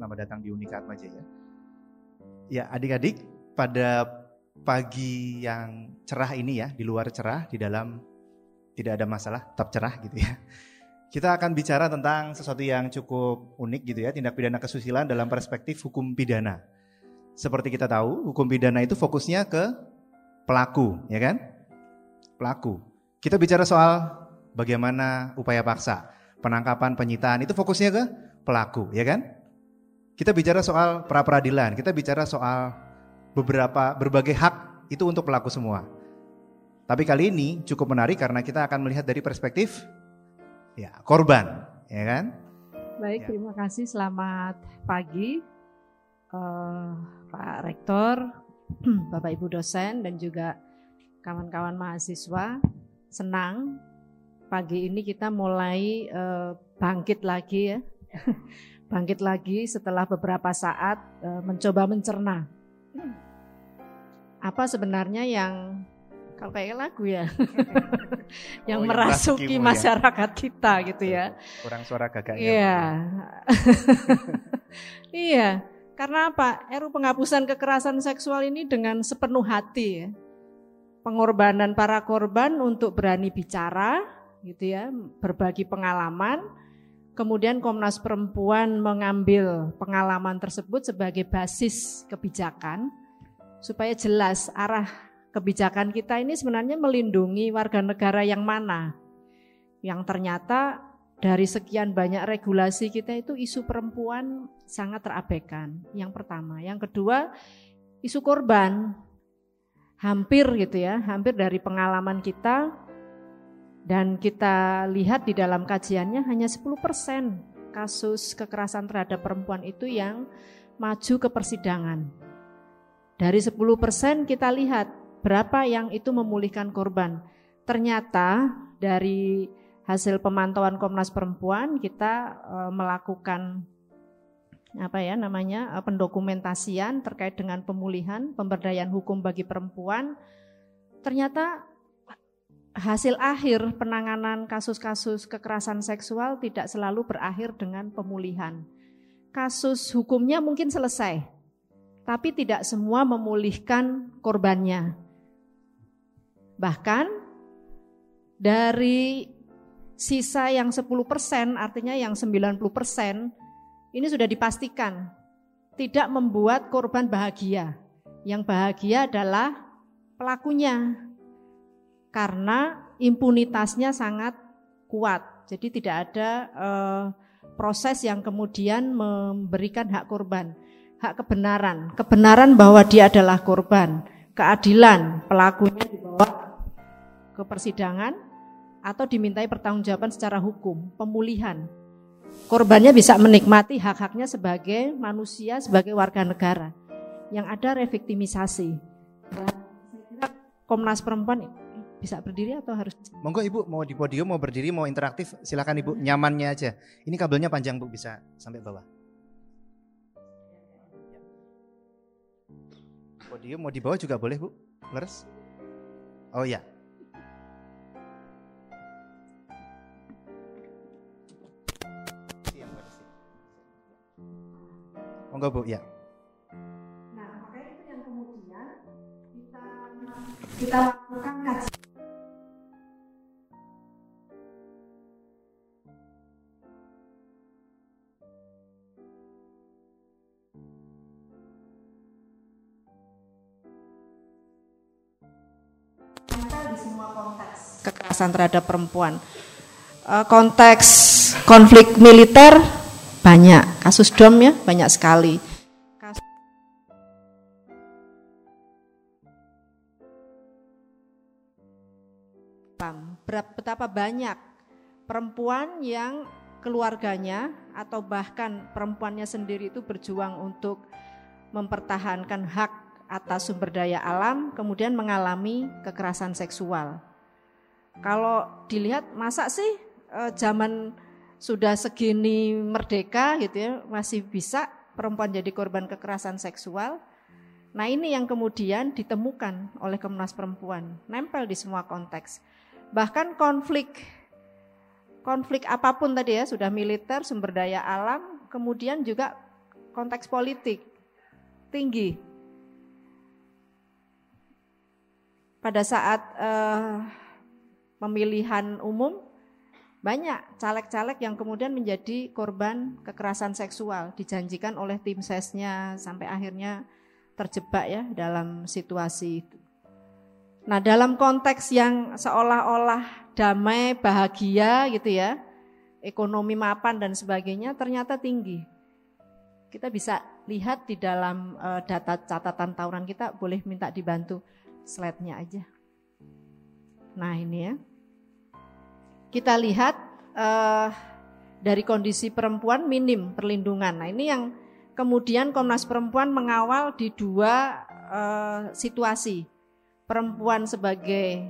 Selamat datang di Unika Atmajaya. Ya, adik-adik, pada pagi yang cerah ini ya, di luar cerah, di dalam tidak ada masalah, tetap cerah gitu ya. Kita akan bicara tentang sesuatu yang cukup unik gitu ya, tindak pidana kesusilaan dalam perspektif hukum pidana. Seperti kita tahu, hukum pidana itu fokusnya ke pelaku, ya kan? Pelaku. Kita bicara soal bagaimana upaya paksa, penangkapan, penyitaan, itu fokusnya ke pelaku, ya kan? Kita bicara soal pra peradilan, kita bicara soal beberapa berbagai hak itu untuk pelaku semua. Tapi kali ini cukup menarik karena kita akan melihat dari perspektif ya korban, ya kan? Baik, ya. terima kasih. Selamat pagi, uh, Pak Rektor, Bapak Ibu dosen, dan juga kawan-kawan mahasiswa. Senang pagi ini kita mulai uh, bangkit lagi ya bangkit lagi setelah beberapa saat e, mencoba mencerna. Apa sebenarnya yang kalau kayak lagu ya yang oh, merasuki masyarakat ya. kita gitu ya. kurang suara gagaknya iya. iya. Karena apa? RU penghapusan kekerasan seksual ini dengan sepenuh hati ya. Pengorbanan para korban untuk berani bicara gitu ya berbagi pengalaman Kemudian Komnas Perempuan mengambil pengalaman tersebut sebagai basis kebijakan supaya jelas arah kebijakan kita ini sebenarnya melindungi warga negara yang mana. Yang ternyata dari sekian banyak regulasi kita itu isu perempuan sangat terabaikan. Yang pertama, yang kedua isu korban hampir gitu ya, hampir dari pengalaman kita dan kita lihat di dalam kajiannya hanya 10% kasus kekerasan terhadap perempuan itu yang maju ke persidangan. Dari 10% kita lihat berapa yang itu memulihkan korban. Ternyata dari hasil pemantauan Komnas Perempuan kita e, melakukan apa ya namanya e, pendokumentasian terkait dengan pemulihan pemberdayaan hukum bagi perempuan. Ternyata hasil akhir penanganan kasus-kasus kekerasan seksual tidak selalu berakhir dengan pemulihan. Kasus hukumnya mungkin selesai, tapi tidak semua memulihkan korbannya. Bahkan dari sisa yang 10% artinya yang 90% ini sudah dipastikan tidak membuat korban bahagia. Yang bahagia adalah pelakunya, karena impunitasnya sangat kuat. Jadi tidak ada uh, proses yang kemudian memberikan hak korban, hak kebenaran, kebenaran bahwa dia adalah korban, keadilan pelakunya dibawa ke persidangan atau dimintai pertanggungjawaban secara hukum, pemulihan. Korbannya bisa menikmati hak-haknya sebagai manusia, sebagai warga negara. Yang ada reviktimisasi. Komnas Perempuan bisa berdiri atau harus? Monggo Ibu mau di podium mau berdiri mau interaktif silakan Ibu nyamannya aja. Ini kabelnya panjang Bu bisa sampai bawah. Podium mau di bawah juga boleh Bu. Leres? Oh ya. Monggo Bu ya. Nah, makanya itu yang kemudian kita kita lakukan kajian kekerasan terhadap perempuan. Eh, konteks konflik militer banyak, kasus dom ya banyak sekali. Betapa banyak perempuan yang keluarganya atau bahkan perempuannya sendiri itu berjuang untuk mempertahankan hak atas sumber daya alam, kemudian mengalami kekerasan seksual. Kalau dilihat masa sih e, zaman sudah segini merdeka gitu ya masih bisa perempuan jadi korban kekerasan seksual. Nah ini yang kemudian ditemukan oleh Komnas Perempuan, nempel di semua konteks. Bahkan konflik, konflik apa pun tadi ya, sudah militer, sumber daya alam, kemudian juga konteks politik tinggi. Pada saat uh, pemilihan umum banyak caleg-caleg yang kemudian menjadi korban kekerasan seksual dijanjikan oleh tim sesnya sampai akhirnya terjebak ya dalam situasi itu. Nah, dalam konteks yang seolah-olah damai, bahagia gitu ya, ekonomi mapan dan sebagainya ternyata tinggi. Kita bisa lihat di dalam uh, data catatan tahunan kita boleh minta dibantu slide-nya aja. Nah, ini ya. Kita lihat uh, dari kondisi perempuan minim perlindungan. Nah, ini yang kemudian Komnas Perempuan mengawal di dua uh, situasi. Perempuan sebagai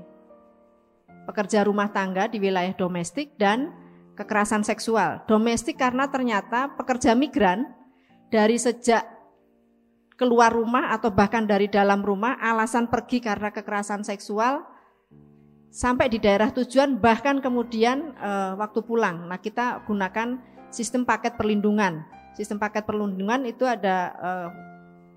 pekerja rumah tangga di wilayah domestik dan kekerasan seksual. Domestik karena ternyata pekerja migran dari sejak keluar rumah atau bahkan dari dalam rumah alasan pergi karena kekerasan seksual sampai di daerah tujuan bahkan kemudian e, waktu pulang. Nah, kita gunakan sistem paket perlindungan. Sistem paket perlindungan itu ada e,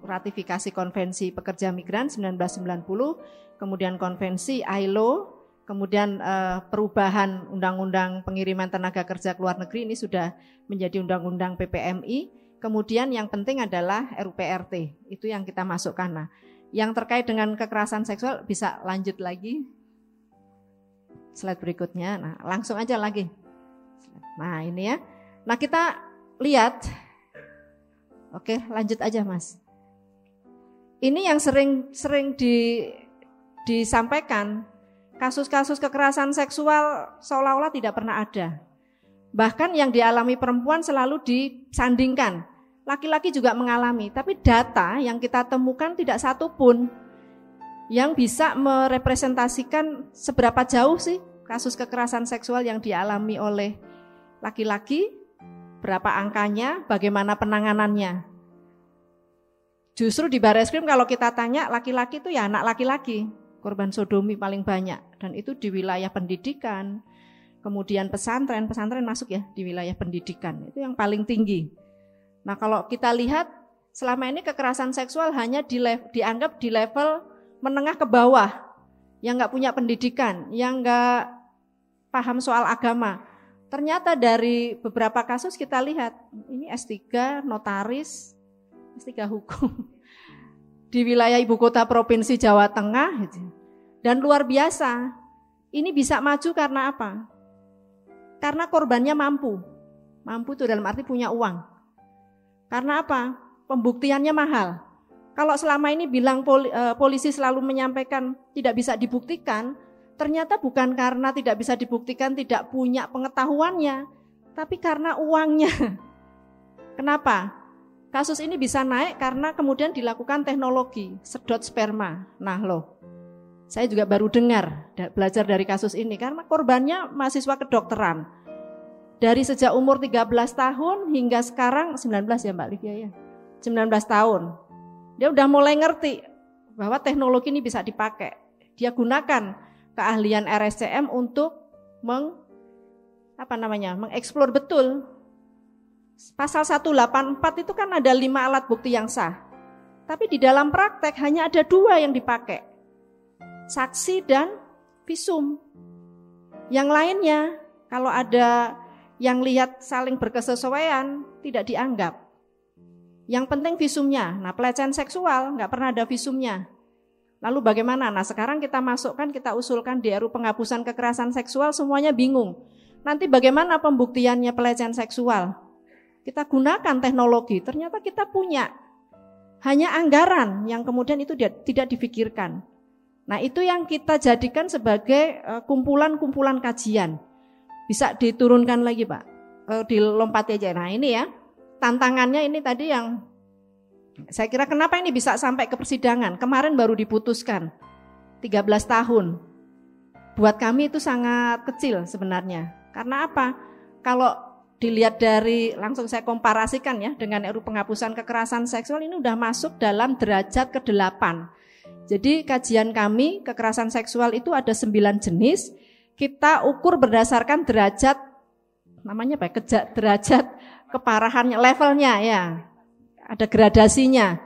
ratifikasi konvensi pekerja migran 1990, kemudian konvensi ILO Kemudian uh, perubahan undang-undang pengiriman tenaga kerja ke luar negeri ini sudah menjadi undang-undang PPMI. Kemudian yang penting adalah RUPRT, itu yang kita masukkan. Nah, yang terkait dengan kekerasan seksual bisa lanjut lagi. Slide berikutnya. Nah, langsung aja lagi. Nah, ini ya. Nah, kita lihat. Oke, lanjut aja, Mas. Ini yang sering sering di disampaikan kasus-kasus kekerasan seksual seolah-olah tidak pernah ada. Bahkan yang dialami perempuan selalu disandingkan. Laki-laki juga mengalami, tapi data yang kita temukan tidak satu pun yang bisa merepresentasikan seberapa jauh sih kasus kekerasan seksual yang dialami oleh laki-laki, berapa angkanya, bagaimana penanganannya. Justru di Bareskrim kalau kita tanya laki-laki itu ya anak laki-laki, korban sodomi paling banyak dan itu di wilayah pendidikan. Kemudian pesantren, pesantren masuk ya di wilayah pendidikan. Itu yang paling tinggi. Nah, kalau kita lihat selama ini kekerasan seksual hanya di dianggap di level menengah ke bawah yang nggak punya pendidikan, yang nggak paham soal agama. Ternyata dari beberapa kasus kita lihat ini S3 notaris, S3 hukum di wilayah ibu kota provinsi Jawa Tengah gitu. dan luar biasa. Ini bisa maju karena apa? Karena korbannya mampu. Mampu itu dalam arti punya uang. Karena apa? Pembuktiannya mahal. Kalau selama ini bilang eh, polisi selalu menyampaikan tidak bisa dibuktikan, ternyata bukan karena tidak bisa dibuktikan tidak punya pengetahuannya, tapi karena uangnya. Kenapa? Kasus ini bisa naik karena kemudian dilakukan teknologi sedot sperma. Nah loh, saya juga baru dengar belajar dari kasus ini karena korbannya mahasiswa kedokteran. Dari sejak umur 13 tahun hingga sekarang 19 ya Mbak Livia ya. 19 tahun. Dia udah mulai ngerti bahwa teknologi ini bisa dipakai. Dia gunakan keahlian RSCM untuk meng apa namanya? mengeksplor betul Pasal 184 itu kan ada lima alat bukti yang sah. Tapi di dalam praktek hanya ada dua yang dipakai. Saksi dan visum. Yang lainnya kalau ada yang lihat saling berkesesuaian tidak dianggap. Yang penting visumnya. Nah pelecehan seksual nggak pernah ada visumnya. Lalu bagaimana? Nah sekarang kita masukkan, kita usulkan di RU penghapusan kekerasan seksual semuanya bingung. Nanti bagaimana pembuktiannya pelecehan seksual? kita gunakan teknologi, ternyata kita punya. Hanya anggaran yang kemudian itu tidak difikirkan. Nah itu yang kita jadikan sebagai eh, kumpulan-kumpulan kajian. Bisa diturunkan lagi Pak, eh, dilompat aja. Nah ini ya, tantangannya ini tadi yang saya kira kenapa ini bisa sampai ke persidangan. Kemarin baru diputuskan 13 tahun. Buat kami itu sangat kecil sebenarnya. Karena apa? Kalau dilihat dari langsung saya komparasikan ya dengan RU penghapusan kekerasan seksual ini udah masuk dalam derajat ke-8. Jadi kajian kami kekerasan seksual itu ada 9 jenis. Kita ukur berdasarkan derajat namanya apa? Ya, Keja, derajat keparahannya, levelnya ya. ada gradasinya.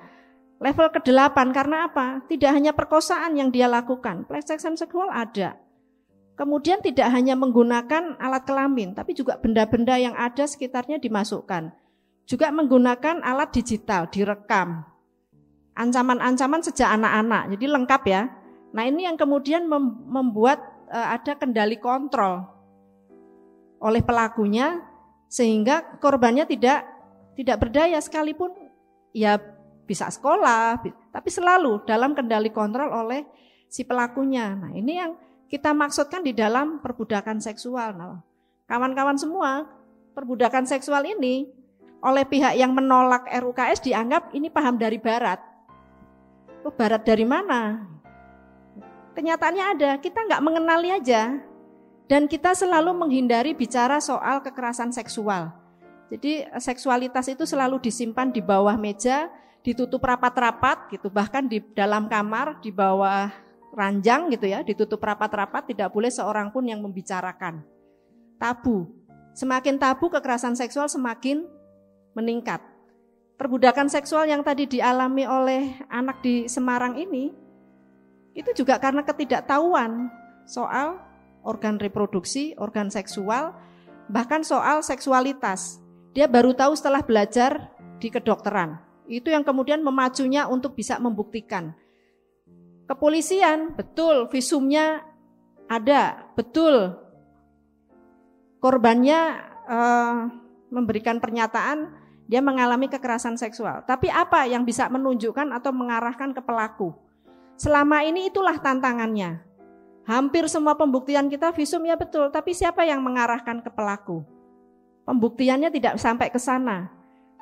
Level ke-8 karena apa? Tidak hanya perkosaan yang dia lakukan, pelecehan seksual ada. Kemudian tidak hanya menggunakan alat kelamin, tapi juga benda-benda yang ada sekitarnya dimasukkan. Juga menggunakan alat digital, direkam. Ancaman-ancaman sejak anak-anak, jadi lengkap ya. Nah ini yang kemudian membuat uh, ada kendali kontrol oleh pelakunya sehingga korbannya tidak tidak berdaya sekalipun ya bisa sekolah, tapi selalu dalam kendali kontrol oleh si pelakunya. Nah, ini yang kita maksudkan di dalam perbudakan seksual. Nah, kawan-kawan semua, perbudakan seksual ini oleh pihak yang menolak RUKS dianggap ini paham dari barat. Oh, barat dari mana? Kenyataannya ada, kita nggak mengenali aja. Dan kita selalu menghindari bicara soal kekerasan seksual. Jadi seksualitas itu selalu disimpan di bawah meja, ditutup rapat-rapat gitu, bahkan di dalam kamar, di bawah ranjang gitu ya, ditutup rapat-rapat, tidak boleh seorang pun yang membicarakan. Tabu. Semakin tabu kekerasan seksual semakin meningkat. Perbudakan seksual yang tadi dialami oleh anak di Semarang ini, itu juga karena ketidaktahuan soal organ reproduksi, organ seksual, bahkan soal seksualitas. Dia baru tahu setelah belajar di kedokteran. Itu yang kemudian memacunya untuk bisa membuktikan. Kepolisian, betul, visumnya ada, betul. Korbannya uh, memberikan pernyataan dia mengalami kekerasan seksual. Tapi apa yang bisa menunjukkan atau mengarahkan ke pelaku? Selama ini itulah tantangannya. Hampir semua pembuktian kita visum ya betul, tapi siapa yang mengarahkan ke pelaku? Pembuktiannya tidak sampai ke sana.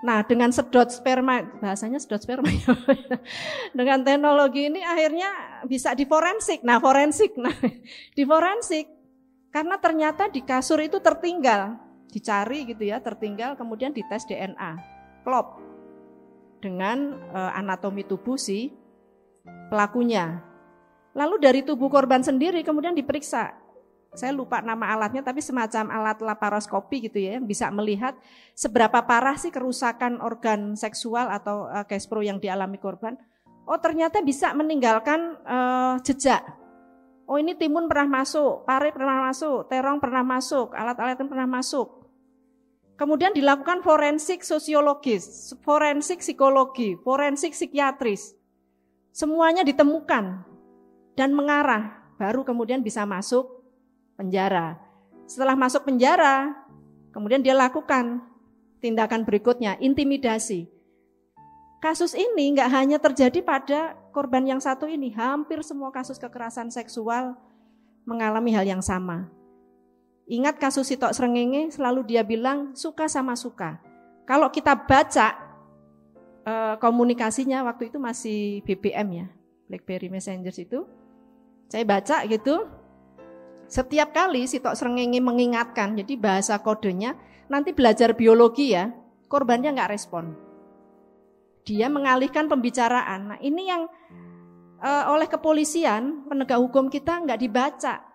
Nah, dengan sedot sperma, bahasanya sedot sperma ya. dengan teknologi ini akhirnya bisa di forensik. Nah, forensik. Nah, di forensik karena ternyata di kasur itu tertinggal, dicari gitu ya, tertinggal kemudian dites DNA. Klop. Dengan uh, anatomi tubuh si pelakunya. Lalu dari tubuh korban sendiri kemudian diperiksa saya lupa nama alatnya tapi semacam alat laparoskopi gitu ya yang bisa melihat seberapa parah sih kerusakan organ seksual atau uh, yang dialami korban. Oh ternyata bisa meninggalkan uh, jejak. Oh ini timun pernah masuk, pare pernah masuk, terong pernah masuk, alat-alat pernah masuk. Kemudian dilakukan forensik sosiologis, forensik psikologi, forensik psikiatris. Semuanya ditemukan dan mengarah, baru kemudian bisa masuk penjara. Setelah masuk penjara, kemudian dia lakukan tindakan berikutnya, intimidasi. Kasus ini nggak hanya terjadi pada korban yang satu ini, hampir semua kasus kekerasan seksual mengalami hal yang sama. Ingat kasus Sitok Srengenge, selalu dia bilang suka sama suka. Kalau kita baca eh, komunikasinya waktu itu masih BBM ya, BlackBerry Messenger itu, saya baca gitu, setiap kali si Tok Srengenge mengingatkan, jadi bahasa kodenya, nanti belajar biologi ya, korbannya nggak respon. Dia mengalihkan pembicaraan. Nah ini yang uh, oleh kepolisian, penegak hukum kita nggak dibaca.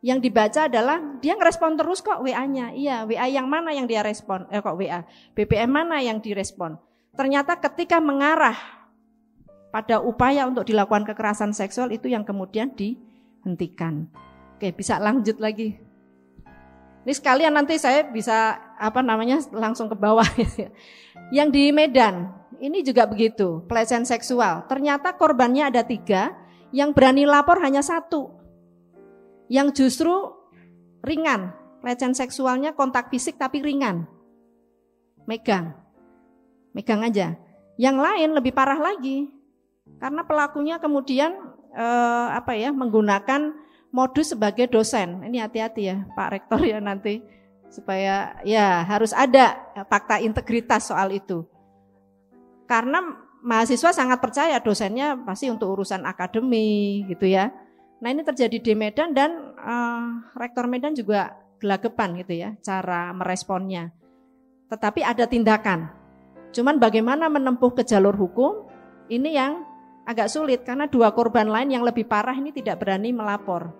Yang dibaca adalah dia ngerespon terus kok WA-nya. Iya, WA yang mana yang dia respon? Eh kok WA? BBM mana yang direspon? Ternyata ketika mengarah pada upaya untuk dilakukan kekerasan seksual itu yang kemudian dihentikan. Oke, bisa lanjut lagi. Ini sekalian nanti saya bisa apa namanya langsung ke bawah. Yang di Medan, ini juga begitu, pelecehan seksual. Ternyata korbannya ada tiga, yang berani lapor hanya satu. Yang justru ringan, pelecehan seksualnya kontak fisik tapi ringan. Megang, megang aja. Yang lain lebih parah lagi, karena pelakunya kemudian eh, apa ya menggunakan modus sebagai dosen. Ini hati-hati ya Pak Rektor ya nanti supaya ya harus ada fakta integritas soal itu. Karena mahasiswa sangat percaya dosennya pasti untuk urusan akademi gitu ya. Nah ini terjadi di Medan dan uh, Rektor Medan juga gelagapan gitu ya cara meresponnya. Tetapi ada tindakan. Cuman bagaimana menempuh ke jalur hukum ini yang agak sulit karena dua korban lain yang lebih parah ini tidak berani melapor.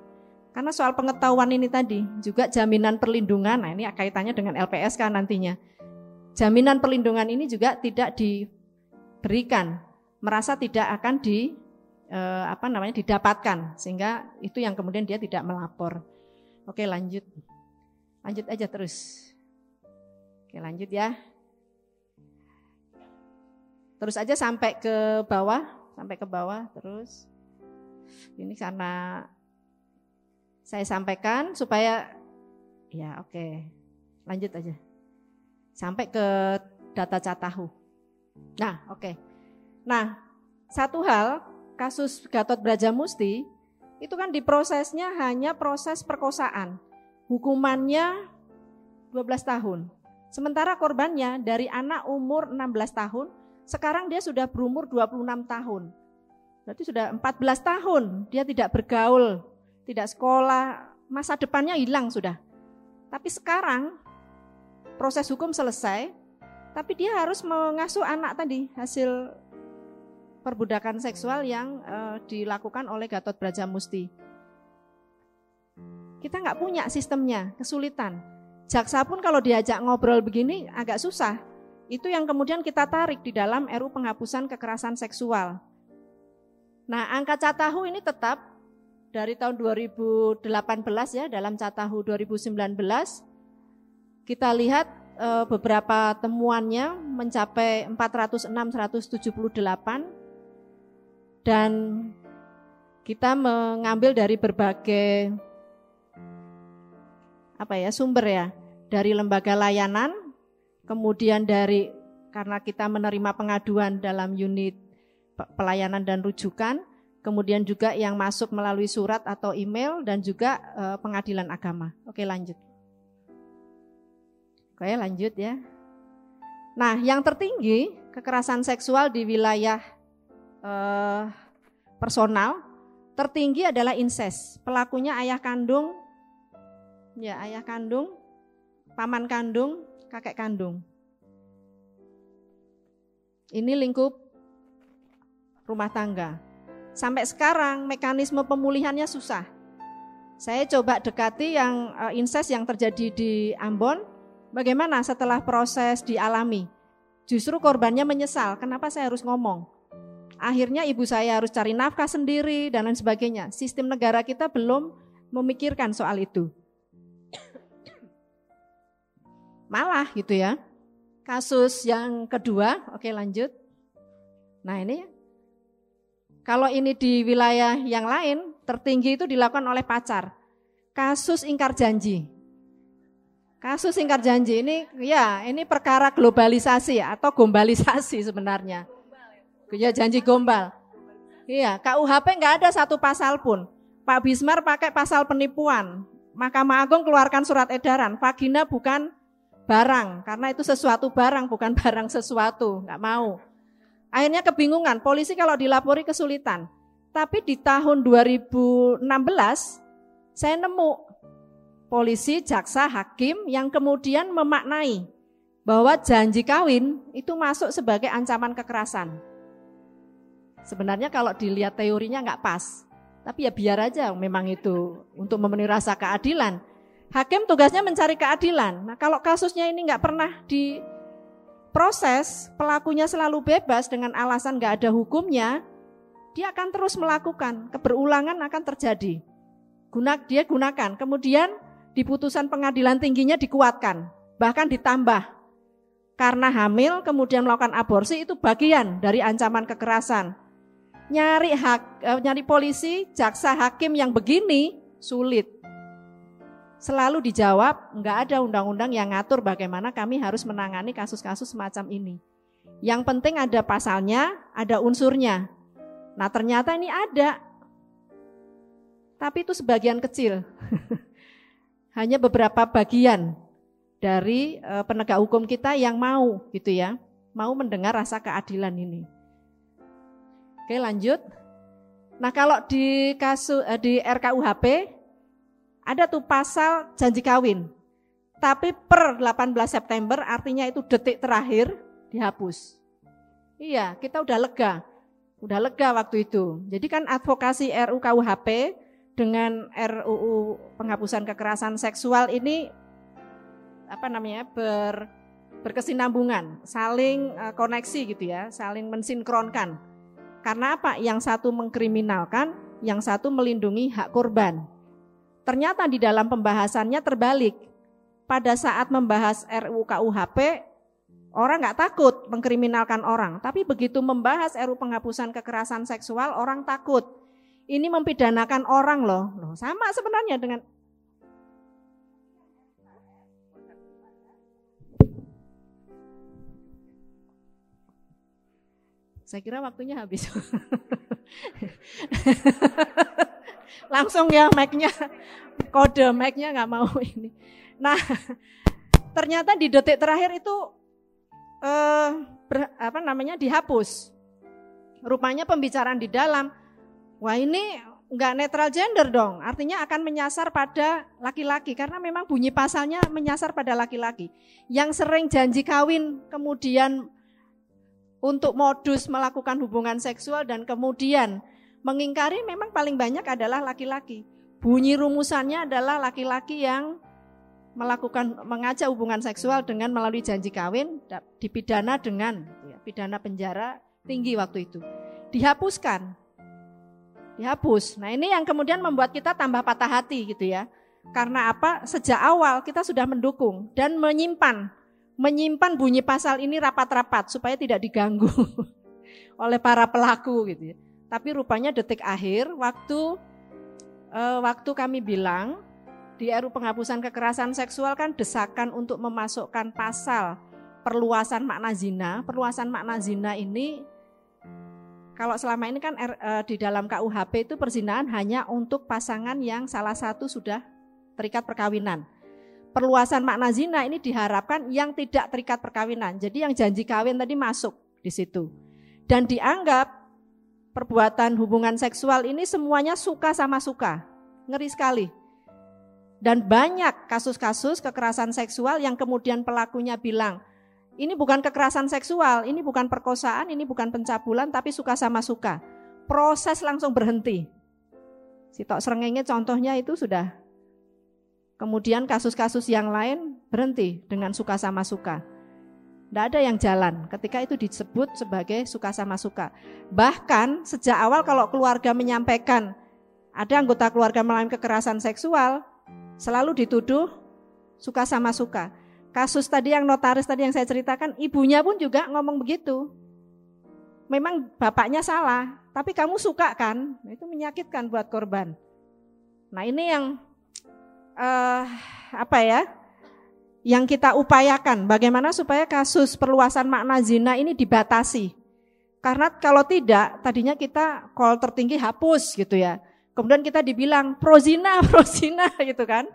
Karena soal pengetahuan ini tadi, juga jaminan perlindungan, nah ini kaitannya dengan LPSK nantinya. Jaminan perlindungan ini juga tidak di diberikan, merasa tidak akan di eh, apa namanya didapatkan sehingga itu yang kemudian dia tidak melapor. Oke, lanjut. Lanjut aja terus. Oke, lanjut ya. Terus aja sampai ke bawah, sampai ke bawah terus. Ini karena saya sampaikan supaya ya oke. Lanjut aja. Sampai ke data catahu. Nah, oke. Nah, satu hal kasus Gatot Brajamusti itu kan diprosesnya hanya proses perkosaan. Hukumannya 12 tahun. Sementara korbannya dari anak umur 16 tahun, sekarang dia sudah berumur 26 tahun. Berarti sudah 14 tahun dia tidak bergaul, tidak sekolah, masa depannya hilang sudah. Tapi sekarang proses hukum selesai, tapi dia harus mengasuh anak tadi hasil perbudakan seksual yang uh, dilakukan oleh Gatot Brajamusti. Kita nggak punya sistemnya, kesulitan. Jaksa pun kalau diajak ngobrol begini agak susah. Itu yang kemudian kita tarik di dalam RU penghapusan kekerasan seksual. Nah, angka Catahu ini tetap dari tahun 2018 ya dalam Catahu 2019 kita lihat e, beberapa temuannya mencapai 406 178 dan kita mengambil dari berbagai apa ya sumber ya dari lembaga layanan kemudian dari karena kita menerima pengaduan dalam unit pelayanan dan rujukan kemudian juga yang masuk melalui surat atau email dan juga e, pengadilan agama. Oke, lanjut. Oke, lanjut ya. Nah, yang tertinggi kekerasan seksual di wilayah e, personal tertinggi adalah incest. Pelakunya ayah kandung, ya ayah kandung, paman kandung, kakek kandung. Ini lingkup rumah tangga. Sampai sekarang mekanisme pemulihannya susah. Saya coba dekati yang uh, incest yang terjadi di Ambon, bagaimana setelah proses dialami. Justru korbannya menyesal, kenapa saya harus ngomong. Akhirnya ibu saya harus cari nafkah sendiri dan lain sebagainya. Sistem negara kita belum memikirkan soal itu. Malah gitu ya. Kasus yang kedua, oke lanjut. Nah ini kalau ini di wilayah yang lain, tertinggi itu dilakukan oleh pacar. Kasus ingkar janji. Kasus ingkar janji ini ya ini perkara globalisasi atau gombalisasi sebenarnya. Ya janji gombal. Iya, KUHP nggak ada satu pasal pun. Pak Bismar pakai pasal penipuan. Mahkamah Agung keluarkan surat edaran. Vagina bukan barang, karena itu sesuatu barang, bukan barang sesuatu. Nggak mau. Akhirnya kebingungan, polisi kalau dilapori kesulitan. Tapi di tahun 2016 saya nemu polisi, jaksa, hakim yang kemudian memaknai bahwa janji kawin itu masuk sebagai ancaman kekerasan. Sebenarnya kalau dilihat teorinya nggak pas, tapi ya biar aja memang itu untuk memenuhi rasa keadilan. Hakim tugasnya mencari keadilan. Nah kalau kasusnya ini nggak pernah di proses pelakunya selalu bebas dengan alasan nggak ada hukumnya, dia akan terus melakukan, keberulangan akan terjadi. Guna, dia gunakan, kemudian di putusan pengadilan tingginya dikuatkan, bahkan ditambah. Karena hamil kemudian melakukan aborsi itu bagian dari ancaman kekerasan. Nyari hak, eh, nyari polisi, jaksa, hakim yang begini sulit selalu dijawab nggak ada undang-undang yang ngatur bagaimana kami harus menangani kasus-kasus semacam ini. Yang penting ada pasalnya, ada unsurnya. Nah ternyata ini ada, tapi itu sebagian kecil. Hanya beberapa bagian dari e, penegak hukum kita yang mau gitu ya, mau mendengar rasa keadilan ini. Oke lanjut. Nah kalau di kasus e, di RKUHP ada tuh pasal janji kawin. Tapi per 18 September artinya itu detik terakhir dihapus. Iya, kita udah lega. Udah lega waktu itu. Jadi kan advokasi RUU KUHP dengan RUU penghapusan kekerasan seksual ini apa namanya ber berkesinambungan, saling uh, koneksi gitu ya, saling mensinkronkan. Karena apa? Yang satu mengkriminalkan, yang satu melindungi hak korban. Ternyata di dalam pembahasannya terbalik. Pada saat membahas RUU KUHP, orang nggak takut mengkriminalkan orang, tapi begitu membahas RUU penghapusan kekerasan seksual, orang takut. Ini mempidanakan orang loh. loh sama sebenarnya dengan Saya kira waktunya habis. Langsung ya mic-nya, kode mic-nya nggak mau ini. Nah, ternyata di detik terakhir itu eh, ber, apa namanya dihapus. Rupanya pembicaraan di dalam, wah ini nggak netral gender dong. Artinya akan menyasar pada laki-laki karena memang bunyi pasalnya menyasar pada laki-laki yang sering janji kawin kemudian untuk modus melakukan hubungan seksual dan kemudian mengingkari memang paling banyak adalah laki-laki. Bunyi rumusannya adalah laki-laki yang melakukan mengajak hubungan seksual dengan melalui janji kawin dipidana dengan ya, pidana penjara tinggi waktu itu. Dihapuskan. Dihapus. Nah, ini yang kemudian membuat kita tambah patah hati gitu ya. Karena apa? Sejak awal kita sudah mendukung dan menyimpan menyimpan bunyi pasal ini rapat-rapat supaya tidak diganggu oleh para pelaku gitu ya. Tapi rupanya detik akhir waktu uh, waktu kami bilang di RU penghapusan kekerasan seksual kan desakan untuk memasukkan pasal perluasan makna zina. Perluasan makna zina ini kalau selama ini kan uh, di dalam KUHP itu perzinahan hanya untuk pasangan yang salah satu sudah terikat perkawinan perluasan makna zina ini diharapkan yang tidak terikat perkawinan. Jadi yang janji kawin tadi masuk di situ. Dan dianggap perbuatan hubungan seksual ini semuanya suka sama suka. Ngeri sekali. Dan banyak kasus-kasus kekerasan seksual yang kemudian pelakunya bilang, ini bukan kekerasan seksual, ini bukan perkosaan, ini bukan pencabulan, tapi suka sama suka. Proses langsung berhenti. Si tok serengenge contohnya itu sudah Kemudian kasus-kasus yang lain berhenti dengan suka sama suka. Tidak ada yang jalan ketika itu disebut sebagai suka sama suka. Bahkan sejak awal kalau keluarga menyampaikan ada anggota keluarga mengalami kekerasan seksual, selalu dituduh suka sama suka. Kasus tadi yang notaris tadi yang saya ceritakan, ibunya pun juga ngomong begitu. Memang bapaknya salah, tapi kamu suka kan? Itu menyakitkan buat korban. Nah ini yang uh, apa ya? Yang kita upayakan bagaimana supaya kasus perluasan makna zina ini dibatasi. Karena kalau tidak, tadinya kita call tertinggi hapus gitu ya. Kemudian kita dibilang prozina, prozina gitu kan.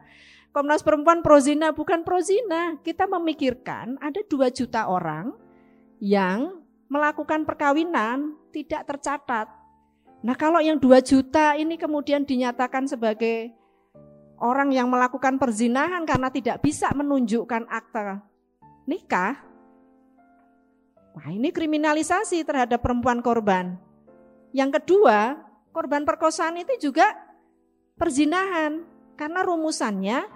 Komnas Perempuan prozina bukan prozina. Kita memikirkan ada 2 juta orang yang melakukan perkawinan tidak tercatat. Nah kalau yang 2 juta ini kemudian dinyatakan sebagai orang yang melakukan perzinahan karena tidak bisa menunjukkan akta nikah, wah ini kriminalisasi terhadap perempuan korban. Yang kedua, korban perkosaan itu juga perzinahan karena rumusannya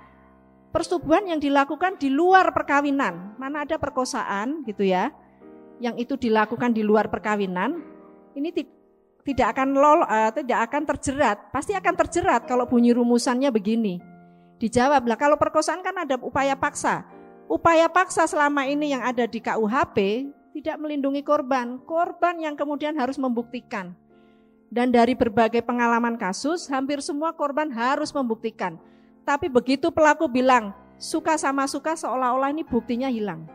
persetubuhan yang dilakukan di luar perkawinan. Mana ada perkosaan gitu ya, yang itu dilakukan di luar perkawinan, ini tidak akan lol, uh, tidak akan terjerat. Pasti akan terjerat kalau bunyi rumusannya begini. Dijawab lah kalau perkosaan kan ada upaya paksa. Upaya paksa selama ini yang ada di KUHP tidak melindungi korban. Korban yang kemudian harus membuktikan. Dan dari berbagai pengalaman kasus, hampir semua korban harus membuktikan. Tapi begitu pelaku bilang, suka sama suka seolah-olah ini buktinya hilang.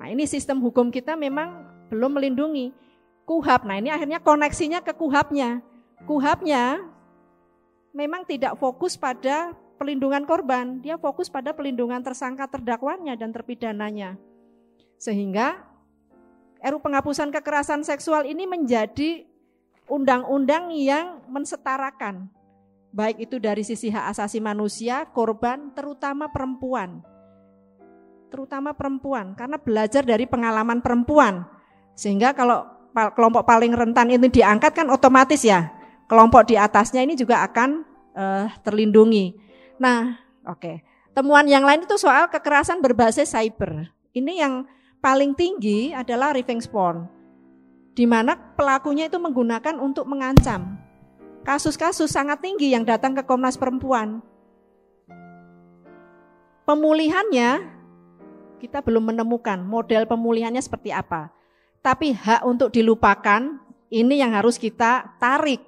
Nah ini sistem hukum kita memang belum melindungi. Kuhap. Nah ini akhirnya koneksinya ke kuhapnya. Kuhapnya memang tidak fokus pada pelindungan korban, dia fokus pada pelindungan tersangka terdakwanya dan terpidananya. Sehingga RU penghapusan kekerasan seksual ini menjadi undang-undang yang mensetarakan baik itu dari sisi hak asasi manusia, korban, terutama perempuan. Terutama perempuan karena belajar dari pengalaman perempuan. Sehingga kalau kelompok paling rentan ini diangkat kan otomatis ya kelompok di atasnya ini juga akan uh, terlindungi. Nah, oke. Okay. Temuan yang lain itu soal kekerasan berbasis cyber. Ini yang paling tinggi adalah revenge porn. Di mana pelakunya itu menggunakan untuk mengancam. Kasus-kasus sangat tinggi yang datang ke Komnas Perempuan. Pemulihannya kita belum menemukan model pemulihannya seperti apa. Tapi hak untuk dilupakan ini yang harus kita tarik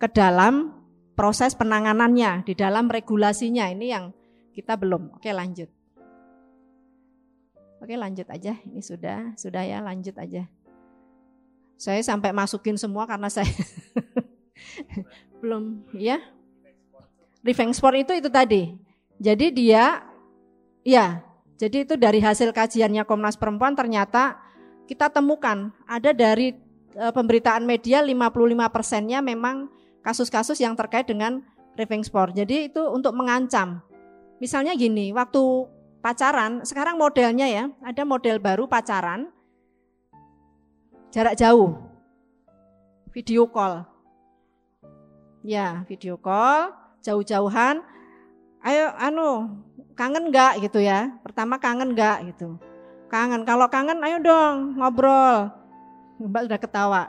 ke dalam proses penanganannya, di dalam regulasinya. Ini yang kita belum. Oke, lanjut. Oke, lanjut aja. Ini sudah, sudah ya, lanjut aja. Saya sampai masukin semua karena saya belum ya. Revenge sport itu itu tadi. Jadi dia ya, jadi itu dari hasil kajiannya Komnas Perempuan ternyata kita temukan ada dari e, pemberitaan media 55 persennya memang kasus-kasus yang terkait dengan revenge sport. Jadi itu untuk mengancam Misalnya gini, waktu pacaran, sekarang modelnya ya, ada model baru pacaran, jarak jauh, video call. Ya, video call, jauh-jauhan, ayo anu, kangen nggak gitu ya, pertama kangen nggak gitu. Kangen, kalau kangen ayo dong ngobrol. Mbak udah ketawa.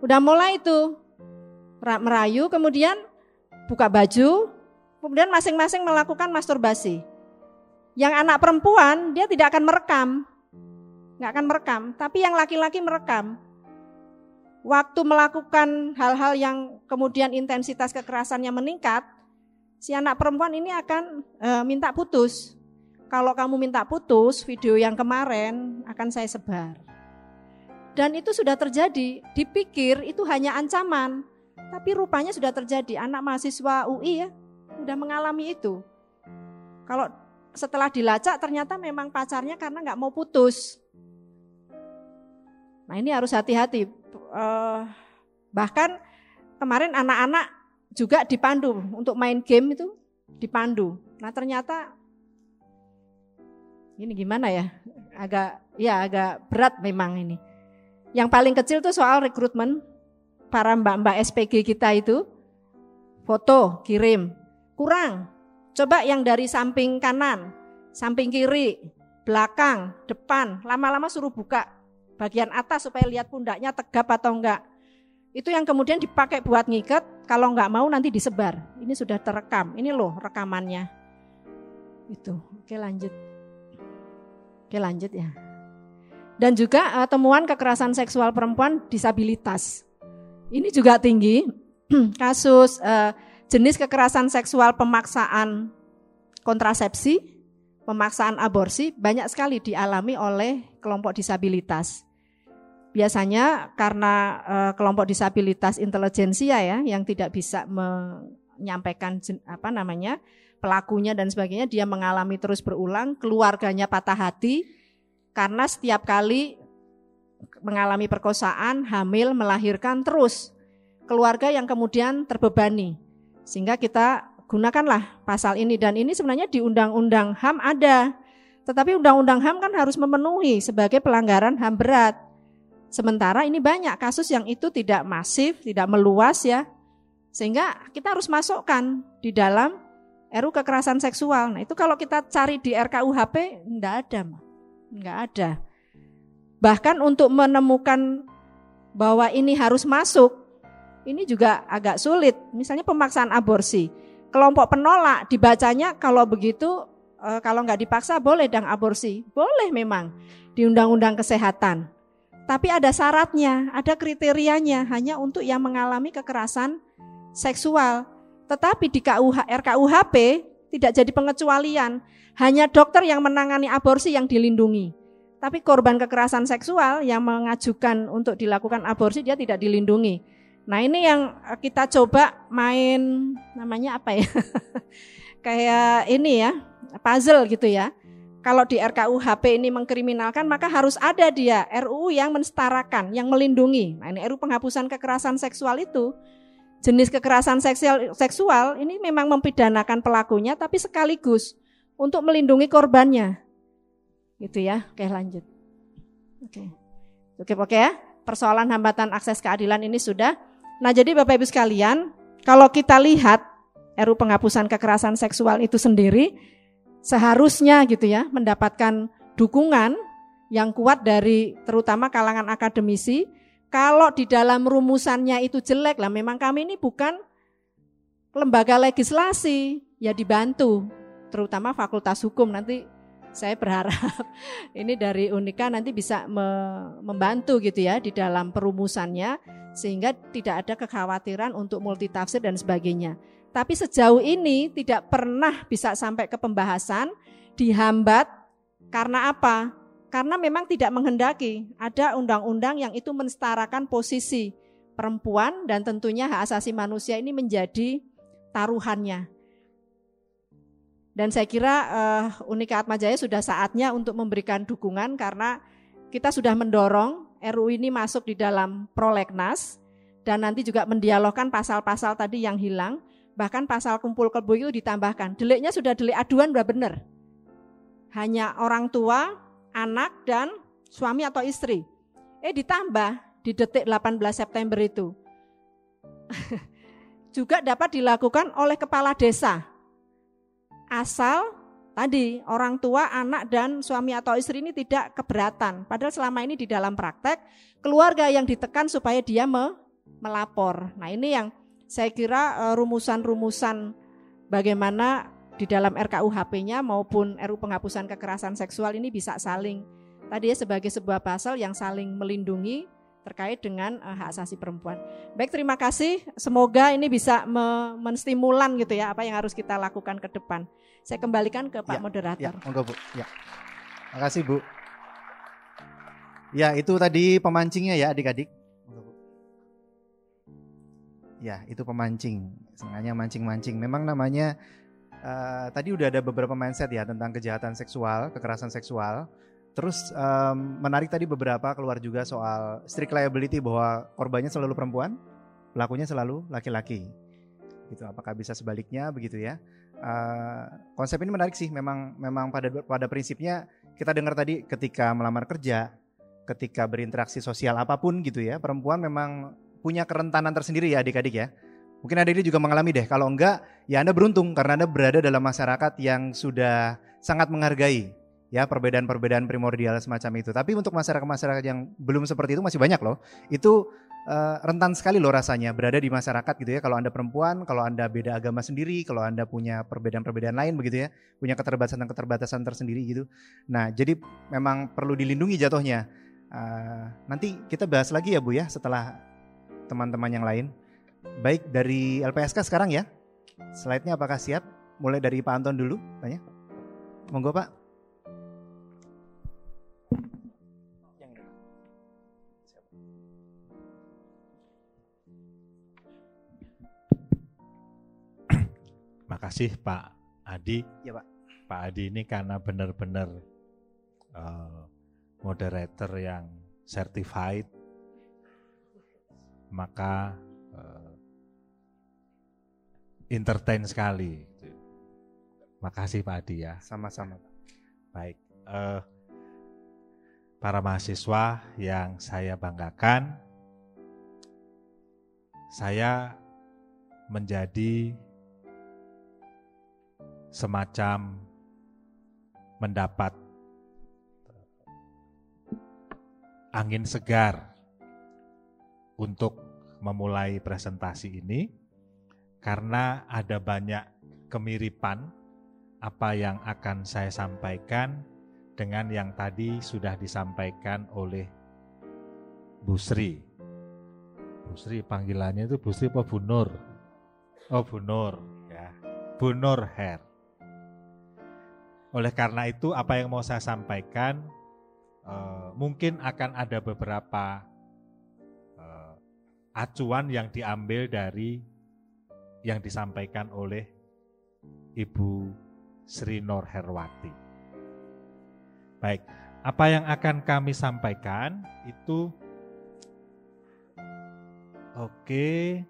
Udah mulai itu, merayu, kemudian buka baju, Kemudian masing-masing melakukan masturbasi. Yang anak perempuan dia tidak akan merekam. Nggak akan merekam, tapi yang laki-laki merekam. Waktu melakukan hal-hal yang kemudian intensitas kekerasannya meningkat, si anak perempuan ini akan e, minta putus. Kalau kamu minta putus, video yang kemarin akan saya sebar. Dan itu sudah terjadi, dipikir itu hanya ancaman, tapi rupanya sudah terjadi. Anak mahasiswa UI ya, udah mengalami itu. Kalau setelah dilacak ternyata memang pacarnya karena nggak mau putus. Nah ini harus hati-hati. Uh, bahkan kemarin anak-anak juga dipandu untuk main game itu dipandu. Nah ternyata ini gimana ya? Agak ya agak berat memang ini. Yang paling kecil tuh soal rekrutmen para mbak-mbak SPG kita itu foto kirim kurang. Coba yang dari samping kanan, samping kiri, belakang, depan, lama-lama suruh buka bagian atas supaya lihat pundaknya tegap atau enggak. Itu yang kemudian dipakai buat ngikat, kalau enggak mau nanti disebar. Ini sudah terekam, ini loh rekamannya. Itu, oke lanjut. Oke lanjut ya. Dan juga uh, temuan kekerasan seksual perempuan disabilitas. Ini juga tinggi. Kasus uh, jenis kekerasan seksual pemaksaan kontrasepsi, pemaksaan aborsi banyak sekali dialami oleh kelompok disabilitas. Biasanya karena e, kelompok disabilitas intelijensia ya yang tidak bisa menyampaikan apa namanya pelakunya dan sebagainya dia mengalami terus berulang, keluarganya patah hati karena setiap kali mengalami perkosaan, hamil, melahirkan terus keluarga yang kemudian terbebani sehingga kita gunakanlah pasal ini dan ini sebenarnya di Undang-Undang HAM ada. Tetapi Undang-Undang HAM kan harus memenuhi sebagai pelanggaran HAM berat. Sementara ini banyak kasus yang itu tidak masif, tidak meluas ya. Sehingga kita harus masukkan di dalam RU kekerasan seksual. Nah itu kalau kita cari di RKUHP, enggak ada. Enggak ada. Bahkan untuk menemukan bahwa ini harus masuk, ini juga agak sulit. Misalnya pemaksaan aborsi. Kelompok penolak dibacanya kalau begitu e, kalau nggak dipaksa boleh dang aborsi. Boleh memang di undang-undang kesehatan. Tapi ada syaratnya, ada kriterianya hanya untuk yang mengalami kekerasan seksual. Tetapi di KUH, RKUHP tidak jadi pengecualian. Hanya dokter yang menangani aborsi yang dilindungi. Tapi korban kekerasan seksual yang mengajukan untuk dilakukan aborsi dia tidak dilindungi. Nah ini yang eh, kita coba main namanya apa ya? Kayak ini ya, puzzle gitu ya. Kalau di RKUHP ini mengkriminalkan maka harus ada dia RUU yang mensetarakan, yang melindungi. Nah ini RUU penghapusan kekerasan seksual itu jenis kekerasan seksual, seksual ini memang mempidanakan pelakunya tapi sekaligus untuk melindungi korbannya. Gitu ya. Oke, lanjut. Oke. Oke, oke ya. Persoalan hambatan akses keadilan ini sudah Nah jadi Bapak Ibu sekalian, kalau kita lihat RU penghapusan kekerasan seksual itu sendiri, seharusnya gitu ya mendapatkan dukungan yang kuat dari terutama kalangan akademisi. Kalau di dalam rumusannya itu jelek lah, memang kami ini bukan lembaga legislasi, ya dibantu, terutama Fakultas Hukum nanti saya berharap ini dari Unika nanti bisa me membantu gitu ya di dalam perumusannya sehingga tidak ada kekhawatiran untuk multitafsir dan sebagainya. Tapi sejauh ini tidak pernah bisa sampai ke pembahasan dihambat karena apa? Karena memang tidak menghendaki ada undang-undang yang itu mensetarakan posisi perempuan dan tentunya hak asasi manusia ini menjadi taruhannya. Dan saya kira uh, Unika Atmajaya sudah saatnya untuk memberikan dukungan karena kita sudah mendorong RU ini masuk di dalam prolegnas dan nanti juga mendialogkan pasal-pasal tadi yang hilang. Bahkan pasal kumpul kebo itu ditambahkan. Deliknya sudah delik aduan sudah benar. Hanya orang tua, anak, dan suami atau istri. Eh ditambah di detik 18 September itu. juga dapat dilakukan oleh kepala desa asal tadi orang tua, anak dan suami atau istri ini tidak keberatan. Padahal selama ini di dalam praktek keluarga yang ditekan supaya dia me, melapor. Nah, ini yang saya kira eh, rumusan-rumusan bagaimana di dalam RKUHP-nya maupun RU penghapusan kekerasan seksual ini bisa saling tadi ya sebagai sebuah pasal yang saling melindungi terkait dengan uh, hak asasi perempuan. Baik, terima kasih. Semoga ini bisa me menstimulan gitu ya apa yang harus kita lakukan ke depan. Saya kembalikan ke Pak ya, Moderator. Ya, monggo Bu. Ya. Makasih Bu. Ya, itu tadi pemancingnya ya adik-adik. Ya, itu pemancing. Sengaja mancing-mancing. Memang namanya uh, tadi udah ada beberapa mindset ya tentang kejahatan seksual, kekerasan seksual. Terus um, menarik tadi beberapa keluar juga soal strict liability bahwa korbannya selalu perempuan, pelakunya selalu laki-laki. Gitu. Apakah bisa sebaliknya begitu ya? Uh, konsep ini menarik sih. Memang memang pada pada prinsipnya kita dengar tadi ketika melamar kerja, ketika berinteraksi sosial apa pun gitu ya, perempuan memang punya kerentanan tersendiri ya adik-adik ya. Mungkin ada ini juga mengalami deh. Kalau enggak, ya Anda beruntung karena Anda berada dalam masyarakat yang sudah sangat menghargai ya perbedaan-perbedaan primordial semacam itu. Tapi untuk masyarakat-masyarakat yang belum seperti itu masih banyak loh. Itu uh, rentan sekali loh rasanya berada di masyarakat gitu ya. Kalau Anda perempuan, kalau Anda beda agama sendiri, kalau Anda punya perbedaan-perbedaan lain begitu ya, punya keterbatasan-keterbatasan tersendiri gitu. Nah, jadi memang perlu dilindungi jatuhnya. Uh, nanti kita bahas lagi ya Bu ya setelah teman-teman yang lain. Baik dari LPSK sekarang ya. Slide-nya apakah siap? Mulai dari Pak Anton dulu, tanya. Monggo Pak. kasih Pak Adi. Ya Pak. Pak Adi ini karena benar-benar uh, moderator yang certified, maka entertain sekali. Makasih Pak Adi ya. Sama-sama. Baik. Uh, para mahasiswa yang saya banggakan, saya menjadi semacam mendapat angin segar untuk memulai presentasi ini karena ada banyak kemiripan apa yang akan saya sampaikan dengan yang tadi sudah disampaikan oleh Bu Sri. Bu Sri panggilannya itu Bu Sri apa Bu Nur? Oh Bu Nur ya. Bu Nur Her. Oleh karena itu, apa yang mau saya sampaikan uh, mungkin akan ada beberapa uh, acuan yang diambil dari yang disampaikan oleh Ibu Sri Nur Herwati. Baik, apa yang akan kami sampaikan itu oke. Okay.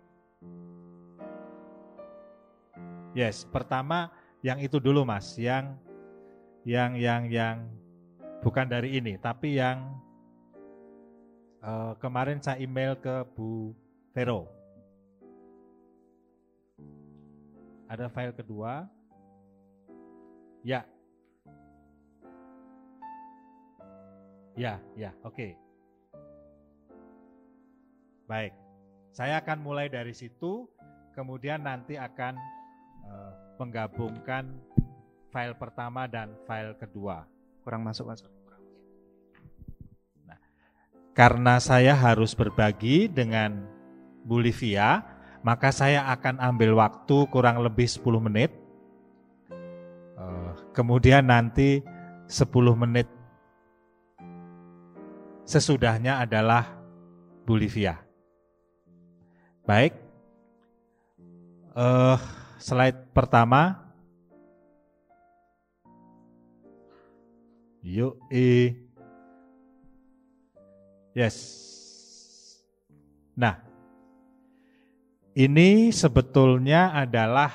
Yes, pertama yang itu dulu Mas, yang yang yang yang bukan dari ini, tapi yang uh, kemarin saya email ke Bu Vero. Ada file kedua. Ya. Ya, ya, oke. Okay. Baik. Saya akan mulai dari situ, kemudian nanti akan uh, menggabungkan file pertama dan file kedua. Kurang masuk, Mas. Nah, karena saya harus berbagi dengan Bolivia, maka saya akan ambil waktu kurang lebih 10 menit. Uh, kemudian nanti 10 menit sesudahnya adalah Bolivia. Baik, uh, slide pertama. Yuk. Yes. Nah, ini sebetulnya adalah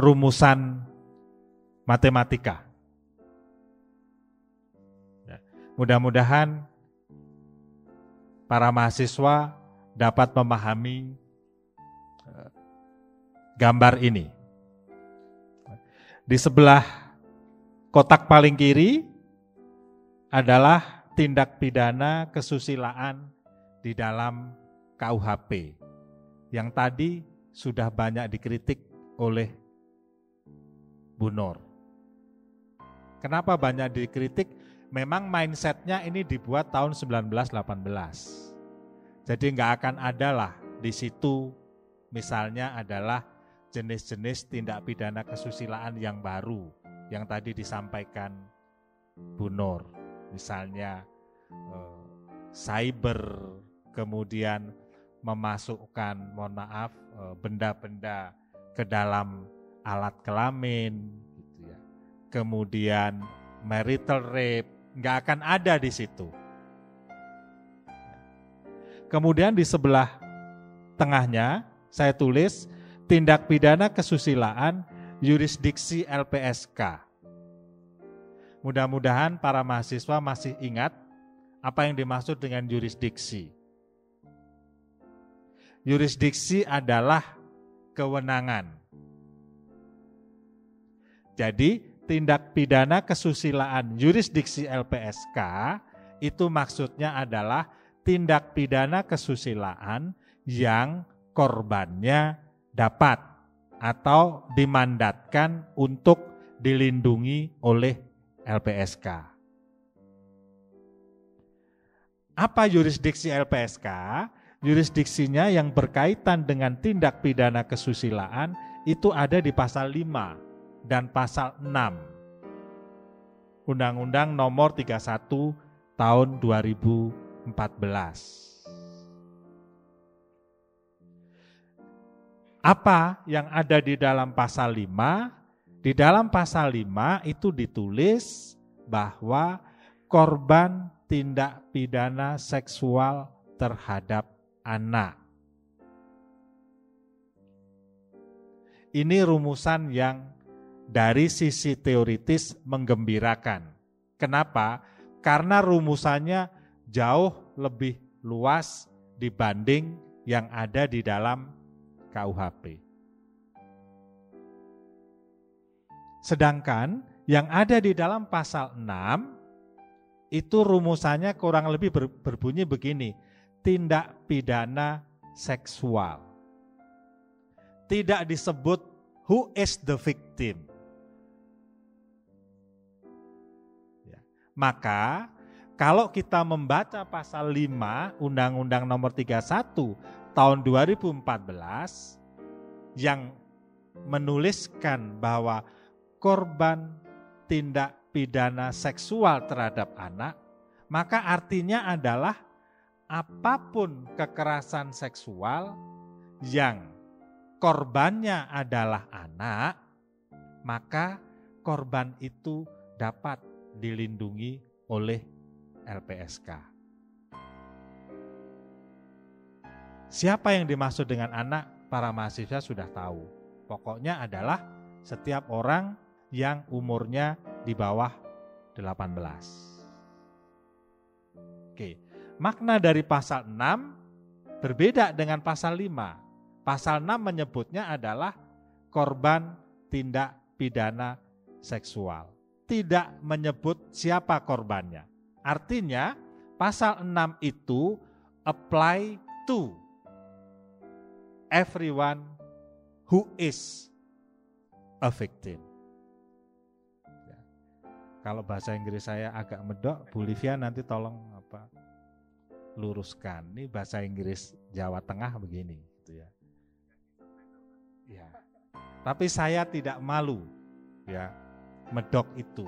rumusan matematika. Mudah-mudahan para mahasiswa dapat memahami eh, gambar ini. Di sebelah kotak paling kiri adalah tindak pidana kesusilaan di dalam KUHP yang tadi sudah banyak dikritik oleh Bu Nur. Kenapa banyak dikritik? memang mindsetnya ini dibuat tahun 1918. Jadi nggak akan ada lah di situ misalnya adalah jenis-jenis tindak pidana kesusilaan yang baru yang tadi disampaikan Bu Nur. Misalnya eh, cyber, kemudian memasukkan, mohon maaf, eh, benda-benda ke dalam alat kelamin, gitu ya. kemudian marital rape, nggak akan ada di situ. Kemudian di sebelah tengahnya saya tulis tindak pidana kesusilaan yurisdiksi LPSK. Mudah-mudahan para mahasiswa masih ingat apa yang dimaksud dengan yurisdiksi. Yurisdiksi adalah kewenangan. Jadi tindak pidana kesusilaan yurisdiksi LPSK itu maksudnya adalah tindak pidana kesusilaan yang korbannya dapat atau dimandatkan untuk dilindungi oleh LPSK. Apa yurisdiksi LPSK? Yurisdiksinya yang berkaitan dengan tindak pidana kesusilaan itu ada di pasal 5 dan pasal 6 Undang-Undang nomor 31 tahun 2014. Apa yang ada di dalam pasal 5? Di dalam pasal 5 itu ditulis bahwa korban tindak pidana seksual terhadap anak. Ini rumusan yang dari sisi teoritis menggembirakan. Kenapa? Karena rumusannya jauh lebih luas dibanding yang ada di dalam KUHP. Sedangkan yang ada di dalam pasal 6 itu rumusannya kurang lebih berbunyi begini, tindak pidana seksual. Tidak disebut who is the victim. Maka kalau kita membaca pasal 5 Undang-Undang Nomor 31 tahun 2014 yang menuliskan bahwa korban tindak pidana seksual terhadap anak, maka artinya adalah apa pun kekerasan seksual yang korbannya adalah anak, maka korban itu dapat dilindungi oleh LPSK. Siapa yang dimaksud dengan anak? Para mahasiswa sudah tahu. Pokoknya adalah setiap orang yang umurnya di bawah 18. Oke, makna dari pasal 6 berbeda dengan pasal 5. Pasal 6 menyebutnya adalah korban tindak pidana seksual. tidak menyebut siapa korbannya. Artinya pasal 6 itu apply to everyone who is a victim. Kalau bahasa Inggris saya agak medok, Bu Livia nanti tolong apa luruskan. Ini bahasa Inggris Jawa Tengah begini, gitu ya. Ya. Tapi saya tidak malu, ya, medok itu.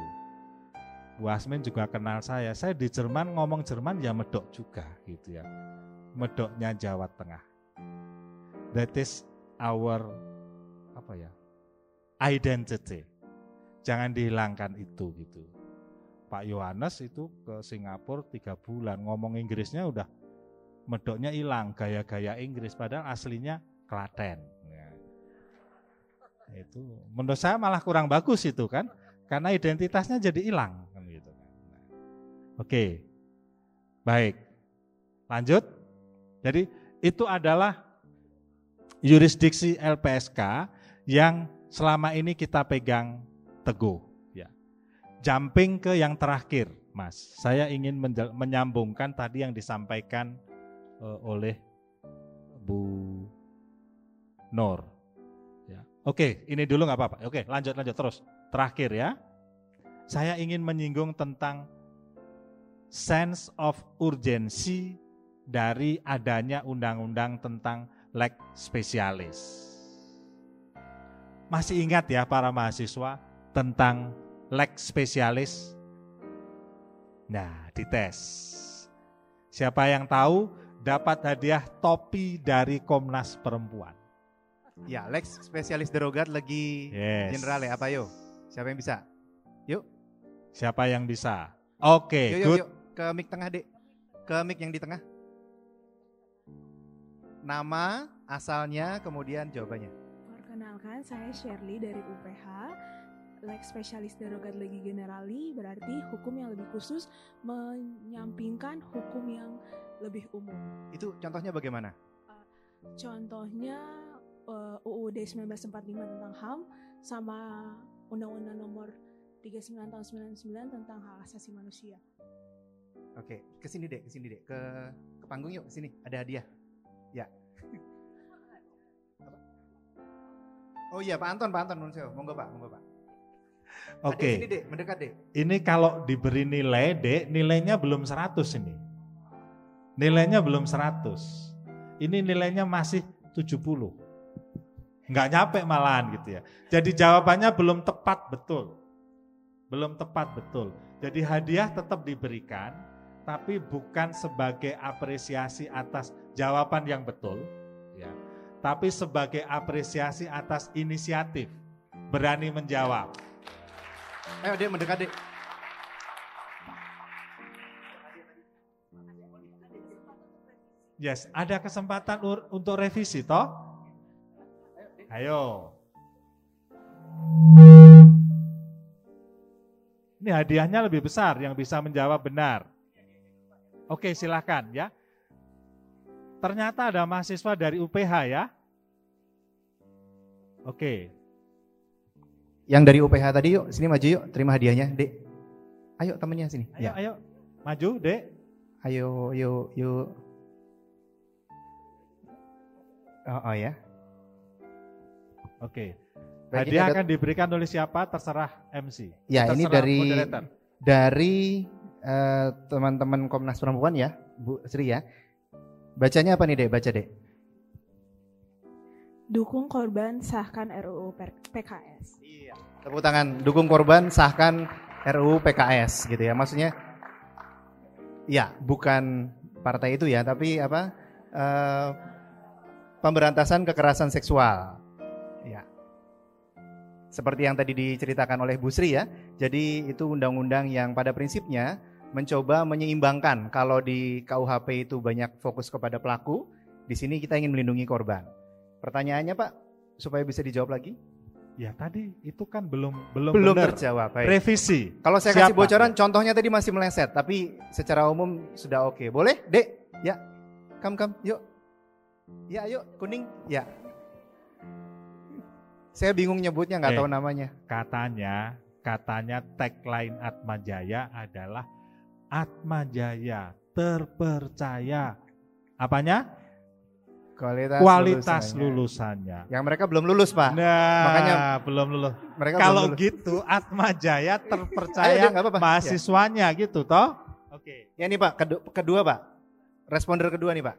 Bu Asmin juga kenal saya. Saya di Jerman ngomong Jerman ya medok juga, gitu ya. Medoknya Jawa Tengah. That is our apa ya identity. Jangan dihilangkan itu gitu. Pak Yohanes itu ke Singapura tiga bulan ngomong Inggrisnya udah medoknya hilang gaya-gaya Inggris padahal aslinya Klaten. Ya. Itu menurut saya malah kurang bagus itu kan karena identitasnya jadi hilang kan gitu kan. Nah. Oke. Baik. Lanjut. Jadi itu adalah yurisdiksi LPSK yang selama ini kita pegang teguh. Ya. Jumping ke yang terakhir, Mas. Saya ingin menyambungkan tadi yang disampaikan uh, oleh Bu Nor. Ya. Oke, ini dulu nggak apa-apa. Oke, lanjut lanjut terus. Terakhir ya, saya ingin menyinggung tentang sense of urgency dari adanya undang-undang tentang leg spesialis. Masih ingat ya para mahasiswa tentang leg spesialis? Nah, dites. Siapa yang tahu dapat hadiah topi dari Komnas Perempuan. Ya, Lex spesialis derogat lagi yes. general ya apa yo? Siapa yang bisa? Yuk. Siapa yang bisa? Oke, okay, yuk, good. Yuk, Ke mic tengah, Dek. Ke mic yang di tengah. Nama, asalnya, kemudian jawabannya. Perkenalkan, saya Shirley dari UPH. Lex Spesialis Derogat Legi Generali berarti hukum yang lebih khusus menyampingkan hukum yang lebih umum. Itu contohnya bagaimana? Uh, contohnya uh, UUD 1945 tentang HAM sama Undang-Undang Nomor 39 tahun 99 tentang hak asasi manusia. Oke, ke sini deh, ke sini deh, ke ke panggung yuk, ke sini ada hadiah. Ya. Oh iya Pak Anton, Pak Anton, monggo Pak, monggo Pak. Oke. Okay. Ini dek, mendekat dek. Ini kalau diberi nilai dek, nilainya belum 100 ini. Nilainya belum 100. Ini nilainya masih 70. Enggak nyampe malahan gitu ya. Jadi jawabannya belum tepat betul. Belum tepat betul. Jadi hadiah tetap diberikan, tapi bukan sebagai apresiasi atas jawaban yang betul, ya tapi sebagai apresiasi atas inisiatif berani menjawab. Ayo dia mendekat dek. Yes, ada kesempatan untuk revisi toh? Ayo. Ini hadiahnya lebih besar yang bisa menjawab benar. Oke, silahkan ya. Ternyata ada mahasiswa dari UPH ya. Oke. Yang dari UPH tadi yuk, sini maju yuk, terima hadiahnya, Dek. Ayo temennya sini. Ayo, ya. ayo. Maju, Dek. Ayo, yuk, yuk. Oh, oh ya. Oke. Baik, Hadiah akan diberikan oleh siapa? Terserah MC. Ya, Terserah ini dari moderator. dari eh, teman-teman uh, Komnas Perempuan ya, Bu Sri ya. Bacanya apa nih dek? Baca dek. Dukung korban sahkan RUU PKS. Iya. Tepuk tangan. Dukung korban sahkan RUU PKS gitu ya. Maksudnya ya bukan partai itu ya, tapi apa? Uh, pemberantasan kekerasan seksual. Ya. Seperti yang tadi diceritakan oleh Bu Sri ya. Jadi itu undang-undang yang pada prinsipnya mencoba menyeimbangkan kalau di KUHP itu banyak fokus kepada pelaku, di sini kita ingin melindungi korban. Pertanyaannya Pak, supaya bisa dijawab lagi? Ya tadi itu kan belum belum belum benar. terjawab. Baik. Revisi. Kalau saya Siapa? kasih bocoran, contohnya tadi masih meleset, tapi secara umum sudah oke. Boleh, Dek? Ya, kam kam, yuk. Ya, yuk, kuning. Ya. Saya bingung nyebutnya, nggak eh, tahu namanya. Katanya katanya tagline Atma Jaya adalah Atma Jaya terpercaya. Apanya? Kualitas, Kualitas lulusannya. lulusannya. Yang mereka belum lulus, Pak. Nah, Makanya belum lulus. Mereka Kalau belum lulus. gitu Atma Jaya Ayo, terpercaya Dek, nggak apa-apa. mahasiswanya gitu toh? Oke. Ya nih Pak, kedua, kedua Pak. Responder kedua nih Pak.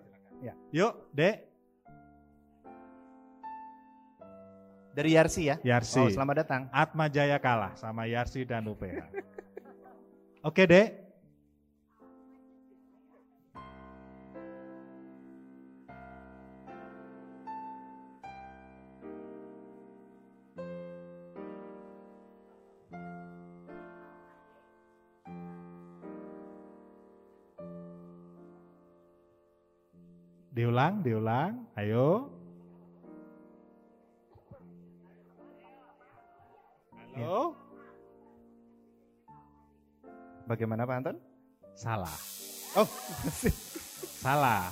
Yuk, Dek, Dari Yarsi ya. Yarsi. Oh, selamat datang. Atma Jaya kalah sama Yarsi dan UPH. Oke, Dek. Diulang, diulang. Ayo. Halo. Bagaimana Pak Anton? Salah. Oh, Salah.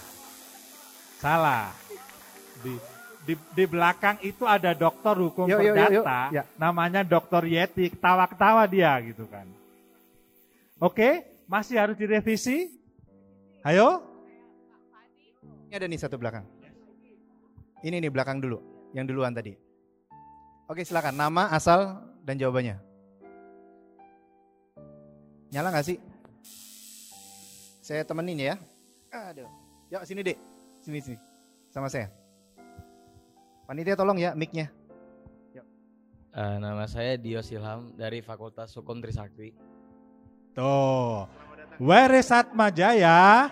Salah. Di di di belakang itu ada dokter hukum Yuk, yuk, yuk, yuk. perdata, Ya. namanya dokter Yeti, ketawa-ketawa dia gitu kan. Oke, masih harus direvisi? Ayo, ini ada nih satu belakang. Ini nih belakang dulu, yang duluan tadi. Oke silakan, nama, asal, dan jawabannya. Nyala nggak sih? Saya temenin ya. Aduh. Yuk sini dek, sini sini, sama saya. Panitia tolong ya mic-nya. Eh, nama saya Dio Silham dari Fakultas Hukum Trisakti. tuh. Where is Atma Jaya?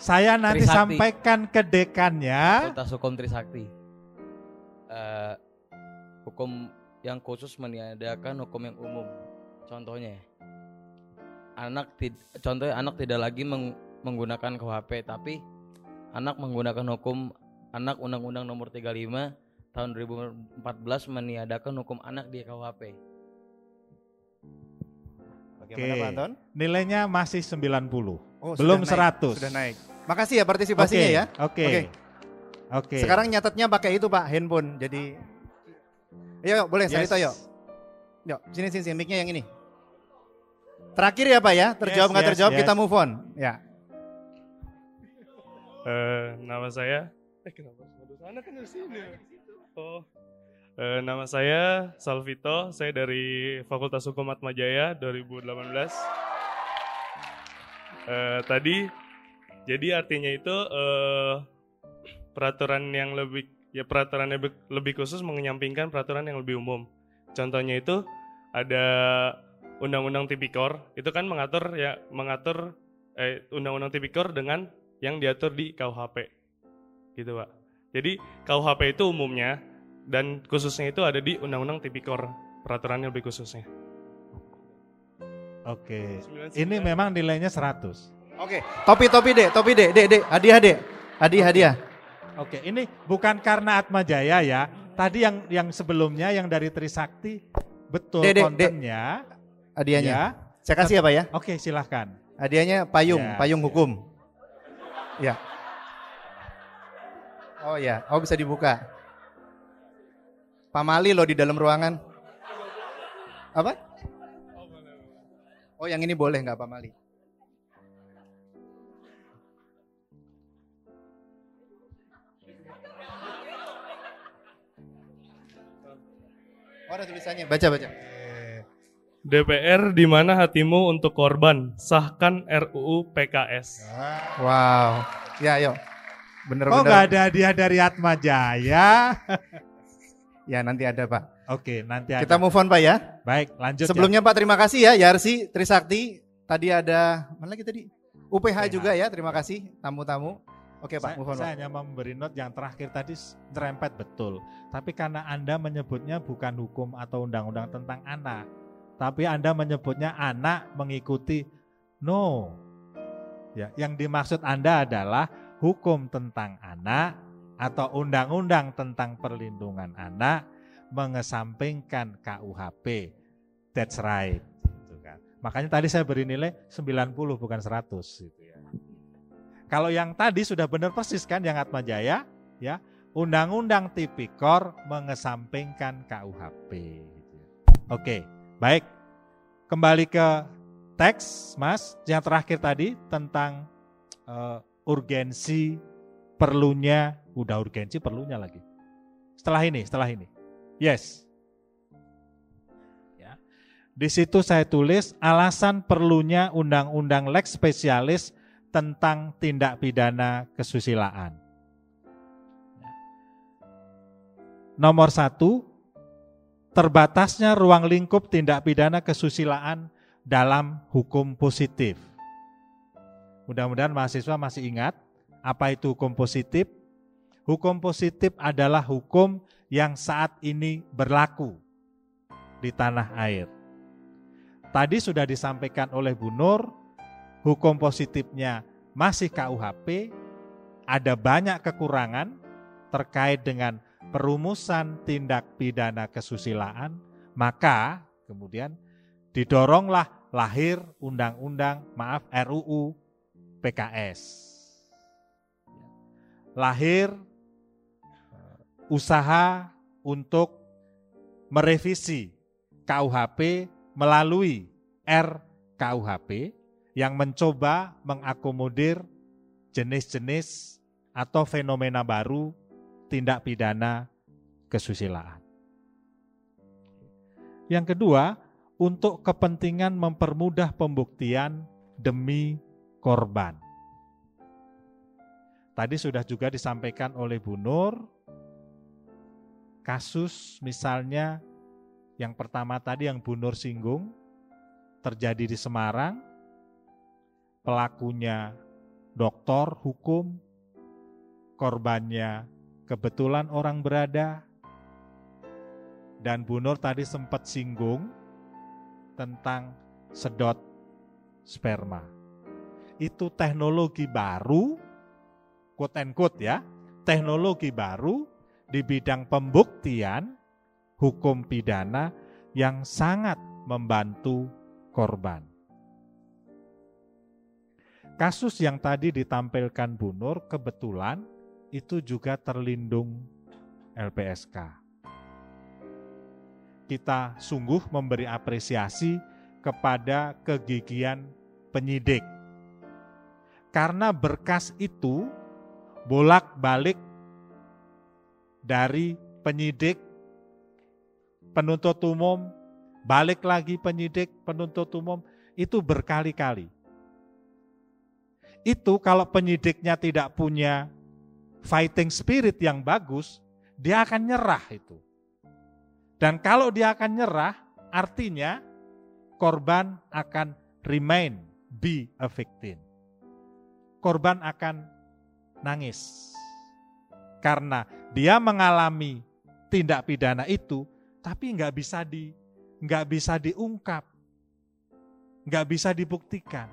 Saya nanti Trisakti. sampaikan ke dekannya. Fakultas Hukum Trisakti. Eh, hukum yang khusus meniadakan hukum yang umum. Contohnya, anak tid- contohnya anak tidak lagi meng- menggunakan KUHP, tapi anak menggunakan hukum anak Undang-Undang Nomor 35 tahun 2014 meniadakan hukum anak di KUHP. Bagaimana Oke. Pak Anton? Nilainya masih 90. Oh, Belum sudah naik, 100. Sudah naik. Makasih ya partisipasinya Oke, ya. Oke. Oke. Oke. Sekarang nyatetnya pakai itu Pak, handphone. Jadi Ayo, yuk, boleh Yes. Salito yuk. Yuk, sini sini sini mic-nya yang ini. Terakhir ya Pak ya, terjawab Yes, nggak yes, terjawab yes. kita move on. Ya. Eh, nama saya eh kenapa sana kan dari sini oh Eh, nama saya Salvito saya dari Fakultas Hukum Atmajaya 2018 Eh, tadi jadi artinya itu eh, peraturan yang lebih ya peraturan yang lebih- lebih khusus menyampingkan peraturan yang lebih umum contohnya itu ada undang-undang tipikor itu kan mengatur ya mengatur eh, undang-undang tipikor dengan yang diatur di KUHP. Gitu, Pak. Jadi KUHP itu umumnya dan khususnya itu ada di Undang-Undang Tipikor, peraturannya lebih khususnya. Oke. 99. Ini memang nilainya 100. Oke, topi topi dek, topi dek, dek, dek, hadiah dek, hadiah hadiah. Oke, ini bukan karena Atma Jaya ya. Tadi yang yang sebelumnya yang dari Trisakti betul Dek, dek, dek. kontennya. Hadiahnya. Ya. Saya kasih ya Pak ya. Oke, silahkan. Hadiahnya payung, Ya, payung ya. hukum. Ya. Oh ya, oh bisa dibuka. Pamali loh di dalam ruangan. Apa? Oh yang ini boleh nggak pamali? Oh ada tulisannya, baca baca. DPR di mana hatimu untuk korban? Sahkan RUU PKS. Wow, ya yuk. Bener Oh, nggak ada hadiah dari Atma Jaya. Ya nanti ada Pak. Oke, nanti ada. Kita move on Pak ya. Baik, lanjut. ya. Sebelumnya Pak terima kasih ya Yarsi Trisakti. Tadi ada mana lagi tadi? UPH UPH. juga ya. Terima kasih tamu-tamu. Oke Pak, saya, move on. saya Pak. hanya memberi note yang terakhir tadi nyerempet betul. Tapi karena Anda menyebutnya bukan hukum atau undang-undang tentang anak, tapi Anda menyebutnya anak mengikuti no. Ya, yang dimaksud Anda adalah hukum tentang anak atau undang-undang tentang perlindungan anak mengesampingkan KUHP. That's right. Gitu kan. Makanya tadi saya beri nilai 90 bukan 100 gitu ya. Kalau yang tadi sudah benar persis kan yang Atma Jaya, ya. Undang-undang Tipikor mengesampingkan KUHP. gitu ya. Oke, Baik, kembali ke teks, Mas. Yang terakhir tadi tentang uh, urgensi perlunya, udah urgensi perlunya lagi. Setelah ini, setelah ini. Yes. Ya. Di situ saya tulis alasan perlunya undang-undang lex spesialis tentang tindak pidana kesusilaan. Nomor satu, terbatasnya ruang lingkup tindak pidana kesusilaan dalam hukum positif. Mudah-mudahan mahasiswa masih ingat apa itu hukum positif. Hukum positif adalah hukum yang saat ini berlaku di tanah air. Tadi sudah disampaikan oleh Bu Nur, hukum positifnya masih KUHP, ada banyak kekurangan terkait dengan perumusan tindak pidana kesusilaan, maka kemudian didoronglah lahir undang-undang, maaf RUU PKS. Lahir usaha untuk merevisi KUHP melalui RKUHP yang mencoba mengakomodir jenis-jenis atau fenomena baru tindak pidana kesusilaan. Yang kedua, untuk kepentingan mempermudah pembuktian demi korban. Tadi sudah juga disampaikan oleh Bu Nur, kasus misalnya yang pertama tadi yang Bu Nur singgung, terjadi di Semarang, pelakunya doktor hukum, korbannya kebetulan orang berada dan Bu Nur tadi sempat singgung tentang sedot sperma. Itu teknologi baru, quote and quote ya, teknologi baru di bidang pembuktian hukum pidana yang sangat membantu korban. Kasus yang tadi ditampilkan Bu Nur kebetulan itu juga terlindung LPSK. Kita sungguh memberi apresiasi kepada kegigihan penyidik. Karena berkas itu bolak-balik dari penyidik penuntut umum, balik lagi penyidik penuntut umum, itu berkali-kali. Itu kalau penyidiknya tidak punya fighting spirit yang bagus, dia akan nyerah itu. Dan kalau dia akan nyerah, artinya korban akan remain be a victim. Korban akan nangis. Karena dia mengalami tindak pidana itu, tapi nggak bisa di nggak bisa diungkap, nggak bisa dibuktikan.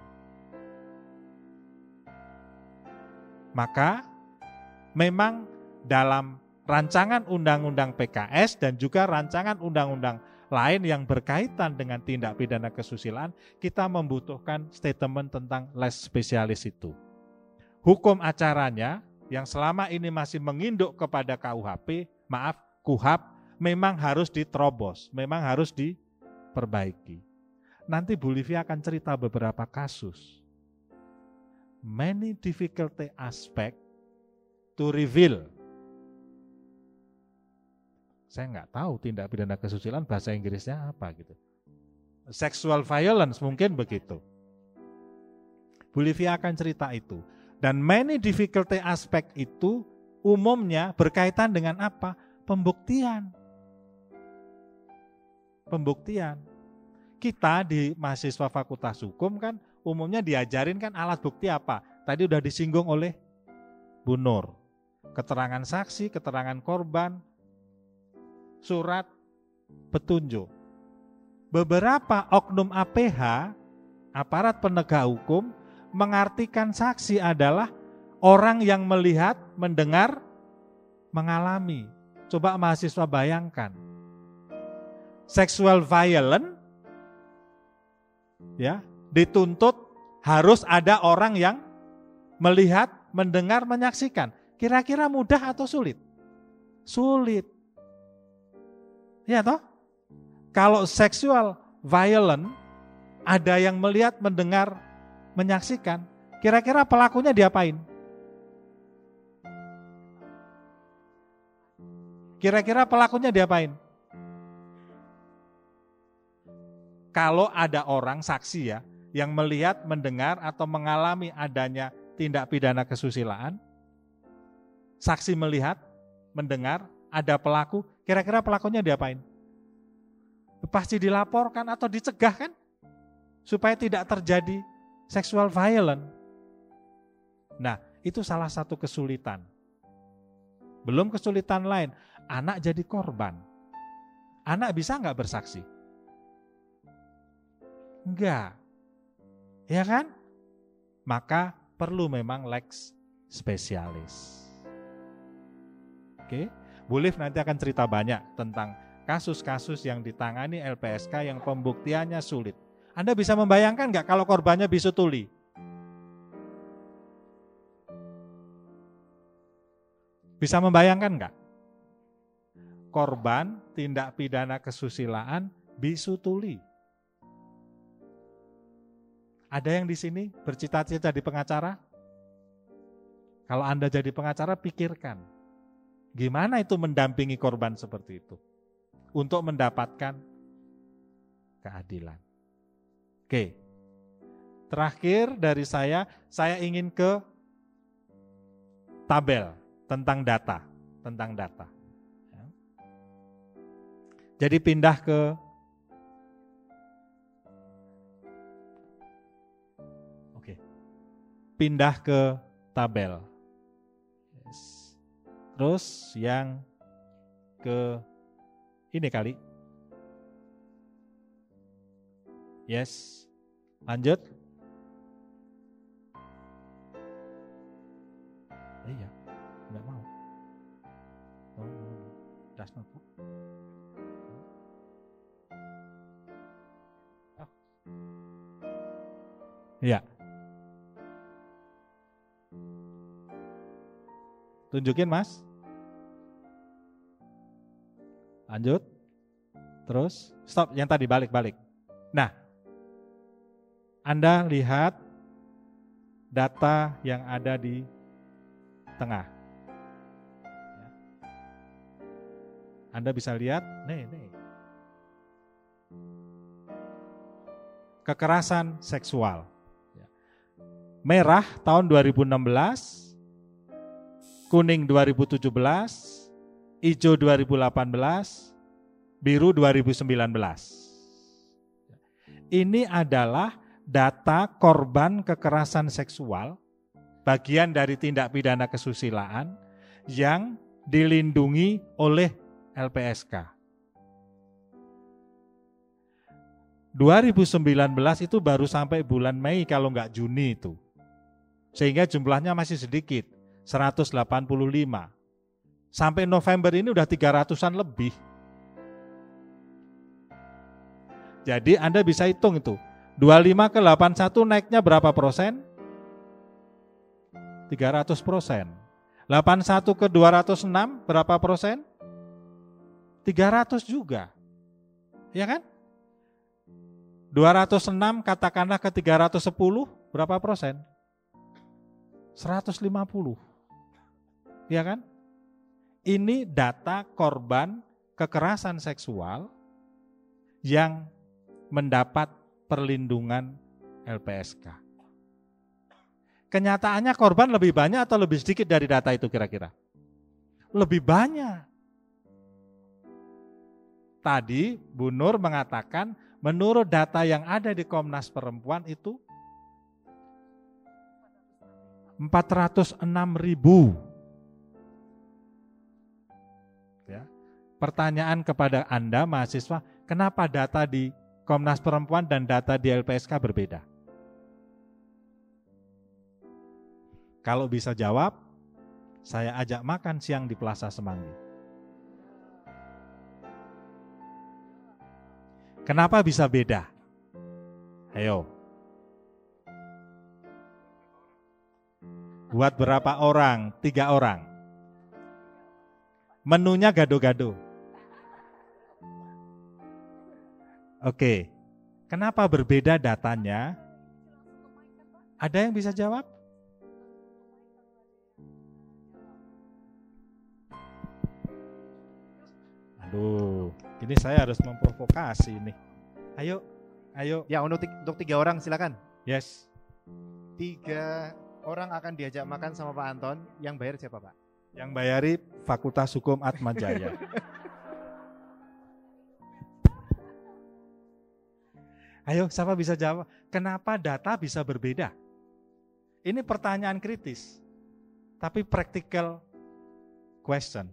Maka memang dalam rancangan undang-undang PKS dan juga rancangan undang-undang lain yang berkaitan dengan tindak pidana kesusilaan, kita membutuhkan statement tentang les spesialis itu. Hukum acaranya yang selama ini masih menginduk kepada KUHP, maaf, KUHAP, memang harus diterobos, memang harus diperbaiki. Nanti Bu Livia akan cerita beberapa kasus. Many difficulty aspect to reveal. Saya nggak tahu tindak pidana kesusilaan bahasa Inggrisnya apa gitu. Sexual violence mungkin begitu. Bolivia akan cerita itu. Dan many difficulty aspect itu umumnya berkaitan dengan apa? Pembuktian. Pembuktian. Kita di mahasiswa fakultas hukum kan umumnya diajarin kan alat bukti apa? Tadi udah disinggung oleh Bu Nur keterangan saksi, keterangan korban, surat petunjuk. Beberapa oknum APH, aparat penegak hukum, mengartikan saksi adalah orang yang melihat, mendengar, mengalami. Coba mahasiswa bayangkan. Sexual violence ya, dituntut harus ada orang yang melihat, mendengar, menyaksikan. Kira-kira mudah atau sulit? Sulit. Ya toh? Kalau seksual violent, ada yang melihat, mendengar, menyaksikan, kira-kira pelakunya diapain? Kira-kira pelakunya diapain? Kalau ada orang saksi ya, yang melihat, mendengar, atau mengalami adanya tindak pidana kesusilaan, saksi melihat, mendengar, ada pelaku, kira-kira pelakunya diapain? Pasti dilaporkan atau dicegah kan? Supaya tidak terjadi seksual violent. Nah, itu salah satu kesulitan. Belum kesulitan lain, anak jadi korban. Anak bisa nggak bersaksi? Enggak. Ya kan? Maka perlu memang lex spesialis. Oke, Bulif nanti akan cerita banyak tentang kasus-kasus yang ditangani LPSK yang pembuktiannya sulit. Anda bisa membayangkan nggak kalau korbannya bisu tuli? Bisa membayangkan nggak? Korban tindak pidana kesusilaan bisu tuli. Ada yang di sini bercita-cita di pengacara? Kalau Anda jadi pengacara, pikirkan. Gimana itu mendampingi korban seperti itu? Untuk mendapatkan keadilan. Oke. Terakhir dari saya, saya ingin ke tabel tentang data. Tentang data. Ya. Jadi pindah ke pindah ke tabel. Terus yang ke ini kali. Yes. Lanjut. Eh, iya, enggak mau. Oh, das not. Oh. Iya. Tunjukin mas. Lanjut. Terus, stop. Yang tadi balik-balik. Nah, Anda lihat data yang ada di tengah. Anda bisa lihat, nih, nih. Kekerasan seksual. Merah tahun 2016, kuning 2017, hijau 2018, biru 2019. Ini adalah data korban kekerasan seksual, bagian dari tindak pidana kesusilaan yang dilindungi oleh LPSK. 2019 itu baru sampai bulan Mei kalau nggak Juni itu. Sehingga jumlahnya masih sedikit. 185. Sampai November ini udah 300-an lebih. Jadi Anda bisa hitung itu. 25 ke 81 naiknya berapa persen? 300 persen. 81 ke 206 berapa persen? 300 juga. Ya kan? 206 katakanlah ke 310 berapa persen? 150 ya kan? Ini data korban kekerasan seksual yang mendapat perlindungan LPSK. Kenyataannya korban lebih banyak atau lebih sedikit dari data itu kira-kira? Lebih banyak. Tadi Bu Nur mengatakan menurut data yang ada di Komnas Perempuan itu 406 ribu pertanyaan kepada Anda mahasiswa, kenapa data di Komnas Perempuan dan data di LPSK berbeda? Kalau bisa jawab, saya ajak makan siang di Plaza Semanggi. Kenapa bisa beda? Ayo. Buat berapa orang? Tiga orang. Menunya gado-gado. Oke, Kenapa berbeda datanya? Ada yang bisa jawab? Aduh, ini saya harus memprovokasi ini. Ayo, ayo. Ya untuk, untuk tiga orang silakan. Yes. Tiga orang akan diajak makan sama Pak Anton. Yang bayar siapa Pak? Yang bayari Fakultas Hukum Atma Ayo, siapa bisa jawab? Kenapa data bisa berbeda? Ini pertanyaan kritis, tapi practical question.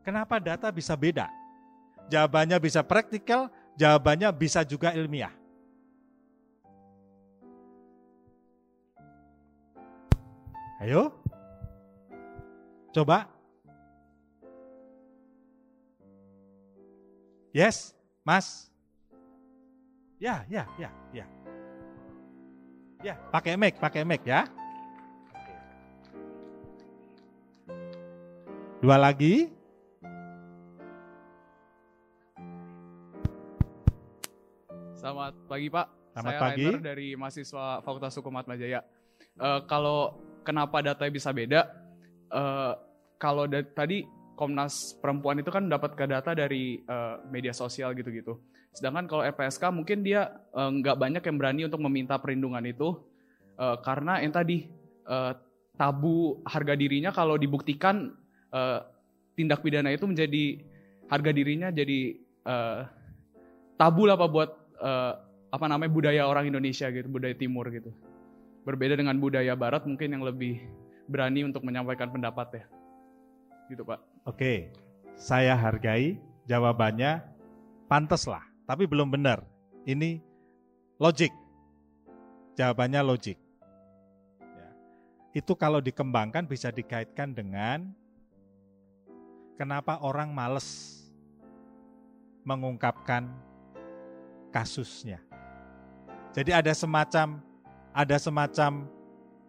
Kenapa data bisa beda? Jawabannya bisa praktikal, jawabannya bisa juga ilmiah. Ayo. Coba. Yes, Mas. Ya, ya, ya, ya. Ya, pakai mic, pakai mic ya. Dua lagi. Selamat pagi Pak. Selamat Saya pagi. Rainer dari mahasiswa Fakultas Hukum Atma Jaya. Eh, kalau kenapa datanya bisa beda? Eh, kalau da- tadi Komnas Perempuan itu kan dapat ke data dari eh, media sosial gitu-gitu. Sedangkan kalau LPSK mungkin dia eh, nggak banyak yang berani untuk meminta perlindungan itu eh, karena yang tadi eh, tabu harga dirinya kalau dibuktikan eh, tindak pidana itu menjadi harga dirinya jadi eh, tabu lah Pak buat eh, apa namanya budaya orang Indonesia gitu, budaya timur gitu. Berbeda dengan budaya barat mungkin yang lebih berani untuk menyampaikan pendapat ya. Gitu Pak. Oke, saya hargai jawabannya pantas lah, tapi belum benar. Ini logik. Jawabannya logik. Ya. Itu kalau dikembangkan bisa dikaitkan dengan kenapa orang males mengungkapkan kasusnya. Jadi ada semacam ada semacam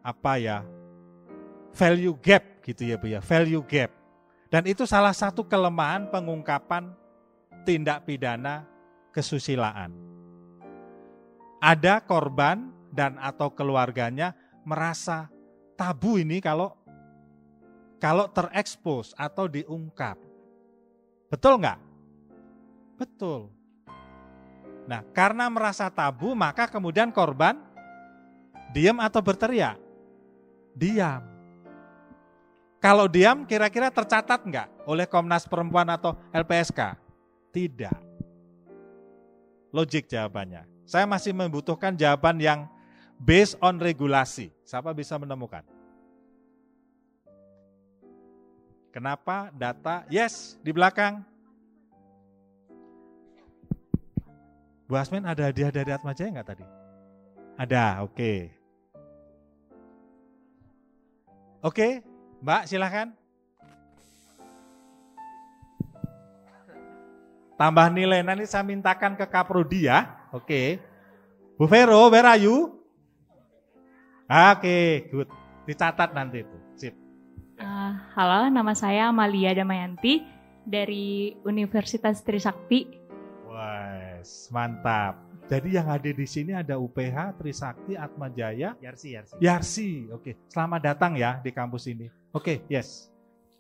apa ya value gap gitu ya Bu ya, value gap. Dan itu salah satu kelemahan pengungkapan tindak pidana kesusilaan. Ada korban dan atau keluarganya merasa tabu ini kalau kalau terekspos atau diungkap. Betul nggak? Betul. Nah, karena merasa tabu, maka kemudian korban diam atau berteriak? Diam. Kalau diam, kira-kira tercatat nggak oleh Komnas Perempuan atau LPSK? Tidak. Logik jawabannya. Saya masih membutuhkan jawaban yang based on regulasi. Siapa bisa menemukan? Kenapa data? Yes, di belakang. Bu Asmin ada hadiah dari Atma Jaya nggak tadi? Ada, oke. Oke, Mbak silahkan. Tambah nilai nanti saya mintakan ke Kaprodi ya. Oke. Bu Vero, where are you? Oke, good. Dicatat nanti itu. Sip. Uh, halo, nama saya Amalia Damayanti dari Universitas Trisakti. Wes, mantap. Jadi yang hadir di sini ada UPH, Trisakti, Atma Jaya, Yarsi, Yarsi. Yarsi. Oke, selamat datang ya di kampus ini. Oke, yes.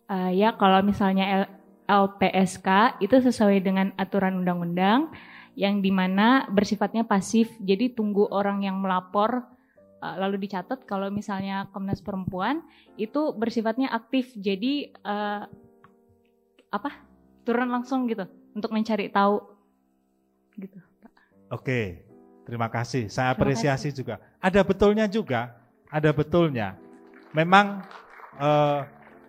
Uh, ya, kalau misalnya L- LPSK itu sesuai dengan aturan undang-undang yang di mana bersifatnya pasif. Jadi tunggu orang yang melapor uh, lalu dicatat. Kalau misalnya Komnas Perempuan itu bersifatnya aktif. Jadi uh, apa? Turun langsung gitu untuk mencari tahu gitu. Oke, terima kasih. Saya Terima apresiasi juga. Ada betulnya juga, ada betulnya. Memang eh,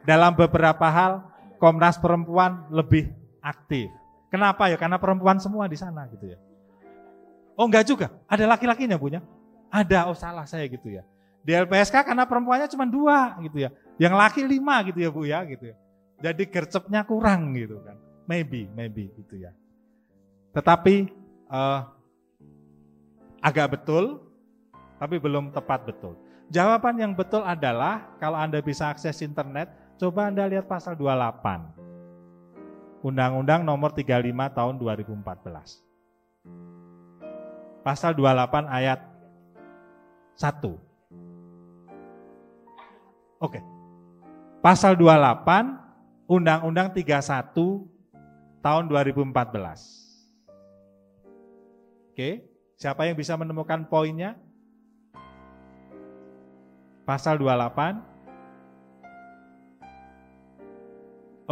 dalam beberapa hal Komnas Perempuan lebih aktif. Kenapa ya? Karena perempuan semua di sana gitu ya. Oh enggak juga, ada laki-lakinya punya. Ada, oh salah saya gitu ya. Di LPSK karena perempuannya cuma dua gitu ya. Yang laki lima gitu ya Bu ya gitu ya. Jadi gercepnya kurang gitu kan. Maybe, maybe gitu ya. Tetapi eh, agak betul, tapi belum tepat betul. Jawaban yang betul adalah kalau Anda bisa akses internet, coba Anda lihat pasal 28. Undang-Undang nomor 35 tahun 2014. Pasal 28 ayat 1. Oke. Pasal 28 Undang-Undang 31 tahun 2014. Oke, siapa yang bisa menemukan poinnya? Pasal 28.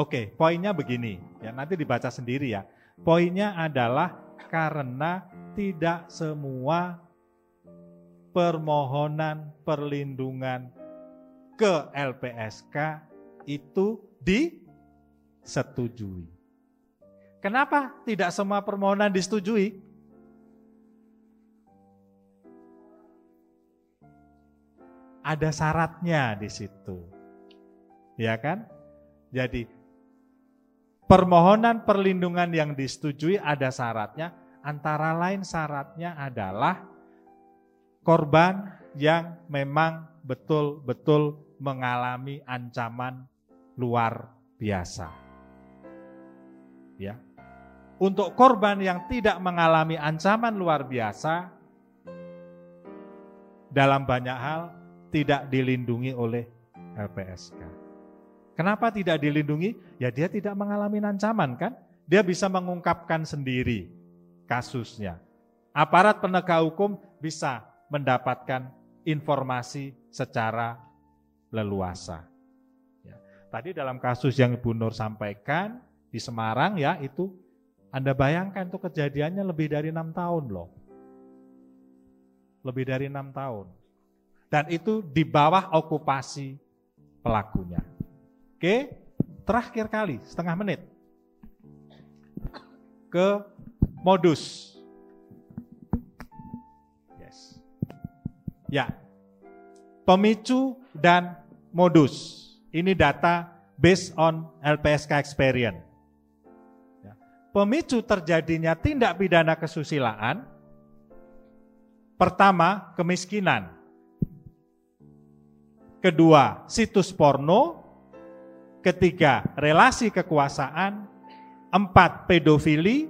Oke, poinnya begini, ya nanti dibaca sendiri ya. Poinnya adalah karena tidak semua permohonan perlindungan ke LPSK itu disetujui. Kenapa tidak semua permohonan disetujui? Ada syaratnya di situ. Ya kan? Jadi permohonan perlindungan yang disetujui ada syaratnya, antara lain syaratnya adalah korban yang memang betul-betul mengalami ancaman luar biasa. Ya. Untuk korban yang tidak mengalami ancaman luar biasa dalam banyak hal tidak dilindungi oleh LPSK. Kenapa tidak dilindungi? Ya dia tidak mengalami ancaman kan? Dia bisa mengungkapkan sendiri kasusnya. Aparat penegak hukum bisa mendapatkan informasi secara leluasa. Ya. Tadi dalam kasus yang Ibu Nur sampaikan di Semarang ya itu Anda bayangkan itu kejadiannya lebih dari enam tahun loh. Lebih dari enam tahun. Dan itu di bawah okupasi pelakunya. Oke, terakhir kali setengah menit ke modus. Yes. Ya, pemicu dan modus. Ini data based on LPSK experience. Ya. Pemicu terjadinya tindak pidana kesusilaan, pertama kemiskinan, kedua situs porno, ketiga relasi kekuasaan, empat pedofili,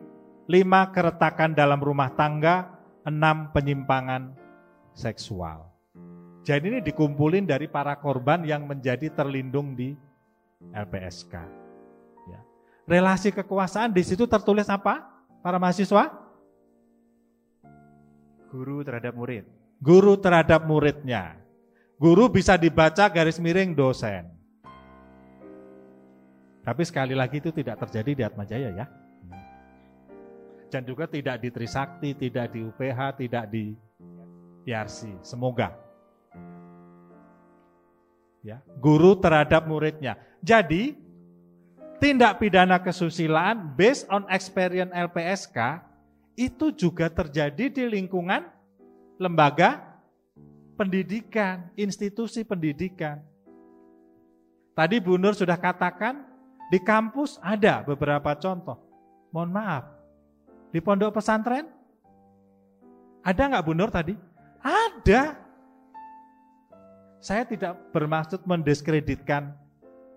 lima keretakan dalam rumah tangga, enam penyimpangan seksual. Jadi ini dikumpulin dari para korban yang menjadi terlindung di LPSK. Ya. Relasi kekuasaan di situ tertulis apa? Para mahasiswa? Guru terhadap murid. Guru terhadap muridnya. Guru bisa dibaca garis miring dosen. Tapi sekali lagi itu tidak terjadi di Atmajaya ya. Dan juga tidak di Trisakti, tidak di UPH, tidak di IRC. Semoga ya, guru terhadap muridnya. Jadi tindak pidana kesusilaan based on experience LPSK itu juga terjadi di lingkungan lembaga pendidikan, institusi pendidikan. Tadi Bu Nur sudah katakan di kampus ada beberapa contoh. Mohon maaf, di pondok pesantren ada nggak Bu Nur tadi? Ada. Saya tidak bermaksud mendiskreditkan,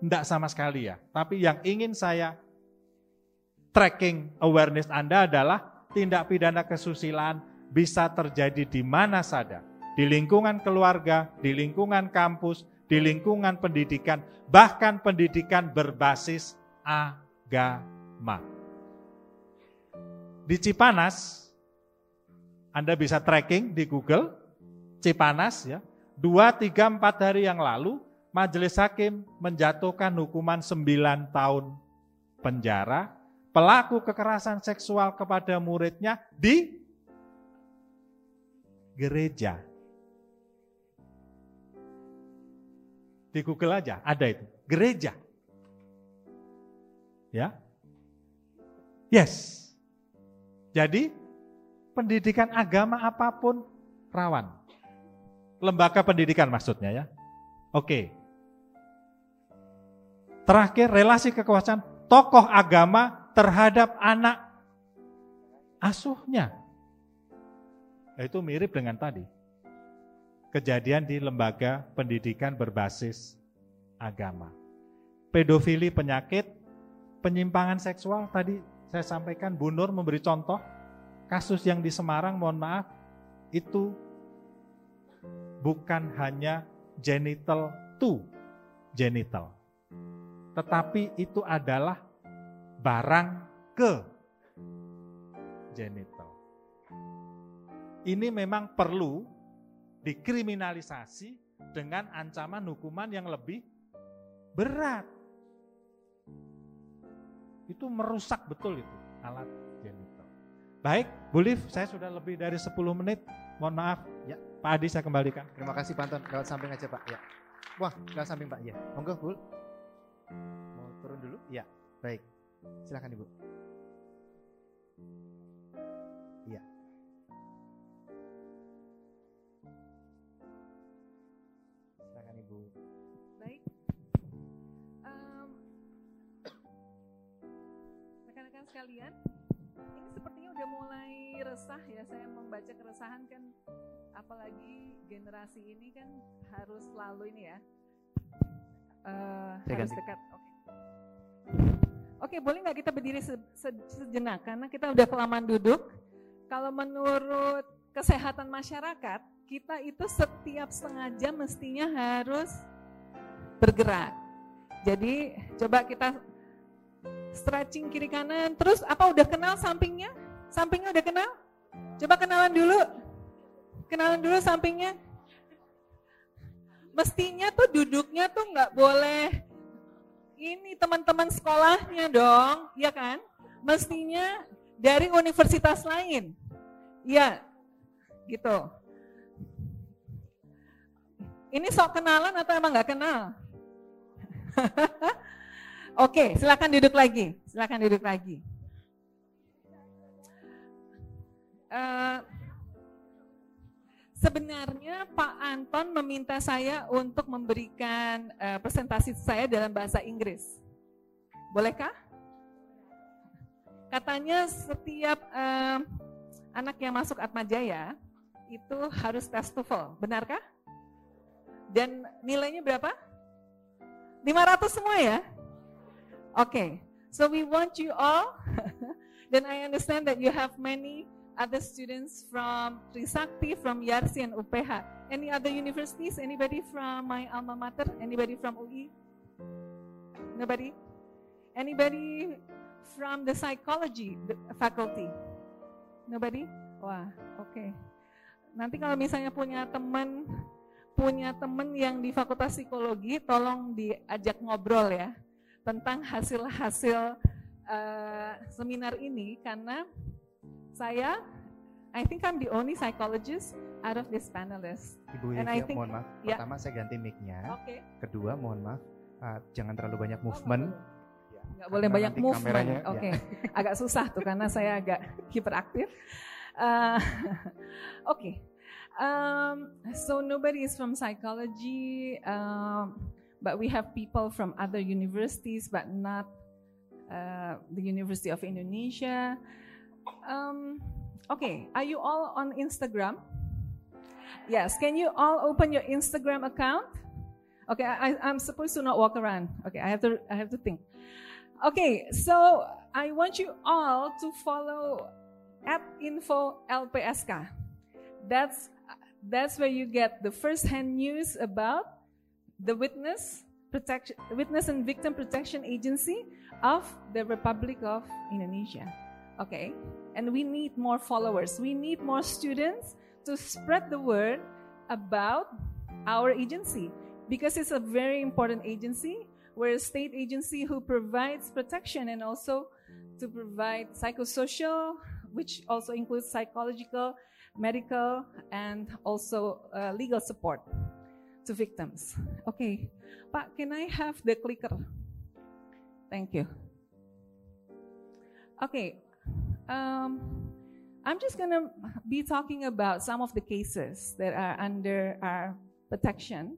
tidak sama sekali ya. Tapi yang ingin saya tracking awareness Anda adalah tindak pidana kesusilaan bisa terjadi di mana saja. Di lingkungan keluarga, di lingkungan kampus, di lingkungan pendidikan, bahkan pendidikan berbasis agama. Di Cipanas, Anda bisa tracking di Google, Cipanas ya, Dua, tiga, empat hari yang lalu, majelis hakim menjatuhkan hukuman sembilan tahun penjara pelaku kekerasan seksual kepada muridnya di gereja. Di Google aja ada itu, gereja. Ya. Yes. Jadi pendidikan agama apa pun rawan lembaga pendidikan maksudnya ya. Oke. Terakhir relasi kekuasaan tokoh agama terhadap anak asuhnya. Itu mirip dengan tadi. Kejadian di lembaga pendidikan berbasis agama. Pedofili penyakit, penyimpangan seksual tadi saya sampaikan Bu Nur memberi contoh kasus yang di Semarang mohon maaf itu bukan hanya genital to genital. Tetapi itu adalah barang ke genital. Ini memang perlu dikriminalisasi dengan ancaman hukuman yang lebih berat. Itu merusak betul itu alat genital. Baik, Bu Liv, saya sudah lebih dari 10 menit. Mohon maaf. Ya, Pak Adi saya kembalikan. Terima kasih Pak Anton. Lewat samping aja Pak. Ya. Wah, lewat samping Pak. Ya. Monggo, Bu. Mau turun dulu? Ya. Baik. Silakan Ibu. Sekalian, ini sepertinya udah mulai resah ya. Saya membaca keresahan kan, apalagi generasi ini kan harus selalu ini ya, Saya harus ganti. dekat. Oke. Oke, boleh nggak kita berdiri se- se- sejenak karena kita udah kelamaan duduk. Kalau menurut kesehatan masyarakat, kita itu setiap setengah jam mestinya harus bergerak. Jadi coba kita stretching kiri kanan. Terus apa udah kenal sampingnya? Sampingnya udah kenal? Coba kenalan dulu. Kenalan dulu sampingnya. Mestinya tuh duduknya tuh nggak boleh ini teman-teman sekolahnya dong, ya kan? Mestinya dari universitas lain. Iya, gitu. Ini sok kenalan atau emang nggak kenal? Oke, silakan duduk lagi. Silakan duduk lagi. Eh, sebenarnya Pak Anton meminta saya untuk memberikan eh, presentasi saya dalam bahasa Inggris. Bolehkah? Katanya setiap eh, anak yang masuk Atmajaya itu harus tes TOEFL. Benarkah? Dan nilainya berapa? 500 semua ya? Okay. so we want you all, then I understand that you have many other students from Trisakti, from Yarsi and UPH. Any other universities? Anybody from my alma mater? Anybody from UI? Nobody? Anybody from the psychology faculty? Nobody? Wah, oke. Okay. Nanti kalau misalnya punya teman punya teman yang di Fakultas Psikologi, tolong diajak ngobrol ya tentang hasil-hasil uh, seminar ini karena saya I think I'm the only psychologist out of this panelist. Ibu I think- mohon maaf. ya. Pertama saya ganti mic-nya. Oke. Kedua, mohon maaf, uh, jangan terlalu banyak movement. Ya, Nggak boleh karena banyak movement. ya. Oke, agak susah tuh karena saya agak hiperaktif. Uh, Oke, Um, so nobody is from psychology, um, but we have people from other universities, but not uh, the University of Indonesia. Um, okay, are you all on Instagram? Yes, can you all open your Instagram account? Okay, I, I'm supposed to not walk around. Okay, I have to I have to think. Okay, so I want you all to follow at info LPSK. That's that's where you get the first-hand news about the witness protection witness and victim protection agency of the Republic of Indonesia. Okay, and we need more followers. We need more students to spread the word about our agency because it's a very important agency. We're a state agency who provides protection and also to provide psychosocial, which also includes psychological, medical, and also uh, legal support to victims. Okay, Pak, can I have the clicker? Thank you. Okay, um, I'm just gonna be talking about some of the cases that are under our protection.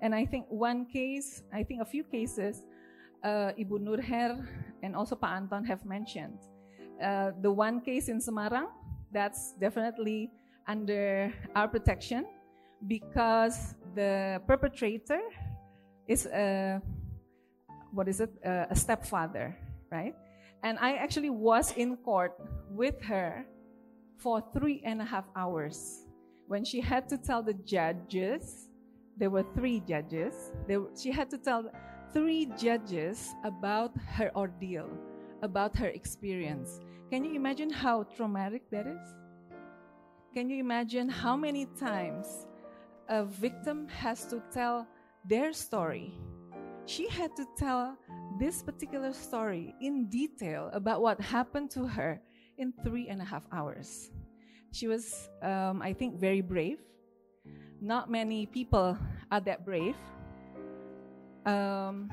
And I think one case, I think a few cases, uh, Ibu Nurher and also Pak Anton have mentioned. Uh, the one case in Semarang, that's definitely under our protection because the perpetrator is a, what is it, a stepfather, right? And I actually was in court with her for three and a half hours when she had to tell the judges, there were three judges, they, she had to tell three judges about her ordeal, about her experience. Can you imagine how traumatic that is? Can you imagine how many times a victim has to tell their story? She had to tell this particular story in detail about what happened to her in three and a half hours. She was, um, I think, very brave. Not many people are that brave. Um,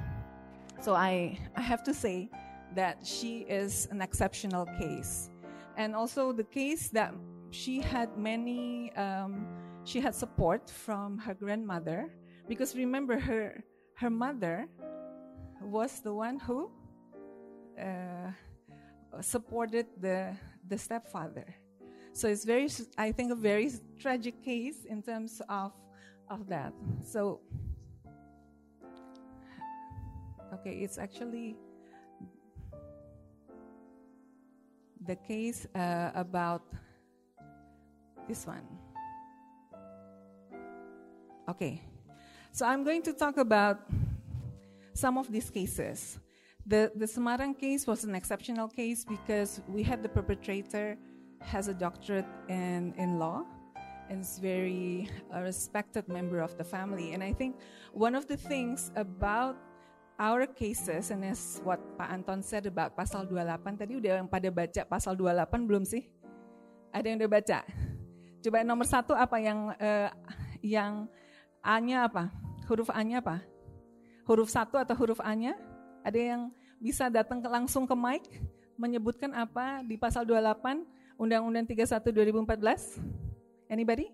so I, I have to say that she is an exceptional case. And also the case that she had many, um, she had support from her grandmother because remember her, her mother was the one who uh, supported the, the stepfather. So it's very, I think, a very tragic case in terms of, of that. So, okay, it's actually the case uh, about this one. Okay, so I'm going to talk about some of these cases. The, the Semarang case was an exceptional case because we had the perpetrator has a doctorate in, in law and is very a respected member of the family. And I think one of the things about our cases, and as what Pak Anton said about pasal 28, tadi udah yang pada baca pasal 28 belum sih? Ada yang udah baca? Coba nomor satu apa yang eh, yang A-nya apa? Huruf A-nya apa? Huruf satu atau huruf A-nya? Ada yang bisa datang ke, langsung ke mic menyebutkan apa di pasal 28 Undang-Undang 31 2014? Anybody?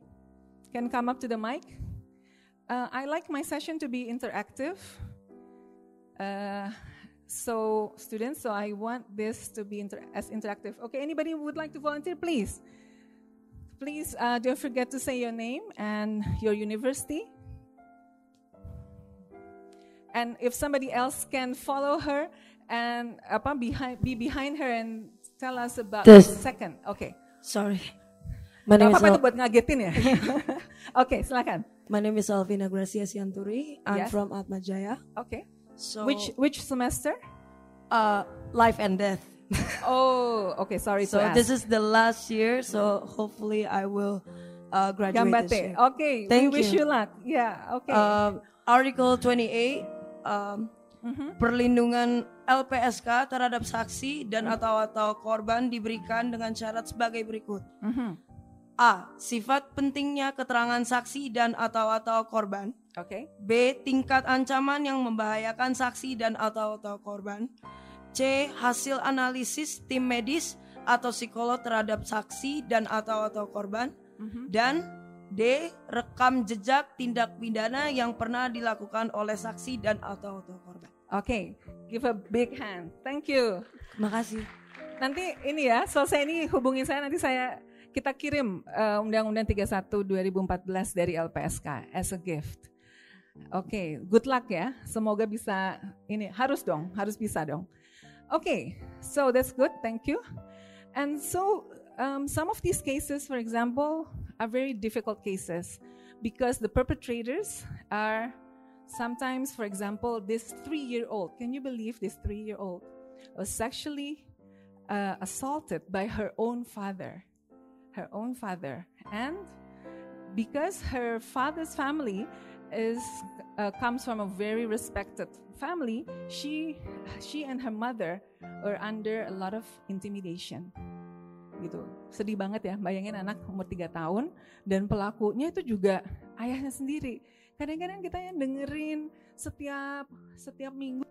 Can come up to the mic? Uh, I like my session to be interactive. Uh, so students, so I want this to be inter- as interactive. Okay, anybody would like to volunteer, please. Please uh, don't forget to say your name and your university. And if somebody else can follow her and apa, behind, be behind her and tell us about the second. Okay. Sorry. My name is apa-apa itu Al- buat ngagetin ya. Oke, silakan. My name is Alvina Gracia Sianturi. I'm Yes. from Atma Jaya. Oke. So Which which semester? uh, life and death. Oh, okay. Sorry so this is the last year. So hopefully I will uh, graduate this Gambate. year. Okay. Thank we wish you. you luck. Yeah. Okay. Um, Article 28 um, perlindungan LPSK terhadap saksi dan atau atau korban diberikan dengan syarat sebagai berikut. Mhm. A. Sifat pentingnya keterangan saksi dan atau atau korban. Oke. B. Tingkat ancaman yang membahayakan saksi dan atau atau korban. C. Hasil analisis tim medis atau psikolog terhadap saksi dan atau atau korban. Dan D. Rekam jejak tindak pidana yang pernah dilakukan oleh saksi dan atau atau korban. Oke. Give a big hand. Thank you. Terima kasih. Nanti ini ya, selesai ini hubungi saya nanti saya kita kirim eh, Undang-Undang 31 2014 dari LPSK as a gift. Oke, good luck ya. Semoga bisa ini harus dong, harus bisa dong. Oke, so that's good. Thank you. And so um, some of these cases, for example, are very difficult cases because the perpetrators are sometimes, for example, this three-year-old. Can you believe this three-year-old was sexually uh, assaulted by her own father, her own father, and because her father's family is uh, comes from a very respected family, she she and her mother are under a lot of intimidation. Gitu. Sedih banget ya, bayangin anak umur 3 tahun dan pelakunya itu juga ayahnya sendiri. Kadang-kadang kita yang dengerin setiap setiap minggu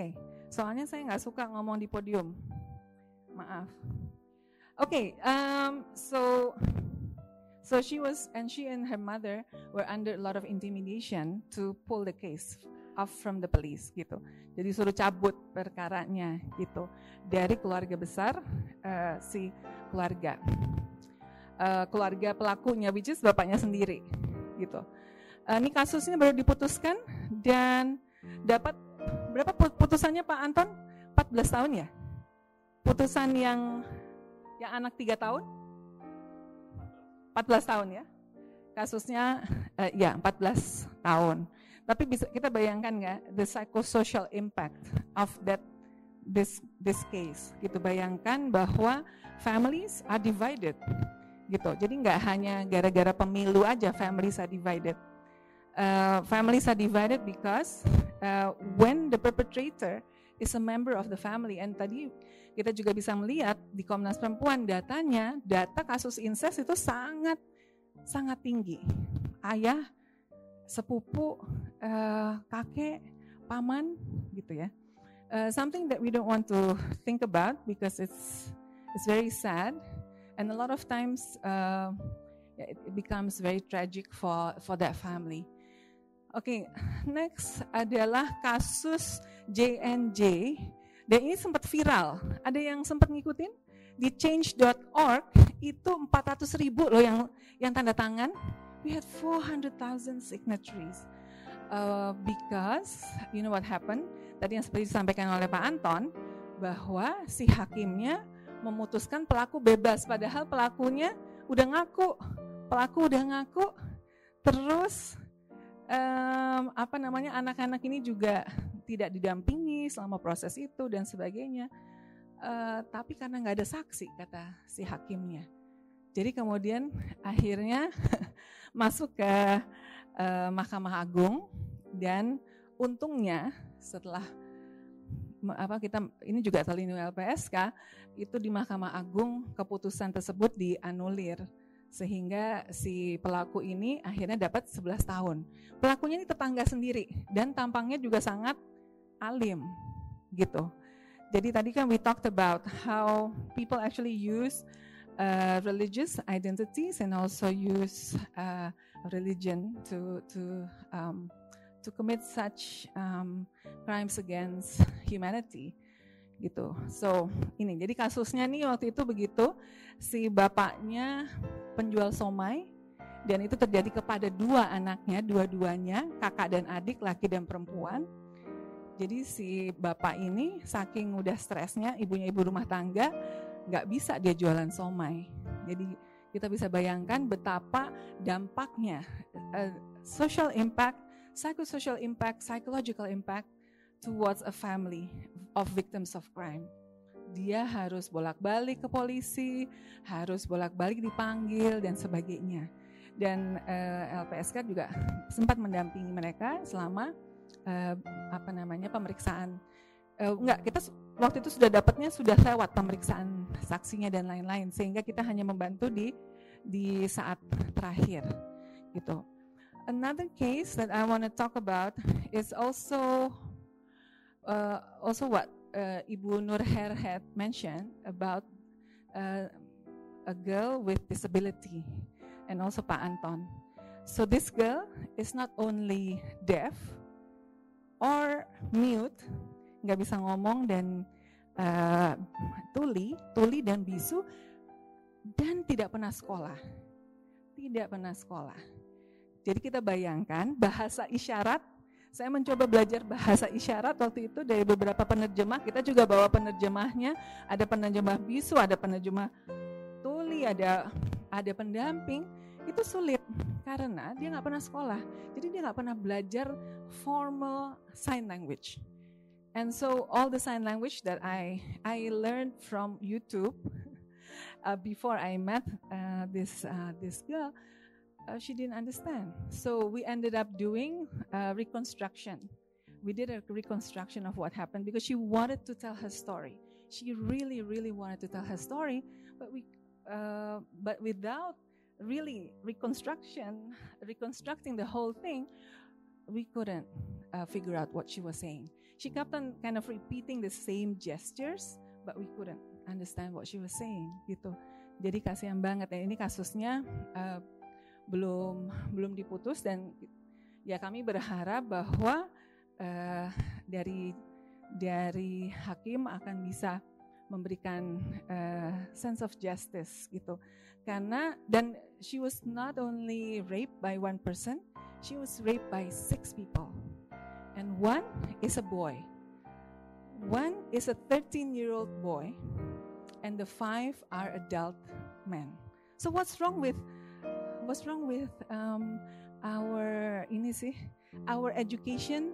Oke. Soalnya saya nggak suka ngomong di podium. Maaf. Okay, um, so so she was, and she and her mother were under a lot of intimidation to pull the case off from the police gitu. Jadi suruh cabut perkaranya gitu dari keluarga besar uh, si keluarga, uh, keluarga pelakunya, which is bapaknya sendiri gitu. Uh, ini kasusnya baru diputuskan dan dapat berapa putusannya Pak Anton? 14 tahun ya? Putusan yang yang anak 3 tahun? 14 tahun ya? Kasusnya uh, ya 14 tahun. Tapi bisa kita bayangkan nggak the psychosocial impact of that this this case gitu bayangkan bahwa families are divided gitu jadi nggak hanya gara-gara pemilu aja families are divided uh, families are divided because uh, when the perpetrator is a member of the family. And tadi kita juga bisa melihat di Komnas Perempuan datanya data kasus incest itu sangat sangat tinggi. Ayah sepupu uh, kakek paman gitu ya. Uh, something that we don't want to think about because it's it's very sad. And a lot of times uh, it becomes very tragic for for that family. Oke, okay, next adalah kasus JNJ dan ini sempat viral. Ada yang sempat ngikutin di change.org itu 400 ribu loh yang yang tanda tangan. We had 400,000 signatories uh, because you know what happened? Tadi yang seperti disampaikan oleh Pak Anton bahwa si hakimnya memutuskan pelaku bebas padahal pelakunya udah ngaku pelaku udah ngaku terus um, apa namanya anak-anak ini juga tidak didampingi selama proses itu dan sebagainya. Uh, tapi karena nggak ada saksi kata si hakimnya. Jadi kemudian akhirnya masuk ke uh, Mahkamah Agung dan untungnya setelah apa kita ini juga terlindungi LPSK itu di Mahkamah Agung keputusan tersebut dianulir sehingga si pelaku ini akhirnya dapat 11 tahun. Pelakunya ini tetangga sendiri dan tampangnya juga sangat alim gitu. Jadi tadi kan we talked about how people actually use uh, religious identities and also use uh, religion to to um, to commit such um, crimes against humanity gitu. So ini jadi kasusnya nih waktu itu begitu si bapaknya penjual somai dan itu terjadi kepada dua anaknya, dua-duanya kakak dan adik laki dan perempuan. Jadi si bapak ini saking udah stresnya, ibunya ibu rumah tangga, nggak bisa dia jualan somai. Jadi kita bisa bayangkan betapa dampaknya uh, social impact, psychosocial impact, psychological impact towards a family of victims of crime. Dia harus bolak-balik ke polisi, harus bolak-balik dipanggil dan sebagainya. Dan uh, eh, LPSK juga sempat mendampingi mereka selama uh, apa namanya pemeriksaan. Uh, enggak, kita waktu itu sudah dapatnya sudah lewat pemeriksaan saksinya dan lain-lain sehingga kita hanya membantu di di saat terakhir gitu. Another case that I want to talk about is also uh, also what uh, Ibu Nurher had mentioned about uh, a girl with disability and also Pak Anton. So this girl is not only deaf or mute, nggak bisa ngomong dan uh, tuli, tuli dan bisu, dan tidak pernah sekolah. Tidak pernah sekolah. Jadi kita bayangkan bahasa isyarat saya mencoba belajar bahasa isyarat waktu itu dari beberapa penerjemah. Kita juga bawa penerjemahnya. Ada penerjemah bisu, ada penerjemah tuli, ada ada pendamping. Itu sulit karena dia nggak pernah sekolah. Jadi dia nggak pernah belajar formal sign language. And so all the sign language that I I learned from YouTube uh, before I met uh, this uh, this girl uh, she didn't understand. So we ended up doing reconstruction. We did a reconstruction of what happened because she wanted to tell her story. She really, really wanted to tell her story, but we, uh, but without really reconstruction, reconstructing the whole thing, we couldn't uh, figure out what she was saying. She kept on kind of repeating the same gestures but we couldn't understand what she was saying gitu. Jadi kasihan banget ya ini kasusnya uh, belum belum diputus dan ya kami berharap bahwa uh, dari dari hakim akan bisa memberikan uh, sense of justice gitu. Karena dan she was not only raped by one person she was raped by six people. And one is a boy. One is a 13 year old boy and the five are adult men. So what's wrong with what's wrong with um, our our education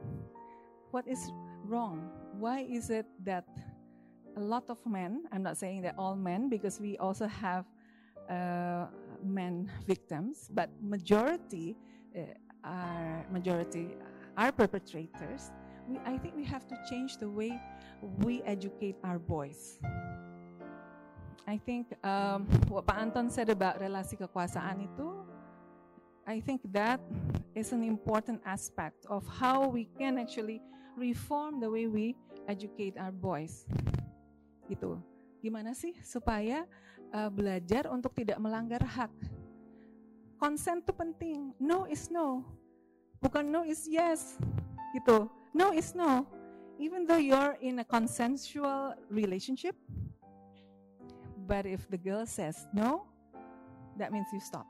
what is wrong why is it that a lot of men, I'm not saying that all men, because we also have uh, men victims, but majority uh, are majority are perpetrators. We, I think we have to change the way we educate our boys. I think um, what Pak Anton said about relasi kekuasaan itu, I think that is an important aspect of how we can actually reform the way we educate our boys. Gitu. Gimana sih supaya uh, belajar untuk tidak melanggar hak? Consent itu penting. No is no. Bukan no is yes. Gitu. No is no. Even though you're in a consensual relationship, but if the girl says no, that means you stop.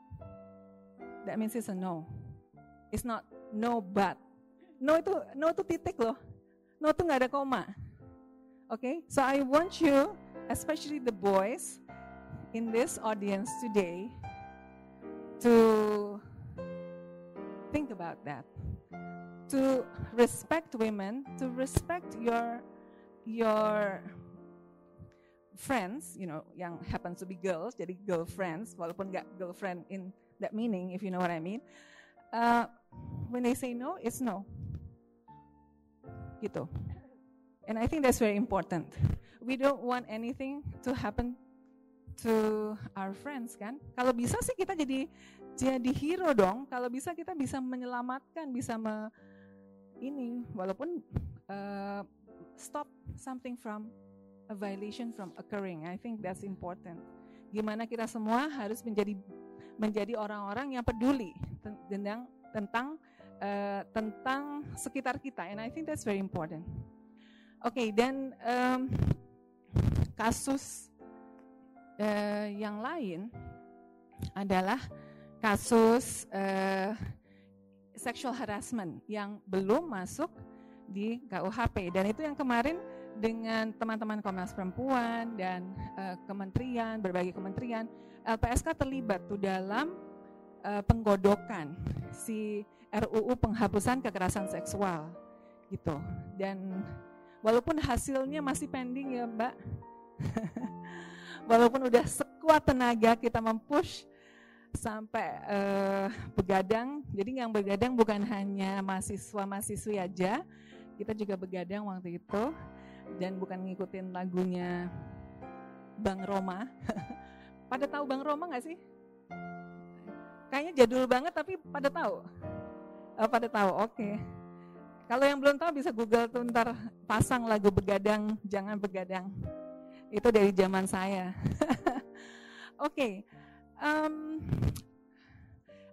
That means it's a no. It's not no but. No itu no itu titik loh. No itu nggak ada koma. Okay, so I want you, especially the boys in this audience today, to think about that. To respect women, to respect your your friends, you know, yang happens to be girls, jadi girlfriends, walaupun nggak girlfriend in that meaning, if you know what I mean. Uh, when they say no, it's no. Gitu. And I think that's very important. We don't want anything to happen to our friends kan. Kalau bisa sih kita jadi jadi hero dong. Kalau bisa kita bisa menyelamatkan, bisa me, ini walaupun uh, stop something from a violation from occurring. I think that's important. Gimana kita semua harus menjadi menjadi orang-orang yang peduli tentang tentang uh, tentang sekitar kita. And I think that's very important. Oke, okay, dan um, kasus uh, yang lain adalah kasus uh, sexual harassment yang belum masuk di KUHP dan itu yang kemarin dengan teman-teman Komnas Perempuan dan uh, kementerian berbagai kementerian LPSK terlibat tuh dalam uh, penggodokan si RUU penghapusan kekerasan seksual gitu dan Walaupun hasilnya masih pending ya Mbak. Walaupun udah sekuat tenaga kita mempush sampai uh, begadang. Jadi yang begadang bukan hanya mahasiswa-mahasiswi aja, kita juga begadang waktu itu dan bukan ngikutin lagunya Bang Roma. pada tahu Bang Roma nggak sih? Kayaknya jadul banget tapi pada tahu. Oh, pada tahu, oke. Okay. Kalau yang belum tahu bisa Google tuh ntar pasang lagu begadang, jangan begadang. Itu dari zaman saya. Oke, okay. um,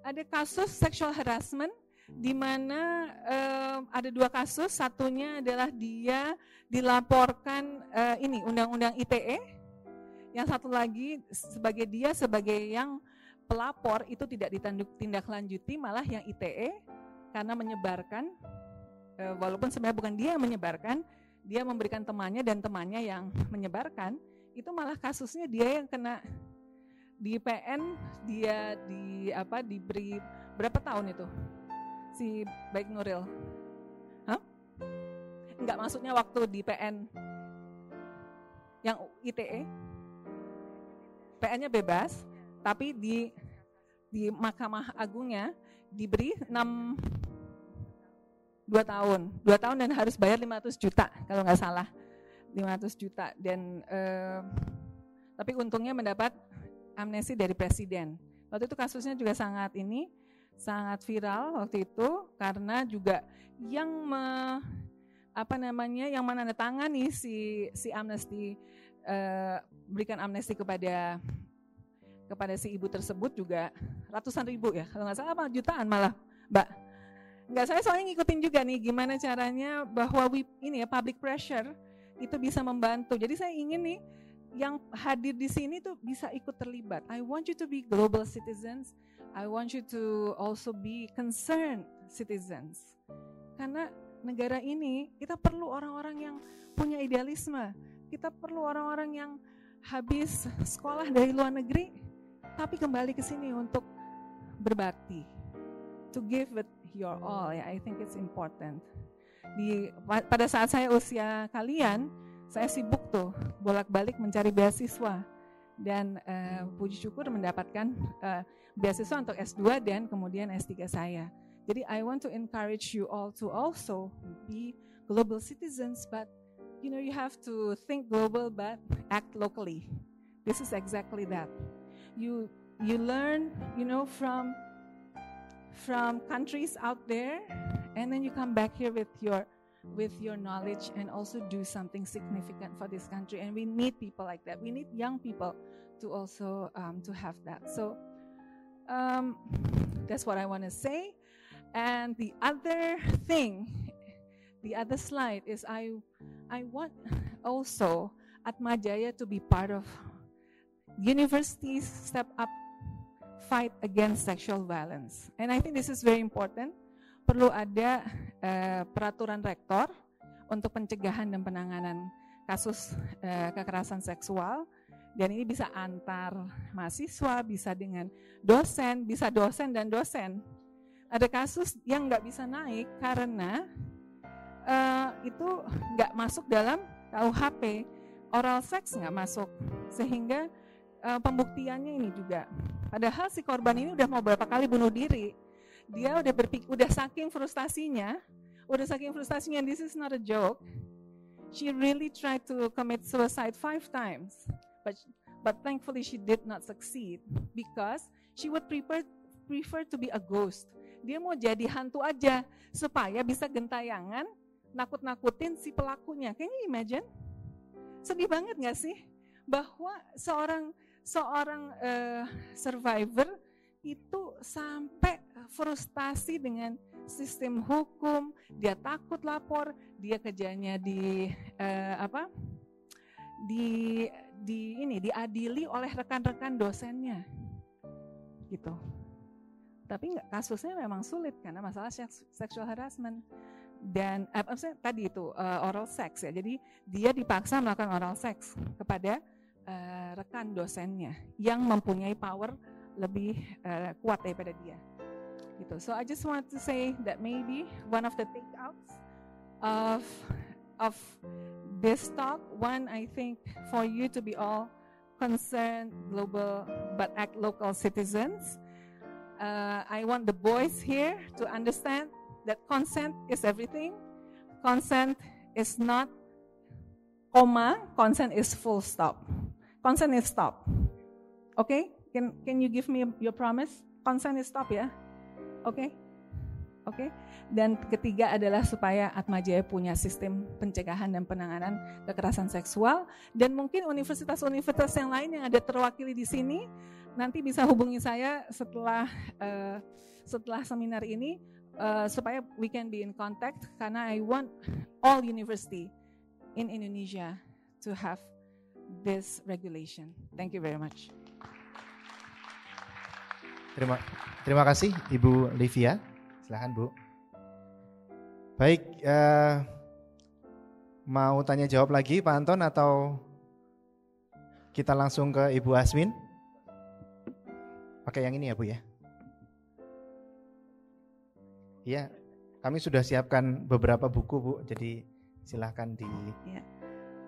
ada kasus sexual harassment di mana um, ada dua kasus, satunya adalah dia dilaporkan uh, ini undang-undang ITE, yang satu lagi sebagai dia sebagai yang pelapor itu tidak ditindaklanjuti malah yang ITE karena menyebarkan Eh, walaupun sebenarnya bukan dia yang menyebarkan, dia memberikan temannya dan temannya yang menyebarkan, itu malah kasusnya dia yang kena di PN dia di apa diberi berapa tahun itu si Baik Nuril? Hah? Enggak maksudnya waktu di PN yang ITE PN-nya bebas, tapi di di Mahkamah Agungnya diberi 6 dua tahun, dua tahun dan harus bayar 500 juta kalau nggak salah, 500 juta dan eh, tapi untungnya mendapat amnesti dari presiden. Waktu itu kasusnya juga sangat ini, sangat viral waktu itu karena juga yang me, apa namanya yang menandatangani si si amnesti uh, berikan amnesti kepada kepada si ibu tersebut juga ratusan ribu ya kalau nggak salah jutaan malah mbak nggak saya soalnya ngikutin juga nih gimana caranya bahwa we, ini ya public pressure itu bisa membantu jadi saya ingin nih yang hadir di sini tuh bisa ikut terlibat. I want you to be global citizens. I want you to also be concerned citizens. Karena negara ini kita perlu orang-orang yang punya idealisme. Kita perlu orang-orang yang habis sekolah dari luar negeri tapi kembali ke sini untuk berbakti. To give it your all ya, I think it's important. Di pada saat saya usia kalian, saya sibuk tuh bolak-balik mencari beasiswa dan uh, puji syukur mendapatkan uh, beasiswa untuk S2 dan kemudian S3 saya. Jadi I want to encourage you all to also be global citizens but you know you have to think global but act locally. This is exactly that. You you learn, you know, from from countries out there and then you come back here with your with your knowledge and also do something significant for this country. And we need people like that. We need young people to also um, to have that. So um, that's what I want to say. And the other thing, the other slide is I I want also Atmajaya to be part of universities step up fight against sexual violence. And I think this is very important perlu ada uh, peraturan rektor untuk pencegahan dan penanganan kasus uh, kekerasan seksual dan ini bisa antar mahasiswa, bisa dengan dosen, bisa dosen dan dosen. Ada kasus yang nggak bisa naik karena uh, itu nggak masuk dalam KUHP, oral seks nggak masuk, sehingga uh, pembuktiannya ini juga. Padahal si korban ini udah mau berapa kali bunuh diri, dia udah berpikir udah saking frustasinya udah saking frustasinya this is not a joke. She really tried to commit suicide five times but but thankfully she did not succeed because she would prefer prefer to be a ghost. Dia mau jadi hantu aja supaya bisa gentayangan nakut-nakutin si pelakunya. Can you imagine? Sedih banget gak sih? Bahwa seorang seorang uh, survivor itu sampai frustasi dengan sistem hukum, dia takut lapor, dia kerjanya di uh, apa? di di ini diadili oleh rekan-rekan dosennya. Gitu. Tapi nggak kasusnya memang sulit karena masalah sexual harassment dan eh, maksudnya tadi itu uh, oral sex ya. Jadi dia dipaksa melakukan oral sex kepada uh, rekan dosennya yang mempunyai power lebih uh, kuat daripada dia. So I just want to say that maybe one of the takeouts of of this talk, one I think for you to be all concerned global but act local citizens. Uh, I want the boys here to understand that consent is everything. Consent is not comma. Consent is full stop. Consent is stop. Okay? Can can you give me your promise? Consent is stop ya. Oke? Okay? Oke. Okay? Dan ketiga adalah supaya Atmajaya punya sistem pencegahan dan penanganan kekerasan seksual dan mungkin universitas-universitas yang lain yang ada terwakili di sini nanti bisa hubungi saya setelah uh, setelah seminar ini uh, supaya we can be in contact karena I want all university in Indonesia to have this regulation. Thank you very much. Terima terima kasih Ibu Livia. Silahkan Bu. Baik, uh, mau tanya jawab lagi Pak Anton atau kita langsung ke Ibu Asmin? Pakai yang ini ya Bu ya. Iya, kami sudah siapkan beberapa buku Bu, jadi silahkan di ya.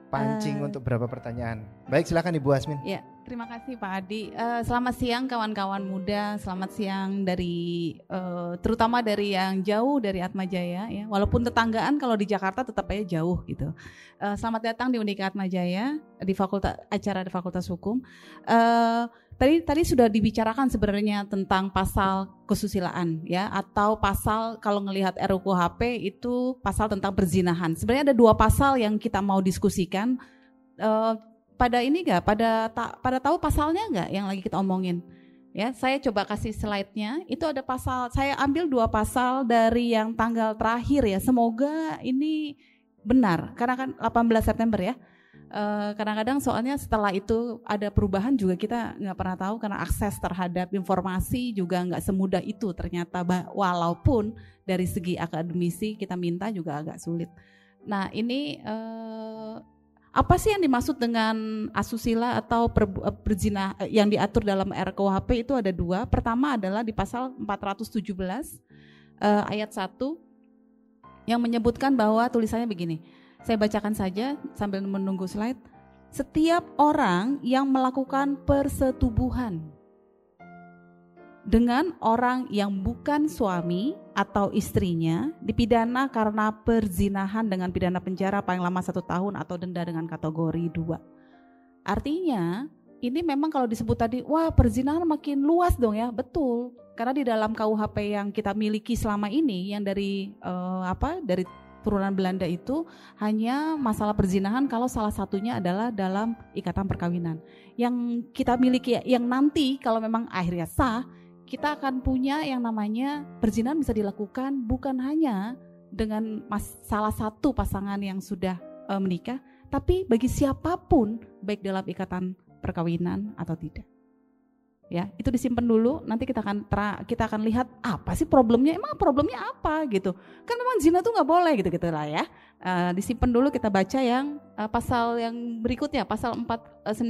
Pancing uh, untuk beberapa pertanyaan. Baik, silahkan Ibu Asmin. Ya, Terima kasih Pak Adi. Uh, selamat siang kawan-kawan muda. Selamat siang dari uh, terutama dari yang jauh dari Atmajaya ya. Walaupun tetanggaan kalau di Jakarta tetap aja jauh gitu. Uh, selamat datang di Unika Atmajaya di Fakultas acara di Fakultas Hukum. Uh, tadi tadi sudah dibicarakan sebenarnya tentang pasal kesusilaan ya atau pasal kalau ngelihat RUKHP itu pasal tentang perzinahan. Sebenarnya ada dua pasal yang kita mau diskusikan. Uh, pada ini nggak? Pada ta, pada tahu pasalnya nggak yang lagi kita omongin? Ya, saya coba kasih slide-nya. Itu ada pasal, saya ambil dua pasal dari yang tanggal terakhir ya. Semoga ini benar, karena kan 18 September ya. Eh, kadang-kadang soalnya setelah itu ada perubahan juga kita nggak pernah tahu karena akses terhadap informasi juga nggak semudah itu ternyata walaupun dari segi akademisi kita minta juga agak sulit. Nah ini uh, apa sih yang dimaksud dengan asusila atau per, berzina eh, yang diatur dalam RKUHP itu ada dua. Pertama adalah di pasal 417 uh, ayat 1 yang menyebutkan bahwa tulisannya begini. Saya bacakan saja sambil menunggu slide. Setiap orang yang melakukan persetubuhan dengan orang yang bukan suami atau istrinya dipidana karena perzinahan dengan pidana penjara paling lama satu tahun atau denda dengan kategori dua. Artinya ini memang kalau disebut tadi, wah perzinahan makin luas dong ya, betul. Karena di dalam KUHP yang kita miliki selama ini, yang dari uh, apa, dari turunan Belanda itu hanya masalah perzinahan kalau salah satunya adalah dalam ikatan perkawinan. Yang kita miliki, yang nanti kalau memang akhirnya sah, kita akan punya yang namanya perzinahan bisa dilakukan bukan hanya dengan mas, salah satu pasangan yang sudah uh, menikah, tapi bagi siapa pun baik dalam ikatan perkawinan atau tidak. Ya, itu disimpan dulu. Nanti kita akan tra, kita akan lihat apa sih problemnya. Emang problemnya apa gitu? Kan memang zina tuh nggak boleh gitu gitu lah ya. Uh, disimpan dulu kita baca yang uh, pasal yang berikutnya, pasal 4 uh, 19.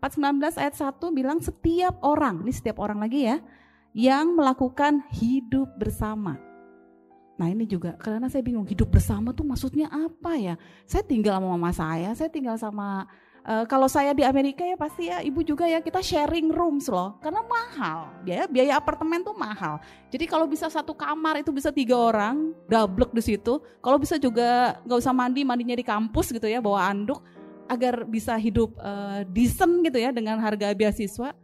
419 ayat 1 bilang setiap orang, ini setiap orang lagi ya, yang melakukan hidup bersama. Nah ini juga karena saya bingung hidup bersama tuh maksudnya apa ya? Saya tinggal sama mama saya, saya tinggal sama uh, kalau saya di Amerika ya pasti ya ibu juga ya kita sharing rooms loh karena mahal biaya biaya apartemen tuh mahal. Jadi kalau bisa satu kamar itu bisa tiga orang double di situ. Kalau bisa juga nggak usah mandi mandinya di kampus gitu ya bawa anduk agar bisa hidup uh, decent gitu ya dengan harga beasiswa.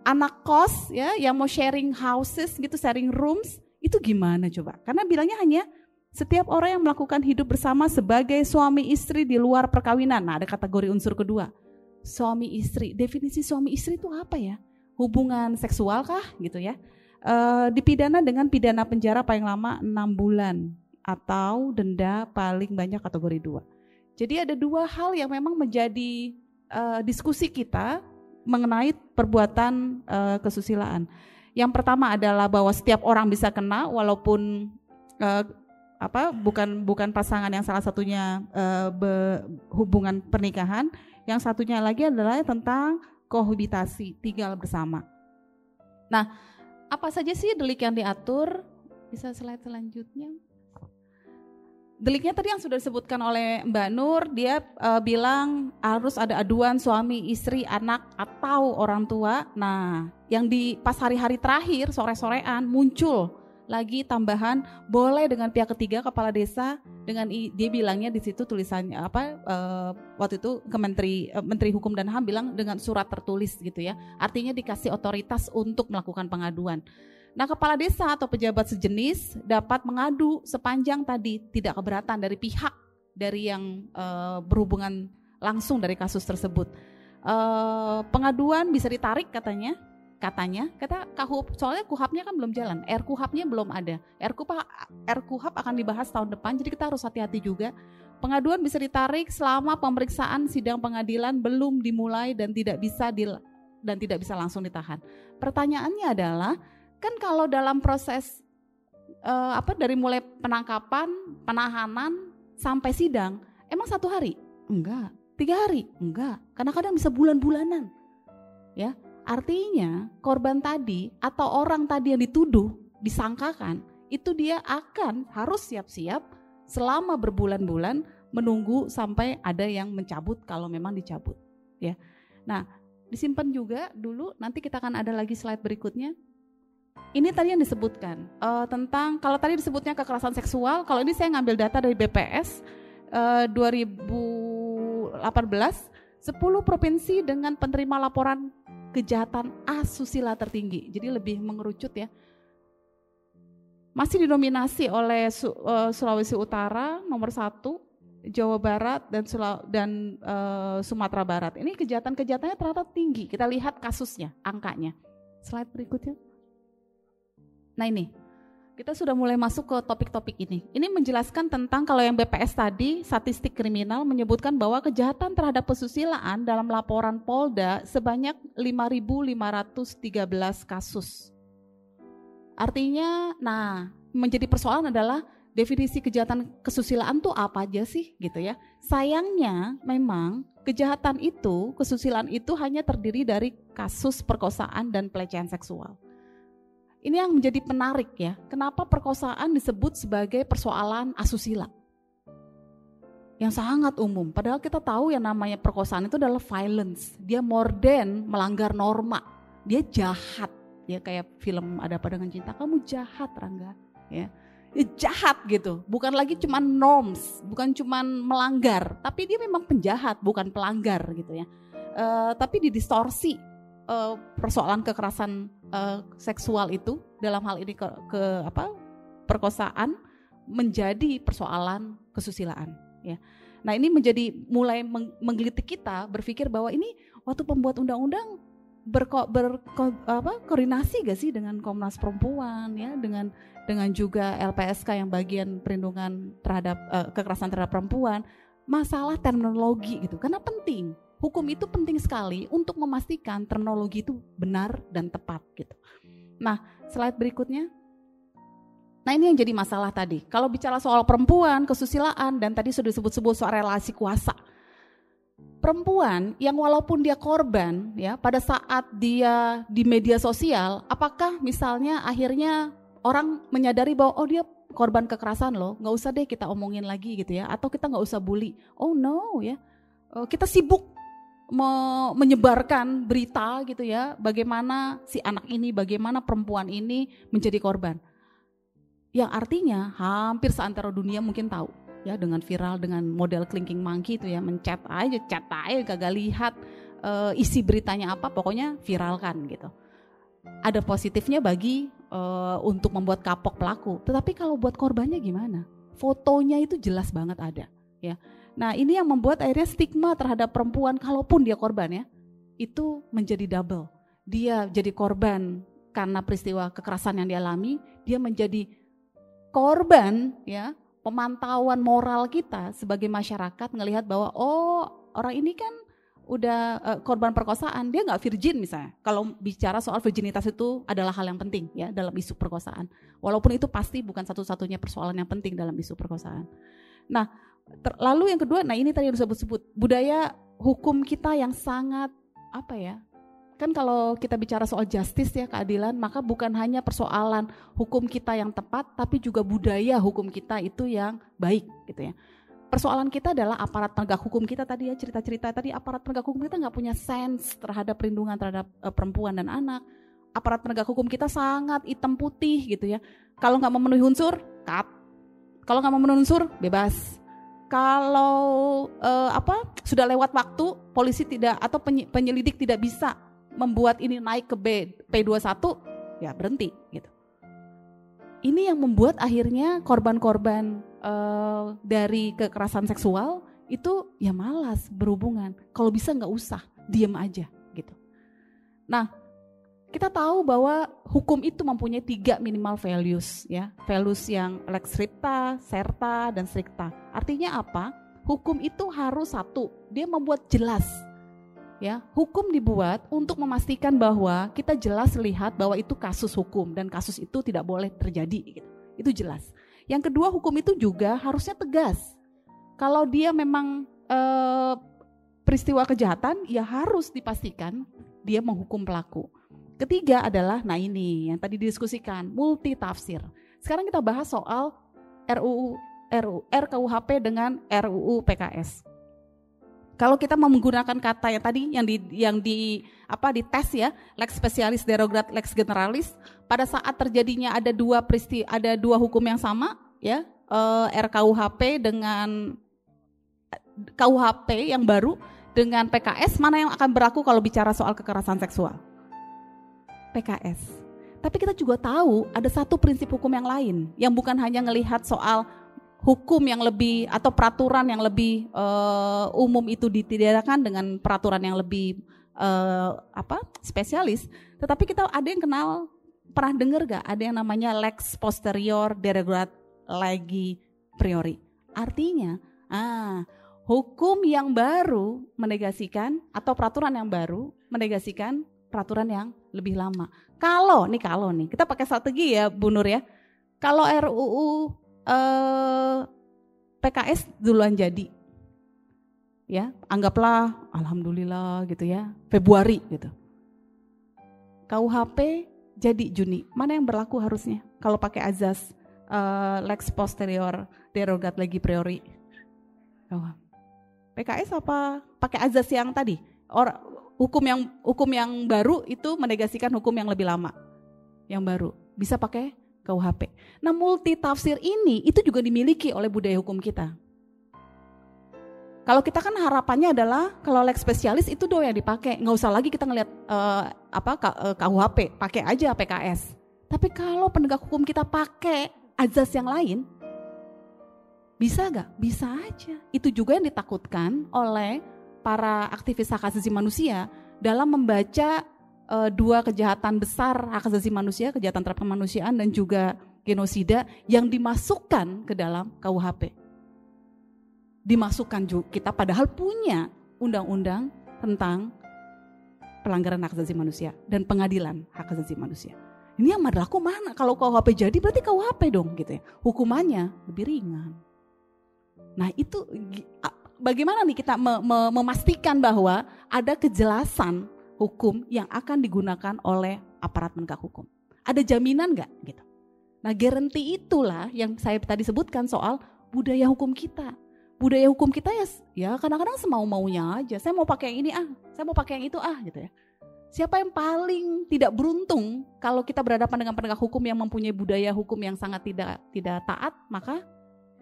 Anak kos ya yang mau sharing houses gitu, sharing rooms itu gimana coba? Karena bilangnya hanya setiap orang yang melakukan hidup bersama sebagai suami istri di luar perkawinan. Nah, ada kategori unsur kedua. Suami istri. Definisi suami istri itu apa ya? Hubungan seksual kah gitu ya? E, dipidana dengan pidana penjara paling lama 6 bulan atau denda paling banyak kategori 2. Jadi ada dua hal yang memang menjadi uh, diskusi kita mengenai perbuatan uh, kesusilaan. Yang pertama adalah bahwa setiap orang bisa kena walaupun apa bukan bukan pasangan yang salah satunya uh, be, hubungan pernikahan. Yang satunya lagi adalah tentang kohabitasi, tinggal bersama. Nah, apa saja sih delik yang diatur? Bisa slide selanjutnya. Deliknya tadi yang sudah disebutkan oleh Mbak Nur, dia uh, bilang harus ada aduan suami, istri, anak atau orang tua. Nah, yang di pas hari-hari terakhir sore-sorean muncul lagi tambahan boleh dengan pihak ketiga kepala desa dengan dia bilangnya di situ tulisannya apa uh, waktu itu ke menteri uh, menteri hukum dan ham bilang dengan surat tertulis gitu ya. Artinya dikasih otoritas untuk melakukan pengaduan. Nah, kepala desa atau pejabat sejenis dapat mengadu sepanjang tadi tidak keberatan dari pihak dari yang e, berhubungan langsung dari kasus tersebut. E, pengaduan bisa ditarik katanya, katanya kata kahup soalnya kuhapnya kan belum jalan r kuhapnya belum ada r kuhap r kuhap akan dibahas tahun depan jadi kita harus hati-hati juga pengaduan bisa ditarik selama pemeriksaan sidang pengadilan belum dimulai dan tidak bisa di, dan tidak bisa langsung ditahan pertanyaannya adalah Kan kalau dalam proses uh, apa dari mulai penangkapan, penahanan sampai sidang, emang satu hari? Enggak. Tiga hari? Enggak. Kadang-kadang bisa bulan-bulanan. Ya, artinya korban tadi atau orang tadi yang dituduh, disangkakan, itu dia akan harus siap-siap selama berbulan-bulan menunggu sampai ada yang mencabut kalau memang dicabut. Ya, nah disimpan juga dulu. Nanti kita akan ada lagi slide berikutnya ini tadi yang disebutkan uh, tentang kalau tadi disebutnya kekerasan seksual, kalau ini saya ngambil data dari BPS uh, 2018, 10 provinsi dengan penerima laporan kejahatan asusila tertinggi. Jadi lebih mengerucut ya. Masih didominasi oleh uh, Sulawesi Utara nomor satu Jawa Barat dan dan uh, Sumatera Barat. Ini kejahatan-kejahatannya ternyata tinggi. Kita lihat kasusnya, angkanya. Slide berikutnya. Nah ini, kita sudah mulai masuk ke topik-topik ini. Ini menjelaskan tentang kalau yang BPS tadi, statistik kriminal menyebutkan bahwa kejahatan terhadap pesusilaan dalam laporan Polda sebanyak 5.513 kasus. Artinya, nah menjadi persoalan adalah definisi kejahatan kesusilaan itu apa aja sih gitu ya. Sayangnya memang kejahatan itu, kesusilaan itu hanya terdiri dari kasus perkosaan dan pelecehan seksual. Ini yang menjadi penarik ya. Kenapa perkosaan disebut sebagai persoalan asusila? Yang sangat umum. Padahal kita tahu yang namanya perkosaan itu adalah violence. Dia more than melanggar norma. Dia jahat. Ya kayak film ada apa dengan cinta. Kamu jahat Rangga. Ya. ya jahat gitu. Bukan lagi cuma norms, bukan cuma melanggar, tapi dia memang penjahat, bukan pelanggar gitu ya. Uh, tapi didistorsi uh, persoalan kekerasan uh, seksual itu dalam hal ini ke, ke apa perkosaan menjadi persoalan kesusilaan ya. Nah, ini menjadi mulai meng, menggelitik kita berpikir bahwa ini waktu pembuat undang-undang berko, ber, apa, koordinasi gak sih dengan Komnas Perempuan ya dengan dengan juga LPSK yang bagian perlindungan terhadap uh, kekerasan terhadap perempuan masalah terminologi gitu karena penting hukum itu penting sekali untuk memastikan terminologi itu benar dan tepat gitu. Nah, slide berikutnya. Nah ini yang jadi masalah tadi. Kalau bicara soal perempuan, kesusilaan, dan tadi sudah disebut-sebut soal relasi kuasa. Perempuan yang walaupun dia korban, ya pada saat dia di media sosial, apakah misalnya akhirnya orang menyadari bahwa oh dia korban kekerasan loh, nggak usah deh kita omongin lagi gitu ya, atau kita nggak usah bully. Oh no ya, oh, kita sibuk me menyebarkan berita gitu ya, bagaimana si anak ini, bagaimana perempuan ini menjadi korban. Yang artinya hampir seantero dunia mungkin tahu ya dengan viral dengan model clinking monkey itu ya mencet aja, chat aja kagak lihat uh, isi beritanya apa, pokoknya viralkan gitu. Ada positifnya bagi uh, untuk membuat kapok pelaku, tetapi kalau buat korbannya gimana? Fotonya itu jelas banget ada ya Nah ini yang membuat akhirnya stigma terhadap perempuan kalaupun dia korban ya, itu menjadi double. Dia jadi korban karena peristiwa kekerasan yang dialami, dia menjadi korban ya pemantauan moral kita sebagai masyarakat melihat bahwa oh orang ini kan udah uh, korban perkosaan. Dia nggak virgin misalnya. Kalau bicara soal virginitas itu adalah hal yang penting ya dalam isu perkosaan. Walaupun itu pasti bukan satu-satunya persoalan yang penting dalam isu perkosaan. Nah Lalu yang kedua, nah ini tadi yang disebut-sebut budaya hukum kita yang sangat apa ya? Kan kalau kita bicara soal justice ya keadilan, maka bukan hanya persoalan hukum kita yang tepat, tapi juga budaya hukum kita itu yang baik gitu ya. Persoalan kita adalah aparat penegak hukum kita tadi ya cerita-cerita tadi aparat penegak hukum kita nggak punya sense terhadap perlindungan terhadap uh, perempuan dan anak. Aparat penegak hukum kita sangat hitam putih gitu ya. Kalau nggak memenuhi unsur, cut. Kalau nggak memenuhi unsur, bebas kalau uh, apa sudah lewat waktu polisi tidak atau penyelidik tidak bisa membuat ini naik ke B P21 ya berhenti gitu. Ini yang membuat akhirnya korban-korban uh, dari kekerasan seksual itu ya malas berhubungan. Kalau bisa nggak usah, diem aja gitu. Nah, kita tahu bahwa hukum itu mempunyai tiga minimal values ya. Values yang lex stricta, serta dan stricta. Artinya apa? Hukum itu harus satu. Dia membuat jelas ya. Hukum dibuat untuk memastikan bahwa kita jelas lihat bahwa itu kasus hukum dan kasus itu tidak boleh terjadi gitu. itu jelas. Yang kedua hukum itu juga harusnya tegas. Kalau dia memang eh, peristiwa kejahatan ya harus dipastikan dia menghukum pelaku Ketiga adalah, nah ini yang tadi didiskusikan, multi tafsir. Sekarang kita bahas soal RUU, RUU RKUHP dengan RUU PKS. Kalau kita mau menggunakan kata yang tadi yang di yang di apa di tes ya, lex spesialis derogat lex generalis, pada saat terjadinya ada dua peristiwa ada dua hukum yang sama ya, eh, RKUHP dengan KUHP yang baru dengan PKS mana yang akan berlaku kalau bicara soal kekerasan seksual? PKS. Tapi kita juga tahu ada satu prinsip hukum yang lain yang bukan hanya melihat soal hukum yang lebih atau peraturan yang lebih uh, umum itu ditidakkan dengan peraturan yang lebih uh, apa spesialis. Tetapi kita ada yang kenal pernah dengar gak ada yang namanya lex posterior derogat legi priori. Artinya, ah hukum yang baru menegasikan atau peraturan yang baru menegasikan peraturan yang lebih lama. Kalau nih kalau nih kita pakai strategi ya Bu Nur ya. Kalau RUU eh, PKS duluan jadi, ya anggaplah alhamdulillah gitu ya Februari gitu. KUHP jadi Juni. Mana yang berlaku harusnya? Kalau pakai azas uh, lex posterior derogat lagi priori. Oh. PKS apa pakai azas yang tadi? Or, hukum yang hukum yang baru itu menegasikan hukum yang lebih lama. Yang baru bisa pakai KUHP. Nah, multi tafsir ini itu juga dimiliki oleh budaya hukum kita. Kalau kita kan harapannya adalah kalau lex spesialis itu doang yang dipakai, nggak usah lagi kita ngelihat uh, apa KUHP, eh, pakai aja PKS. Tapi kalau penegak hukum kita pakai azas yang lain, bisa gak? Bisa aja. Itu juga yang ditakutkan oleh para aktivis hak asasi manusia dalam membaca uh, dua kejahatan besar hak asasi manusia, kejahatan terhadap kemanusiaan dan juga genosida yang dimasukkan ke dalam KUHP. Dimasukkan juga kita padahal punya undang-undang tentang pelanggaran hak asasi manusia dan pengadilan hak asasi manusia. Ini yang berlaku mana? Kalau KUHP jadi berarti KUHP dong gitu ya. Hukumannya lebih ringan. Nah itu bagaimana nih kita me, me, memastikan bahwa ada kejelasan hukum yang akan digunakan oleh aparat penegak hukum? Ada jaminan nggak gitu? Nah garanti itulah yang saya tadi sebutkan soal budaya hukum kita. Budaya hukum kita ya, ya kadang-kadang semau maunya aja. Saya mau pakai yang ini ah, saya mau pakai yang itu ah gitu ya. Siapa yang paling tidak beruntung kalau kita berhadapan dengan penegak hukum yang mempunyai budaya hukum yang sangat tidak tidak taat, maka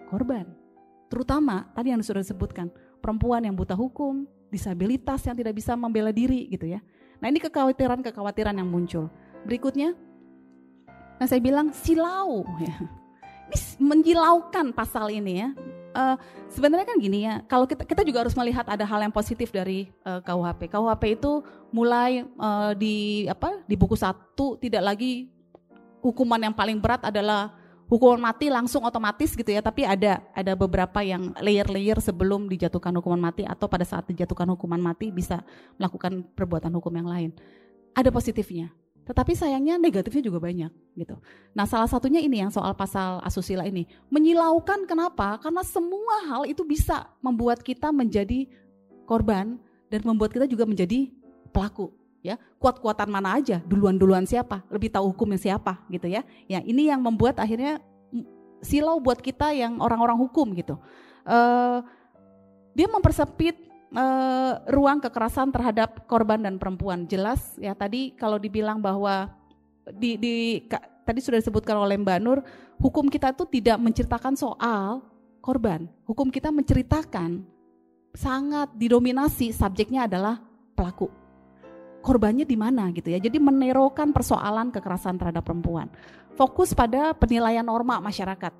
korban. Terutama tadi yang sudah disebutkan, perempuan yang buta hukum, disabilitas yang tidak bisa membela diri gitu ya. Nah ini kekhawatiran-kekhawatiran yang muncul. Berikutnya, nah saya bilang silau ya. Ini menjilaukan pasal ini ya. Uh, sebenarnya kan gini ya, kalau kita kita juga harus melihat ada hal yang positif dari uh, eh, KUHP. KUHP itu mulai uh, di apa di buku satu tidak lagi hukuman yang paling berat adalah hukuman mati langsung otomatis gitu ya, tapi ada ada beberapa yang layer-layer sebelum dijatuhkan hukuman mati atau pada saat dijatuhkan hukuman mati bisa melakukan perbuatan hukum yang lain. Ada positifnya, tetapi sayangnya negatifnya juga banyak gitu. Nah, salah satunya ini yang soal pasal asusila ini. Menyilaukan kenapa? Karena semua hal itu bisa membuat kita menjadi korban dan membuat kita juga menjadi pelaku ya kuat-kuatan mana aja? Duluan-duluan siapa? Lebih tahu hukumnya siapa? Gitu ya. Ya ini yang membuat akhirnya silau buat kita yang orang-orang hukum gitu. Uh, dia mempersempit uh, ruang kekerasan terhadap korban dan perempuan. Jelas ya tadi kalau dibilang bahwa di, di tadi sudah disebutkan oleh Mbak Nur hukum kita itu tidak menceritakan soal korban. Hukum kita menceritakan sangat didominasi subjeknya adalah pelaku korbannya di mana gitu ya. Jadi menerokan persoalan kekerasan terhadap perempuan. Fokus pada penilaian norma masyarakat.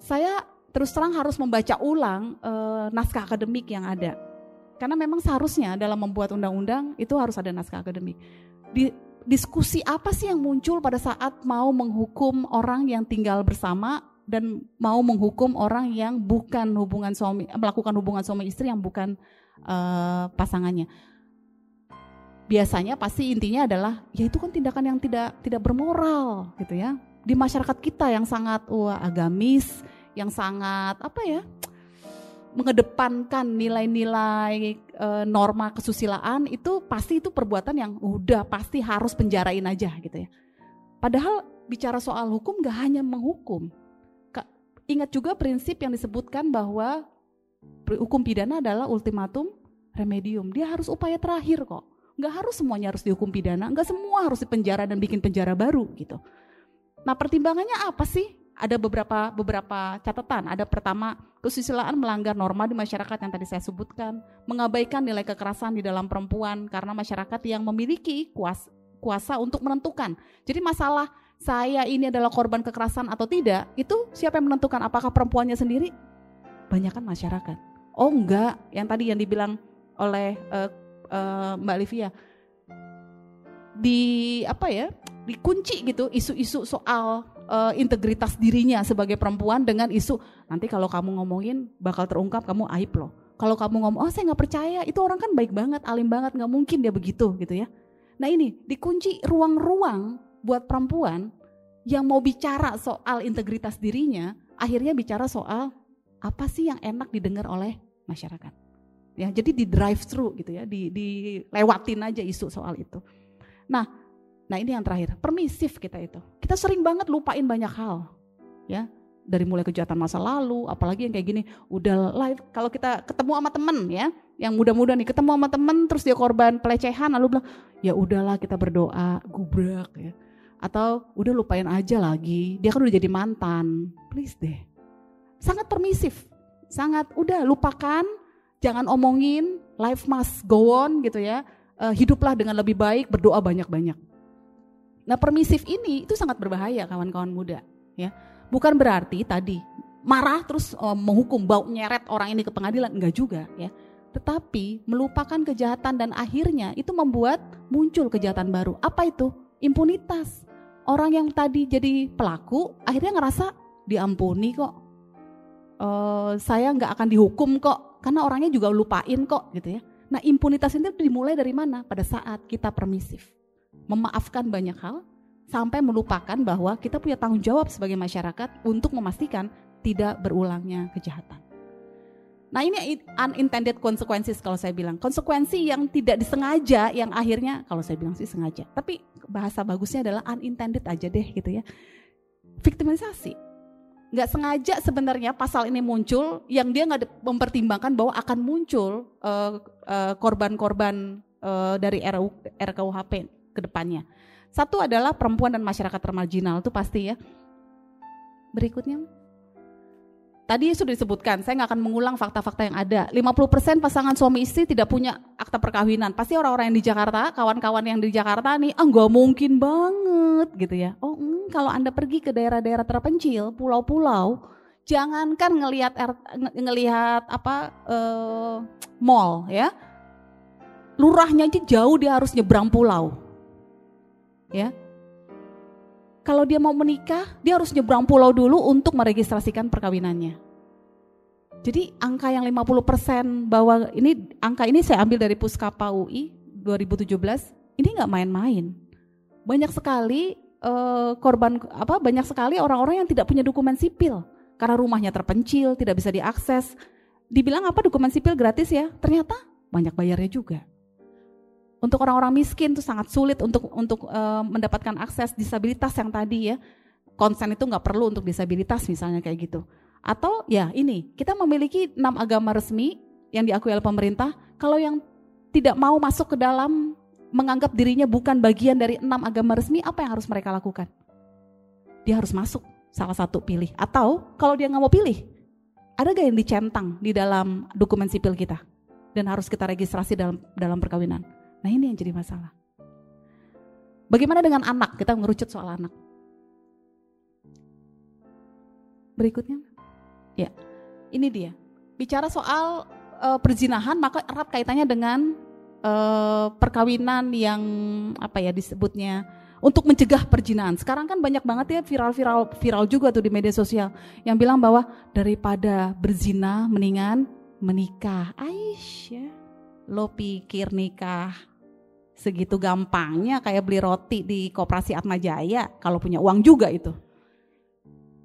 Saya terus terang harus membaca ulang e, naskah akademik yang ada. Karena memang seharusnya dalam membuat undang-undang itu harus ada naskah akademik. Di, diskusi apa sih yang muncul pada saat mau menghukum orang yang tinggal bersama dan mau menghukum orang yang bukan hubungan suami melakukan hubungan suami istri yang bukan uh, pasangannya biasanya pasti intinya adalah ya itu kan tindakan yang tidak tidak bermoral gitu ya. Di masyarakat kita yang sangat wah agamis yang sangat apa ya mengedepankan nilai-nilai e, norma kesusilaan itu pasti itu perbuatan yang udah pasti harus penjarain aja gitu ya. Padahal bicara soal hukum gak hanya menghukum. Ingat juga prinsip yang disebutkan bahwa hukum pidana adalah ultimatum remedium. Dia harus upaya terakhir kok nggak harus semuanya harus dihukum pidana, nggak semua harus dipenjara dan bikin penjara baru gitu. Nah pertimbangannya apa sih? Ada beberapa beberapa catatan. Ada pertama kesusilaan melanggar norma di masyarakat yang tadi saya sebutkan, mengabaikan nilai kekerasan di dalam perempuan karena masyarakat yang memiliki kuasa kuasa untuk menentukan. Jadi masalah saya ini adalah korban kekerasan atau tidak, itu siapa yang menentukan? Apakah perempuannya sendiri? Banyak kan masyarakat. Oh enggak, yang tadi yang dibilang oleh uh, uh, Mbak Livia di apa ya dikunci gitu isu-isu soal uh, integritas dirinya sebagai perempuan dengan isu nanti kalau kamu ngomongin bakal terungkap kamu aib loh. Kalau kamu ngomong oh saya nggak percaya itu orang kan baik banget alim banget nggak mungkin dia begitu gitu ya. Nah ini dikunci ruang-ruang buat perempuan yang mau bicara soal integritas dirinya akhirnya bicara soal apa sih yang enak didengar oleh masyarakat ya jadi di drive thru gitu ya di dilewatin aja isu soal itu Nah, nah ini yang terakhir, permisif kita itu. Kita sering banget lupain banyak hal. Ya, dari mulai kejahatan masa lalu, apalagi yang kayak gini, udah live kalau kita ketemu sama temen ya, yang muda-muda nih ketemu sama temen terus dia korban pelecehan lalu bilang, "Ya udahlah kita berdoa, gubrak ya." Atau udah lupain aja lagi, dia kan udah jadi mantan. Please deh. Sangat permisif. Sangat udah lupakan, jangan omongin, life must go on gitu ya uh, hiduplah dengan lebih baik, berdoa banyak-banyak. Nah, permisif ini itu sangat berbahaya kawan-kawan muda, ya. Bukan berarti tadi marah terus uh, menghukum bau nyeret orang ini ke pengadilan, enggak juga, ya. Tetapi melupakan kejahatan dan akhirnya itu membuat muncul kejahatan baru. Apa itu? Impunitas. Orang yang tadi jadi pelaku akhirnya ngerasa diampuni kok. Uh, saya nggak akan dihukum kok karena orangnya juga lupain kok gitu ya. Nah impunitas itu dimulai dari mana? Pada saat kita permisif. Memaafkan banyak hal sampai melupakan bahwa kita punya tanggung jawab sebagai masyarakat untuk memastikan tidak berulangnya kejahatan. Nah ini unintended consequences kalau saya bilang. Konsekuensi yang tidak disengaja yang akhirnya kalau saya bilang sih sengaja. Tapi bahasa bagusnya adalah unintended aja deh gitu ya. Victimisasi nggak sengaja sebenarnya pasal ini muncul yang dia nggak mempertimbangkan bahwa akan muncul uh, uh, korban-korban uh, dari RU, RKUHP ke depannya. Satu adalah perempuan dan masyarakat termarginal itu pasti ya. Berikutnya. Tadi sudah disebutkan, saya nggak akan mengulang fakta-fakta yang ada. 50% pasangan suami istri tidak punya akta perkawinan. Pasti orang-orang yang di Jakarta, kawan-kawan yang di Jakarta nih, ah nggak mungkin banget gitu ya. Oh, mm, kalau Anda pergi ke daerah-daerah terpencil, pulau-pulau, jangankan ngelihat ngelihat apa uh, mall ya. Lurahnya aja jauh dia harus nyebrang pulau. Ya, kalau dia mau menikah, dia harus nyebrang pulau dulu untuk meregistrasikan perkawinannya. Jadi angka yang 50% bahwa ini angka ini saya ambil dari Puskapa UI 2017, ini nggak main-main. Banyak sekali uh, korban apa banyak sekali orang-orang yang tidak punya dokumen sipil karena rumahnya terpencil, tidak bisa diakses. Dibilang apa dokumen sipil gratis ya? Ternyata banyak bayarnya juga. Untuk orang-orang miskin itu sangat sulit untuk untuk uh, mendapatkan akses disabilitas yang tadi ya. Konsen itu nggak perlu untuk disabilitas misalnya kayak gitu. Atau ya ini, kita memiliki enam agama resmi yang diakui oleh pemerintah. Kalau yang tidak mau masuk ke dalam menganggap dirinya bukan bagian dari enam agama resmi, apa yang harus mereka lakukan? Dia harus masuk salah satu pilih. Atau kalau dia nggak mau pilih, ada gak yang dicentang di dalam dokumen sipil kita dan harus kita registrasi dalam dalam perkawinan? Nah ini yang jadi masalah. Bagaimana dengan anak? Kita ngerucut soal anak. Berikutnya, ya, ini dia. Bicara soal uh, perzinahan, maka erat kaitannya dengan uh, perkawinan yang apa ya disebutnya untuk mencegah perzinahan. Sekarang kan banyak banget ya viral-viral viral juga tuh di media sosial yang bilang bahwa daripada berzina mendingan menikah. Aish ya. Lo pikir nikah segitu gampangnya kayak beli roti di Koperasi Atma Jaya kalau punya uang juga itu.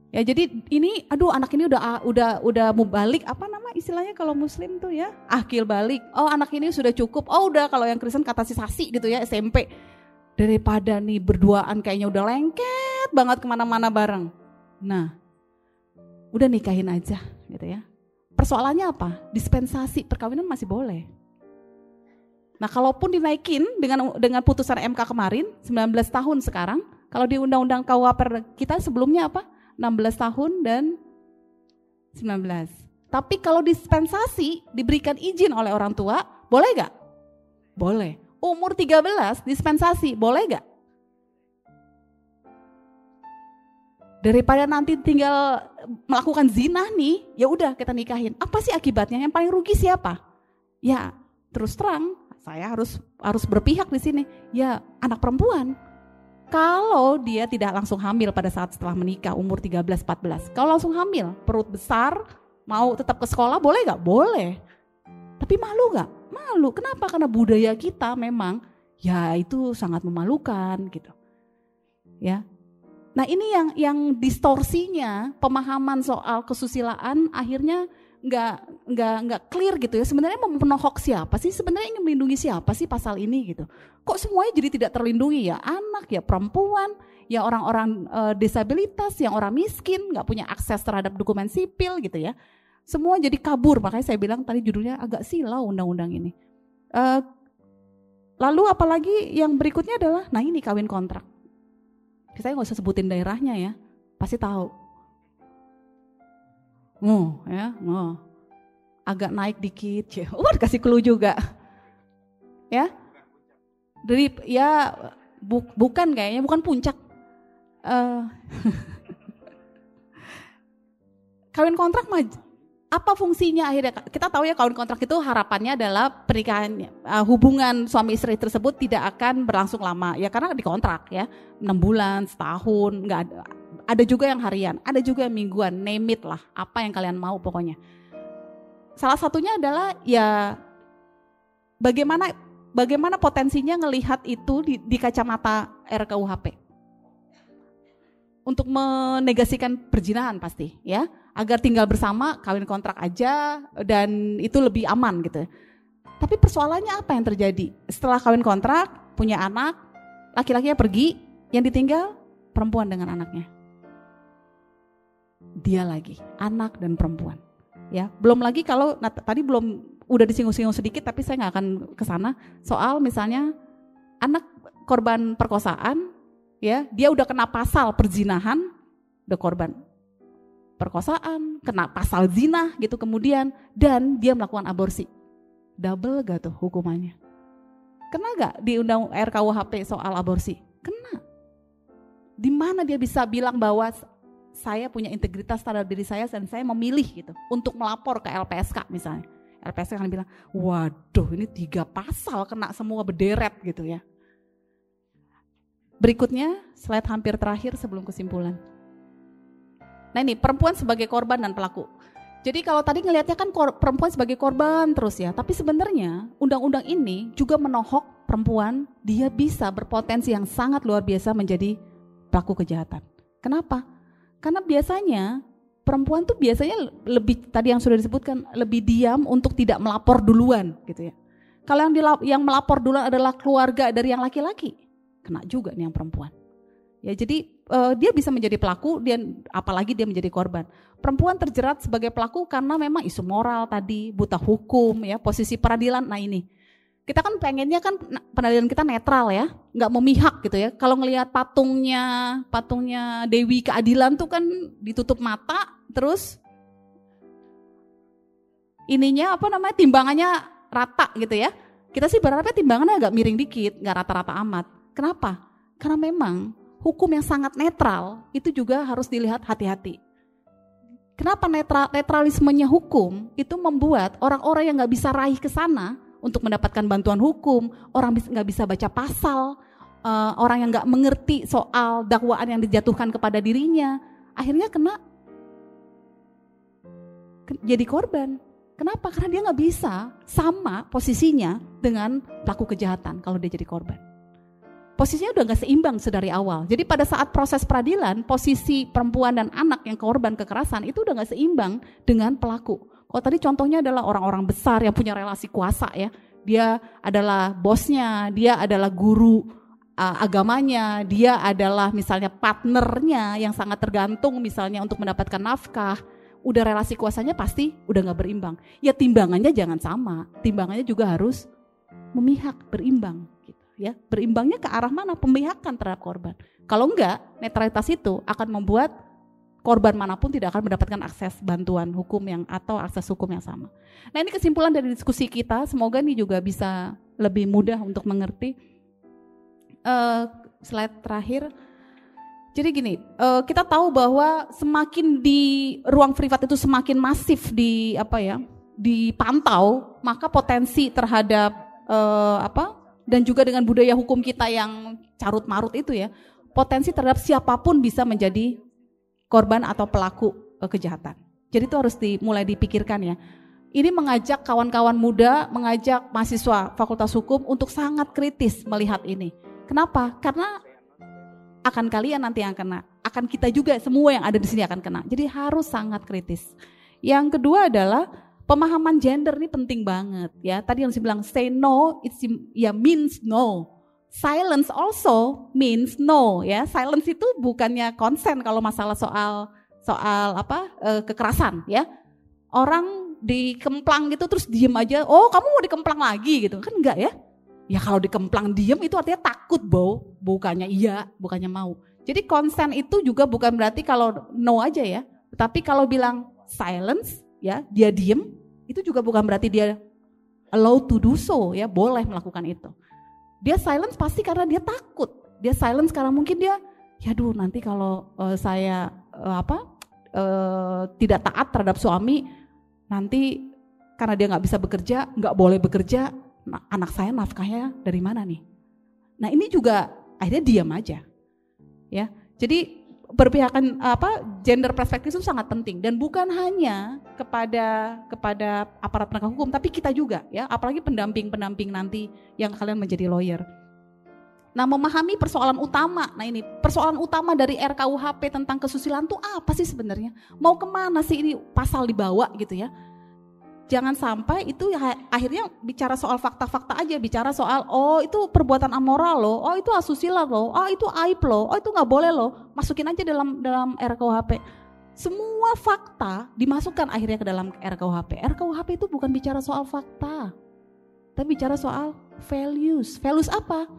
Ya jadi ini aduh anak ini udah udah udah mau balik apa nama istilahnya kalau muslim tuh ya akil balik. Oh anak ini sudah cukup. Oh udah kalau yang Kristen kata sisasi gitu ya SMP. Daripada nih berduaan kayaknya udah lengket banget ke mana-mana bareng. Nah udah nikahin aja gitu ya. Persoalannya apa? Dispensasi perkawinan masih boleh. Nah, kalaupun dinaikin dengan dengan putusan MK kemarin 19 tahun sekarang, kalau di Undang-Undang KUHP kita sebelumnya apa? 16 tahun dan 19. Tapi kalau dispensasi diberikan izin oleh orang tua, boleh gak? Boleh. Umur 13 dispensasi, boleh gak? Daripada nanti tinggal melakukan zina nih, ya udah kita nikahin. Apa sih akibatnya? Yang paling rugi siapa? Ya, terus terang saya harus harus berpihak di sini. Ya, anak perempuan. Kalau dia tidak langsung hamil pada saat setelah menikah umur 13 14. Kalau langsung hamil, perut besar, mau tetap ke sekolah boleh nggak? Boleh. Tapi malu nggak? Malu. Kenapa? Karena budaya kita memang ya itu sangat memalukan gitu. Ya, Nah ini yang yang distorsinya pemahaman soal kesusilaan akhirnya nggak nggak nggak clear gitu ya. Sebenarnya mau menohok siapa sih? Sebenarnya ingin melindungi siapa sih pasal ini gitu? Kok semuanya jadi tidak terlindungi ya? Anak ya perempuan, ya orang-orang e, disabilitas, yang orang miskin nggak punya akses terhadap dokumen sipil gitu ya. Semua jadi kabur. Makanya saya bilang tadi judulnya agak silau undang-undang ini. E, lalu apalagi yang berikutnya adalah, nah ini kawin kontrak saya nggak usah sebutin daerahnya ya, pasti tahu. Oh, ya, oh. Agak naik dikit, ya. Oh, dikasih clue juga. Ya. Dari ya bu, bukan kayaknya, bukan puncak. Uh, kawin kontrak mah apa fungsinya akhirnya kita tahu ya kawin kontrak itu harapannya adalah pernikahan uh, hubungan suami istri tersebut tidak akan berlangsung lama ya karena dikontrak ya enam bulan setahun nggak ada juga yang harian ada juga yang mingguan name it lah apa yang kalian mau pokoknya salah satunya adalah ya bagaimana bagaimana potensinya ngelihat itu di, di kacamata RKUHP untuk menegasikan perjinahan pasti ya agar tinggal bersama kawin kontrak aja dan itu lebih aman gitu. Tapi persoalannya apa yang terjadi? Setelah kawin kontrak, punya anak, laki-lakinya pergi, yang ditinggal perempuan dengan anaknya. Dia lagi, anak dan perempuan. Ya, belum lagi kalau nah, tadi belum udah disinggung-singgung sedikit tapi saya nggak akan ke sana soal misalnya anak korban perkosaan ya, dia udah kena pasal perzinahan, udah korban perkosaan, kena pasal zina gitu kemudian dan dia melakukan aborsi. Double gak tuh hukumannya? Kena gak di undang RKUHP soal aborsi? Kena. Di mana dia bisa bilang bahwa saya punya integritas terhadap diri saya dan saya memilih gitu untuk melapor ke LPSK misalnya. LPSK akan bilang, waduh ini tiga pasal kena semua berderet gitu ya. Berikutnya, slide hampir terakhir sebelum kesimpulan. Nah ini perempuan sebagai korban dan pelaku. Jadi kalau tadi ngelihatnya kan perempuan sebagai korban terus ya, tapi sebenarnya undang-undang ini juga menohok perempuan dia bisa berpotensi yang sangat luar biasa menjadi pelaku kejahatan. Kenapa? Karena biasanya perempuan tuh biasanya lebih tadi yang sudah disebutkan lebih diam untuk tidak melapor duluan gitu ya. Kalau yang dilap, yang melapor duluan adalah keluarga dari yang laki-laki, kena juga nih yang perempuan. Ya jadi uh, dia bisa menjadi pelaku dan apalagi dia menjadi korban. Perempuan terjerat sebagai pelaku karena memang isu moral tadi, buta hukum ya, posisi peradilan. Nah ini kita kan pengennya kan peradilan kita netral ya, nggak memihak gitu ya. Kalau ngelihat patungnya, patungnya Dewi Keadilan tuh kan ditutup mata, terus ininya apa namanya timbangannya rata gitu ya. Kita sih berharapnya timbangannya agak miring dikit, nggak rata-rata amat. Kenapa? Karena memang hukum yang sangat netral itu juga harus dilihat hati-hati. Kenapa netral, netralismenya hukum itu membuat orang-orang yang nggak bisa raih ke sana untuk mendapatkan bantuan hukum, orang nggak bisa baca pasal, uh, orang yang nggak mengerti soal dakwaan yang dijatuhkan kepada dirinya, akhirnya kena jadi korban. Kenapa? Karena dia nggak bisa sama posisinya dengan pelaku kejahatan kalau dia jadi korban posisinya udah gak seimbang sedari awal. Jadi pada saat proses peradilan, posisi perempuan dan anak yang korban kekerasan itu udah gak seimbang dengan pelaku. Kalau tadi contohnya adalah orang-orang besar yang punya relasi kuasa ya. Dia adalah bosnya, dia adalah guru uh, agamanya, dia adalah misalnya partnernya yang sangat tergantung misalnya untuk mendapatkan nafkah. Udah relasi kuasanya pasti udah gak berimbang. Ya timbangannya jangan sama, timbangannya juga harus memihak, berimbang ya berimbangnya ke arah mana pemihakan terhadap korban. Kalau enggak, netralitas itu akan membuat korban mana pun tidak akan mendapatkan akses bantuan hukum yang atau akses hukum yang sama. Nah ini kesimpulan dari diskusi kita, semoga ini juga bisa lebih mudah untuk mengerti. Uh, slide terakhir, Jadi gini, uh, kita tahu bahwa semakin di ruang privat itu semakin masif di apa ya, dipantau, maka potensi terhadap uh, apa dan juga dengan budaya hukum kita yang carut marut itu ya, potensi terhadap siapa pun bisa menjadi korban atau pelaku uh, kejahatan. Jadi itu harus dimulai dipikirkan ya. Ini mengajak kawan-kawan muda, mengajak mahasiswa Fakultas Hukum untuk sangat kritis melihat ini. Kenapa? Karena akan kalian nanti yang kena, akan kita juga semua yang ada di sini akan kena. Jadi harus sangat kritis. Yang kedua adalah pemahaman gender ini penting banget ya. Tadi yang saya bilang say no, it ya means no. Silence also means no ya. Silence itu bukannya konsen kalau masalah soal soal apa e, kekerasan ya. Orang dikemplang gitu terus diem aja, oh kamu mau dikemplang lagi gitu kan enggak ya? Ya kalau dikemplang diem itu artinya takut bau, bukannya iya, bukannya mau. Jadi konsen itu juga bukan berarti kalau no aja ya, tapi kalau bilang silence ya, dia diem, itu juga bukan berarti dia allow to do so ya, boleh melakukan itu. Dia silence pasti karena dia takut. Dia silence karena mungkin dia, ya duh nanti kalau uh, saya uh, apa uh, tidak taat terhadap suami, nanti karena dia nggak bisa bekerja, nggak boleh bekerja, anak saya nafkahnya dari mana nih? Nah ini juga akhirnya diam aja, ya. Jadi berpihakan apa gender perspektif itu sangat penting dan bukan hanya kepada kepada aparat penegak hukum tapi kita juga ya apalagi pendamping-pendamping nanti yang kalian menjadi lawyer. Nah, memahami persoalan utama. Nah, ini persoalan utama dari RKUHP tentang kesusilaan itu apa sih sebenarnya? Mau ke mana sih ini pasal dibawa gitu ya? Jangan sampai itu ya, akhirnya bicara soal fakta-fakta aja, bicara soal oh itu perbuatan amoral loh, oh itu asusila loh, oh itu aib loh, oh itu nggak boleh loh, masukin aja dalam dalam RKUHP. Semua fakta dimasukkan akhirnya ke dalam RKUHP. RKUHP itu bukan bicara soal fakta, tapi bicara soal values. Values apa?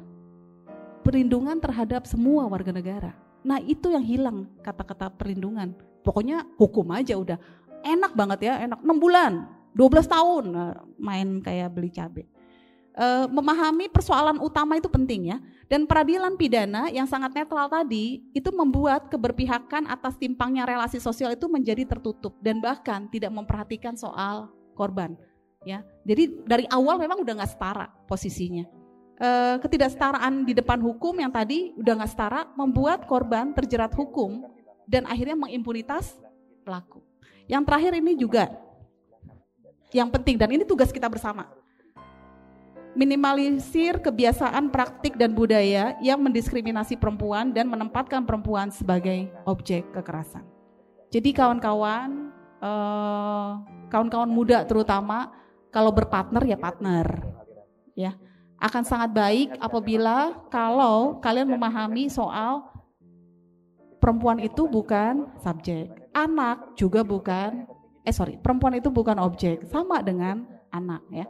Perlindungan terhadap semua warga negara. Nah itu yang hilang kata-kata perlindungan. Pokoknya hukum aja udah enak banget ya, enak 6 bulan 12 tahun eh, main kayak beli cabai. E, memahami persoalan utama itu penting ya. Dan peradilan pidana yang sangat netral tadi itu membuat keberpihakan atas timpangnya relasi sosial itu menjadi tertutup dan bahkan tidak memperhatikan soal korban. Ya, jadi dari awal memang udah nggak setara posisinya. E, ketidaksetaraan di depan hukum yang tadi udah nggak setara membuat korban terjerat hukum dan akhirnya mengimpunitas pelaku. Yang terakhir ini juga yang penting dan ini tugas kita bersama. Minimalisir kebiasaan praktik dan budaya yang mendiskriminasi perempuan dan menempatkan perempuan sebagai objek kekerasan. Jadi kawan-kawan, eh, kawan-kawan muda terutama kalau berpartner ya partner, ya akan sangat baik apabila kalau kalian memahami soal perempuan itu bukan subjek, anak juga bukan eh sorry, perempuan itu bukan objek, sama dengan anak ya.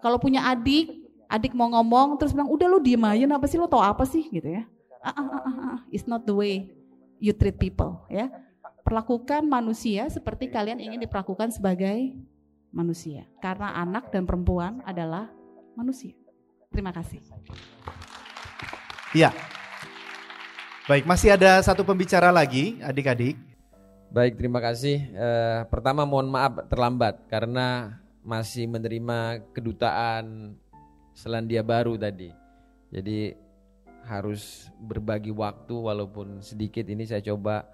Kalau punya adik, adik mau ngomong terus bilang, udah lu diem aja, apa sih lu tau apa sih gitu ya. Ah, ah, ah, it's not the way you treat people ya. Perlakukan manusia seperti kalian ingin diperlakukan sebagai manusia. Karena anak dan perempuan adalah manusia. Terima kasih. Iya. Baik, masih ada satu pembicara lagi, adik-adik. Baik, terima kasih. Uh, pertama mohon maaf terlambat karena masih menerima kedutaan Selandia Baru tadi. Jadi harus berbagi waktu walaupun sedikit ini saya coba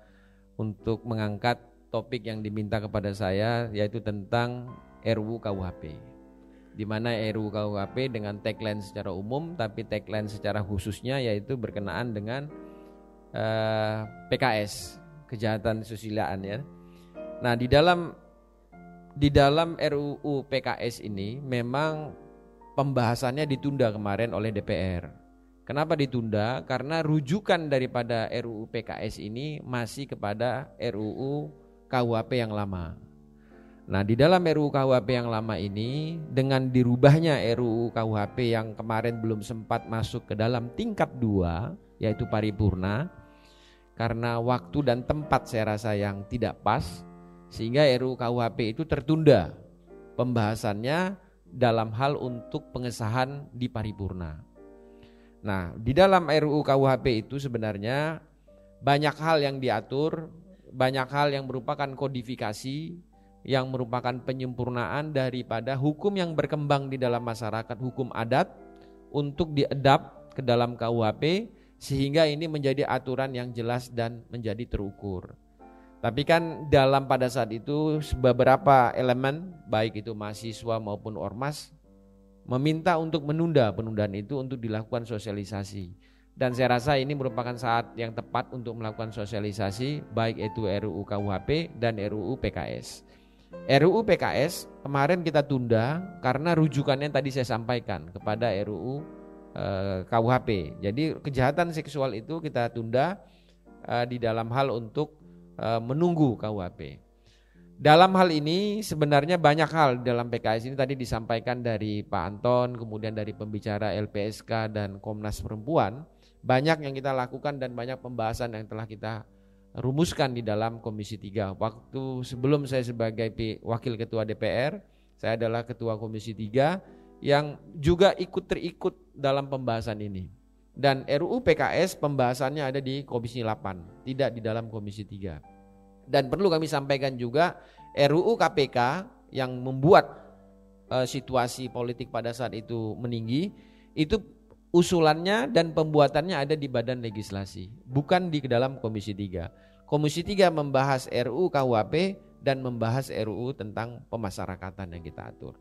untuk mengangkat topik yang diminta kepada saya yaitu tentang RUU KUHP. Di mana RUU KUHP dengan tagline secara umum tapi tagline secara khususnya yaitu berkenaan dengan uh, eh, PKS kejahatan susilaan ya. Nah, di dalam di dalam RUU PKS ini memang pembahasannya ditunda kemarin oleh DPR. Kenapa ditunda? Karena rujukan daripada RUU PKS ini masih kepada RUU KUHP yang lama. Nah, di dalam RUU KUHP yang lama ini dengan dirubahnya RUU KUHP yang kemarin belum sempat masuk ke dalam tingkat dua yaitu paripurna karena waktu dan tempat saya rasa yang tidak pas sehingga RUU KUHP itu tertunda pembahasannya dalam hal untuk pengesahan di paripurna. Nah, di dalam RUU KUHP itu sebenarnya banyak hal yang diatur, banyak hal yang merupakan kodifikasi, yang merupakan penyempurnaan daripada hukum yang berkembang di dalam masyarakat, hukum adat untuk diedap ke dalam KUHP sehingga ini menjadi aturan yang jelas dan menjadi terukur. Tapi kan dalam pada saat itu beberapa elemen baik itu mahasiswa maupun ormas meminta untuk menunda penundaan itu untuk dilakukan sosialisasi. Dan saya rasa ini merupakan saat yang tepat untuk melakukan sosialisasi baik itu RUU KUHP dan RUU PKS. RUU PKS kemarin kita tunda karena rujukannya tadi saya sampaikan kepada RUU Eh, KUHP. Jadi kejahatan seksual itu kita tunda uh, di dalam hal untuk uh, menunggu KUHP. Dalam hal ini sebenarnya banyak hal dalam PKS ini tadi disampaikan dari Pak Anton, kemudian dari pembicara LPSK dan Komnas Perempuan, banyak yang kita lakukan dan banyak pembahasan yang telah kita rumuskan di dalam Komisi 3. Waktu sebelum saya sebagai wakil ketua DPR, saya adalah ketua Komisi 3 yang juga ikut terikut dalam pembahasan ini. Dan RUU PKS pembahasannya ada di Komisi 8, tidak di dalam Komisi 3. Dan perlu kami sampaikan juga RUU KPK yang membuat uh, situasi politik pada saat itu meninggi, itu usulannya dan pembuatannya ada di badan legislasi, bukan di dalam Komisi 3. Komisi 3 membahas RUU KUHP dan membahas RUU tentang pemasyarakatan yang kita atur.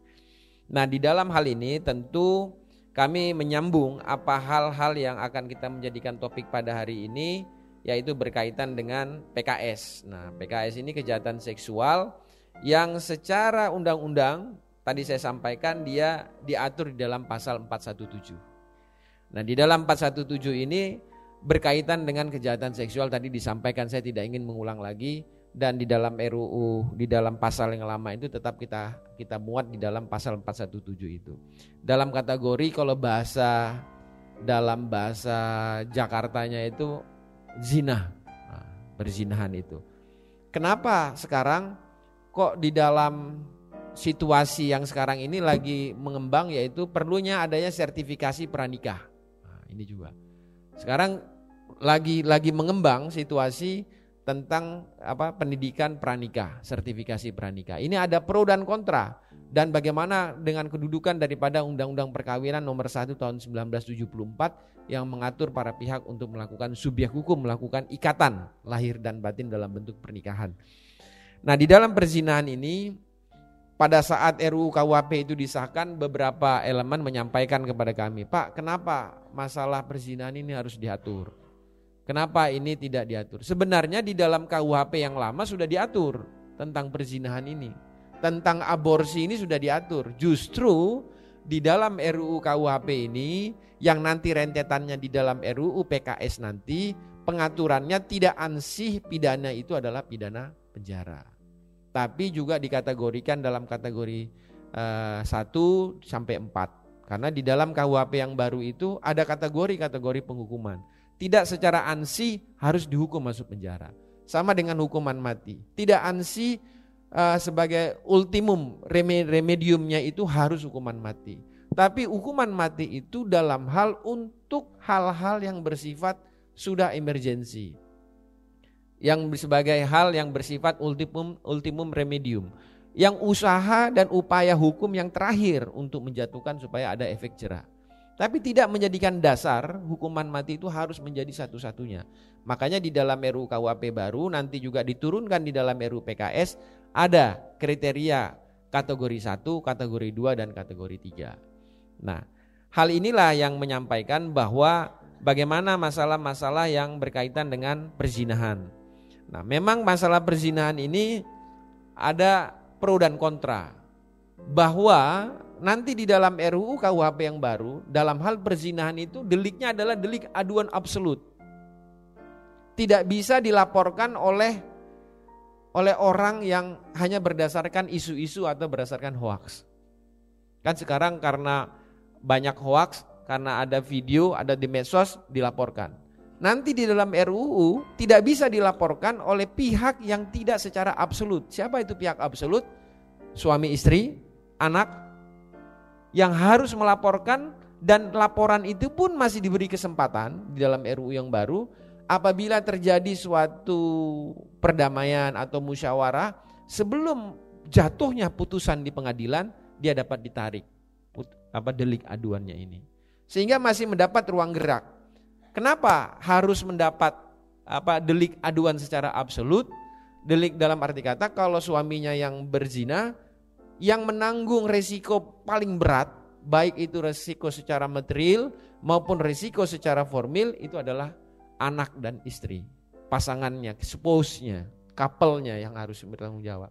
Nah, di dalam hal ini tentu kami menyambung apa hal-hal yang akan kita menjadikan topik pada hari ini yaitu berkaitan dengan PKS. Nah, PKS ini kejahatan seksual yang secara undang-undang tadi saya sampaikan dia diatur di dalam pasal 417. Nah, di dalam 417 ini berkaitan dengan kejahatan seksual tadi disampaikan saya tidak ingin mengulang lagi dan di dalam RUU di dalam pasal yang lama itu tetap kita kita muat di dalam pasal 417 itu. Dalam kategori kalau bahasa dalam bahasa Jakartanya itu zina. Nah, berzinahan itu. Kenapa sekarang kok di dalam situasi yang sekarang ini lagi mengembang yaitu perlunya adanya sertifikasi pranikah. Nah, ini juga. Sekarang lagi lagi mengembang situasi tentang apa pendidikan pranikah, sertifikasi pranikah. Ini ada pro dan kontra dan bagaimana dengan kedudukan daripada Undang-Undang Perkawinan nomor 1 tahun 1974 yang mengatur para pihak untuk melakukan subyek hukum, melakukan ikatan lahir dan batin dalam bentuk pernikahan. Nah, di dalam perzinahan ini pada saat RUU KUHP itu disahkan beberapa elemen menyampaikan kepada kami, "Pak, kenapa masalah perzinahan ini harus diatur?" Kenapa ini tidak diatur? Sebenarnya di dalam KUHP yang lama sudah diatur tentang perzinahan ini. Tentang aborsi ini sudah diatur. Justru di dalam RUU KUHP ini yang nanti rentetannya di dalam RUU PKS nanti pengaturannya tidak ansih pidana itu adalah pidana penjara. Tapi juga dikategorikan dalam kategori eh, 1 sampai 4. Karena di dalam KUHP yang baru itu ada kategori-kategori penghukuman tidak secara ansi harus dihukum masuk penjara. Sama dengan hukuman mati. Tidak ansi uh, sebagai ultimum remediumnya itu harus hukuman mati. Tapi hukuman mati itu dalam hal untuk hal-hal yang bersifat sudah emergensi. Yang sebagai hal yang bersifat ultimum ultimum remedium. Yang usaha dan upaya hukum yang terakhir untuk menjatuhkan supaya ada efek jerah. Tapi tidak menjadikan dasar hukuman mati itu harus menjadi satu-satunya. Makanya di dalam RUU KUHP baru nanti juga diturunkan di dalam RUU PKS ada kriteria kategori 1, kategori 2 dan kategori 3. Nah, hal inilah yang menyampaikan bahwa bagaimana masalah-masalah yang berkaitan dengan perzinahan. Nah, memang masalah perzinahan ini ada pro dan kontra. Bahwa nanti di dalam RUU KUHP yang baru dalam hal perzinahan itu deliknya adalah delik aduan absolut. Tidak bisa dilaporkan oleh oleh orang yang hanya berdasarkan isu-isu atau berdasarkan hoax. Kan sekarang karena banyak hoax, karena ada video, ada di medsos dilaporkan. Nanti di dalam RUU tidak bisa dilaporkan oleh pihak yang tidak secara absolut. Siapa itu pihak absolut? Suami istri, anak, yang harus melaporkan dan laporan itu pun masih diberi kesempatan di dalam RUU yang baru apabila terjadi suatu perdamaian atau musyawarah, sebelum jatuhnya putusan di pengadilan, dia dapat ditarik apa delik aduannya ini. Sehingga masih mendapat ruang gerak. Kenapa harus mendapat apa delik aduan secara absolut? Delik dalam arti kata kalau suaminya yang berzina yang menanggung resiko paling berat, baik itu resiko secara material maupun resiko secara formil itu adalah anak dan istri, pasangannya, spouse-nya, couple-nya yang harus bertanggung jawab.